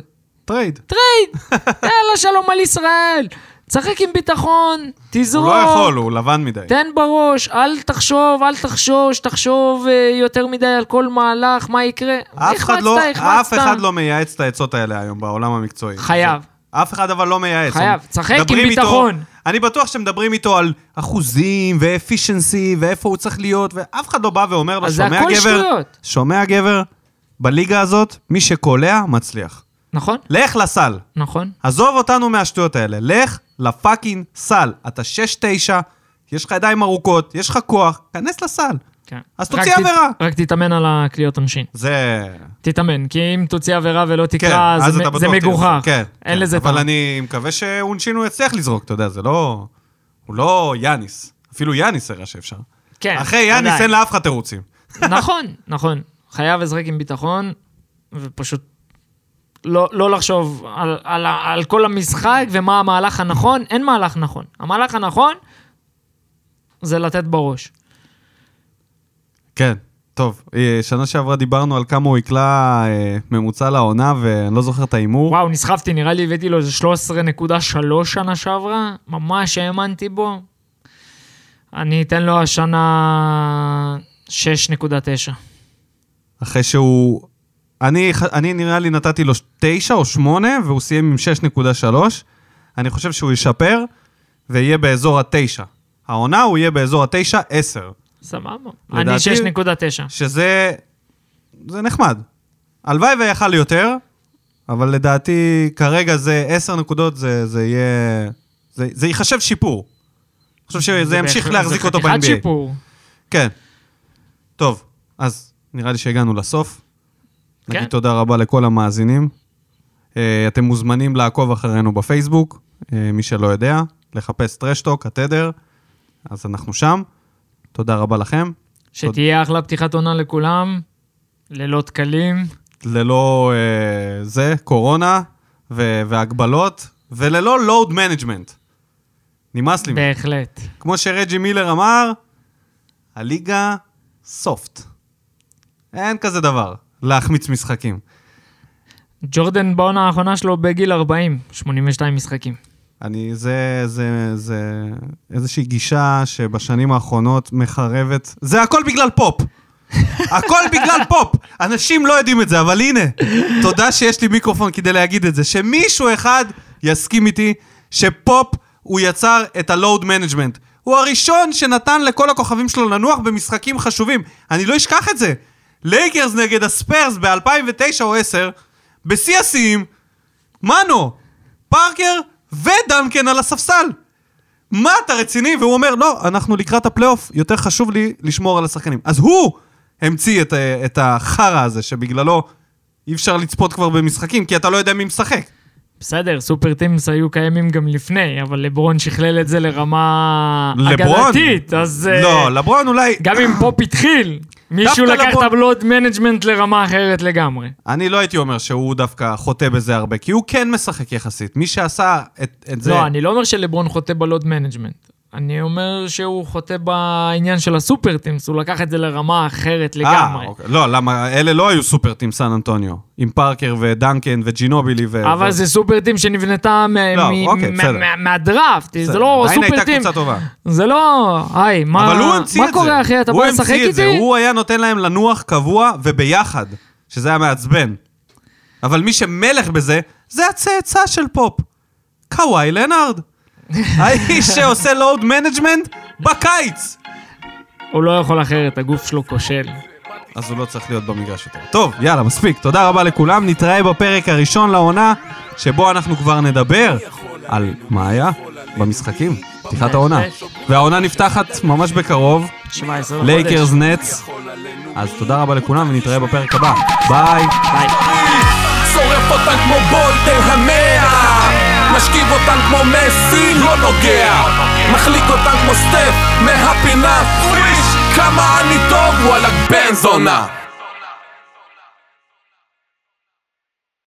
Trade. Trade! יאללה, שלום על ישראל! תשחק עם ביטחון, הוא תזרוק. לא יכול, הוא לבן מדי. תן בראש, אל תחשוב, אל תחשוש, תחשוב אה, יותר מדי על כל מהלך, מה יקרה. אף אחד לא-. אף אחד לא מייעץ את העצות האלה היום בעולם המקצועי. חייב. אף אחד אבל לא מייעץ. חייב. תשחק עם מדברים איתו- ביטחון. אני בטוח שאתם מדברים איתו על אחוזים ואפישנסי ואיפה הוא צריך להיות, ואף אחד לא בא ואומר לו, שומע גבר. שומע גבר, בליגה הזאת, מי שקולע, מצליח. נכון, לך לסל. נכון. עזוב אותנו מהשטויות האלה, לך לפאקינג סל. אתה 6-9, יש לך ידיים ארוכות, יש לך כוח, כנס לסל. כן. אז תוציא ת- עבירה. רק תתאמן על הקליעות עונשין. זה... תתאמן, כי אם תוציא עבירה ולא כן, תקרא, אז זה מ- זה מגוחך. תראה. כן, אין כן. לזה טעם. אבל אני מקווה שעונשין הוא יצליח לזרוק, אתה יודע, זה לא... הוא לא יאניס. אפילו יאניס הראה שאפשר. כן, אחרי יאניס. אין לאף אחד תירוצים. נכון, נכון. חייב לשחק עם ביטחון, ופשוט לא, לא לחשוב על, על, על כל המשחק ומה המהלך הנכון. אין מהלך נכון. המהלך הנכון זה לתת בראש. כן. טוב, אה, שנה שעברה דיברנו על כמה הוא יקלע אה, ממוצע לעונה, ואני לא זוכר את ההימור. וואו, נסחפתי, נראה לי הבאתי לו איזה 13.3 שנה שעברה, ממש האמנתי בו. אני אתן לו השנה 6.9. אחרי שהוא... אני, אני נראה לי נתתי לו 9 או 8, והוא סיים עם 6.3. אני חושב שהוא ישפר, ויהיה באזור ה-9. העונה הוא יהיה באזור ה-9, 10. סבבה. אני לדעתי- 6.9. שזה... זה נחמד. הלוואי ויכל יותר, אבל לדעתי כרגע זה 10 נקודות, זה, זה יהיה... זה, זה ייחשב שיפור. אני חושב שזה ימשיך להחזיק זה אותו חתיכת ב-NBA. שיפור. כן. טוב, אז נראה לי שהגענו לסוף. כן. נגיד תודה רבה לכל המאזינים. אה, אתם מוזמנים לעקוב אחרינו בפייסבוק, אה, מי שלא יודע, לחפש Trash Talk, התדר, אז אנחנו שם. תודה רבה לכם. שתהיה אחלה פתיחת עונה לכולם, לילות קלים. ללא אה, זה, קורונה ו- והגבלות, וללא load management. נמאס לי. בהחלט. כמו שרג'י מילר אמר, הליגה soft. אין כזה דבר, להחמיץ משחקים. ג'ורדן בעונה האחרונה שלו בגיל 40, 82 משחקים. אני, זה, זה, זה איזושהי גישה שבשנים האחרונות מחרבת. זה הכל בגלל פופ. הכל בגלל פופ. אנשים לא יודעים את זה, אבל הנה, תודה שיש לי מיקרופון כדי להגיד את זה. שמישהו אחד יסכים איתי שפופ הוא יצר את ה-load management. הוא הראשון שנתן לכל הכוכבים שלו לנוח במשחקים חשובים. אני לא אשכח את זה. לייקרס נגד הספרס ב-2009 או 10, בשיא השיאים, מנו, פארקר ודנקן על הספסל. מה, אתה רציני? והוא אומר, לא, אנחנו לקראת הפלייאוף, יותר חשוב לי לשמור על השחקנים. אז הוא המציא את, את החרא הזה, שבגללו אי אפשר לצפות כבר במשחקים, כי אתה לא יודע מי משחק. בסדר, super teams היו קיימים גם לפני, אבל לברון שכלל את זה לרמה לברון? אגדתית, אז... אה, לא, לברון אולי... גם אם פופ התחיל, מישהו לקח לברון- את ה load management לרמה אחרת לגמרי. אני לא הייתי אומר שהוא דווקא חוטא בזה הרבה, כי הוא כן משחק יחסית. מי שעשה את, את זה... לא, אני לא אומר שלברון חוטא ב load management. אני אומר שהוא חוטא בעניין של ה super teams, הוא לקח את זה לרמה אחרת לגמרי. אה, אוקיי. לא, למה, אלה לא היו סופר team סן אנטוניו. עם פרקר ודנקן וג'ינובילי ו... אבל ו... זה super team שנבנתה מ- לא, מ- אוקיי, מ-. מה- מהדראפט, זה. לא סופר הייתה team. קבוצה טובה. זה לא, היי, מה אבל הוא המציא מה את זה. קורה אחי, אתה בא לשחק הוא המציא את זה, איתי? הוא היה נותן להם לנוח קבוע וביחד, שזה היה מעצבן. אבל מי שמלך בזה, זה הצאצא של פופ. קוואי לנארד. האיש שעושה load management בקיץ. הוא לא יכול אחרת, הגוף שלו כושל. אז הוא לא צריך להיות במגרש יותר. טוב, יאללה, מספיק. תודה רבה לכולם. נתראה בפרק הראשון לעונה, שבו אנחנו כבר נדבר על מה היה במשחקים, פתיחת העונה. והעונה נפתחת ממש בקרוב, 17 לחודש. לייקרס נטס. אז תודה רבה לכולם, ונתראה בפרק הבא. ביי. ביי. משכיב אותן כמו מסי, לא נוגע. מחליק אותן כמו סטף מהפינה. פריש כמה אני טוב, וואלה בן זונה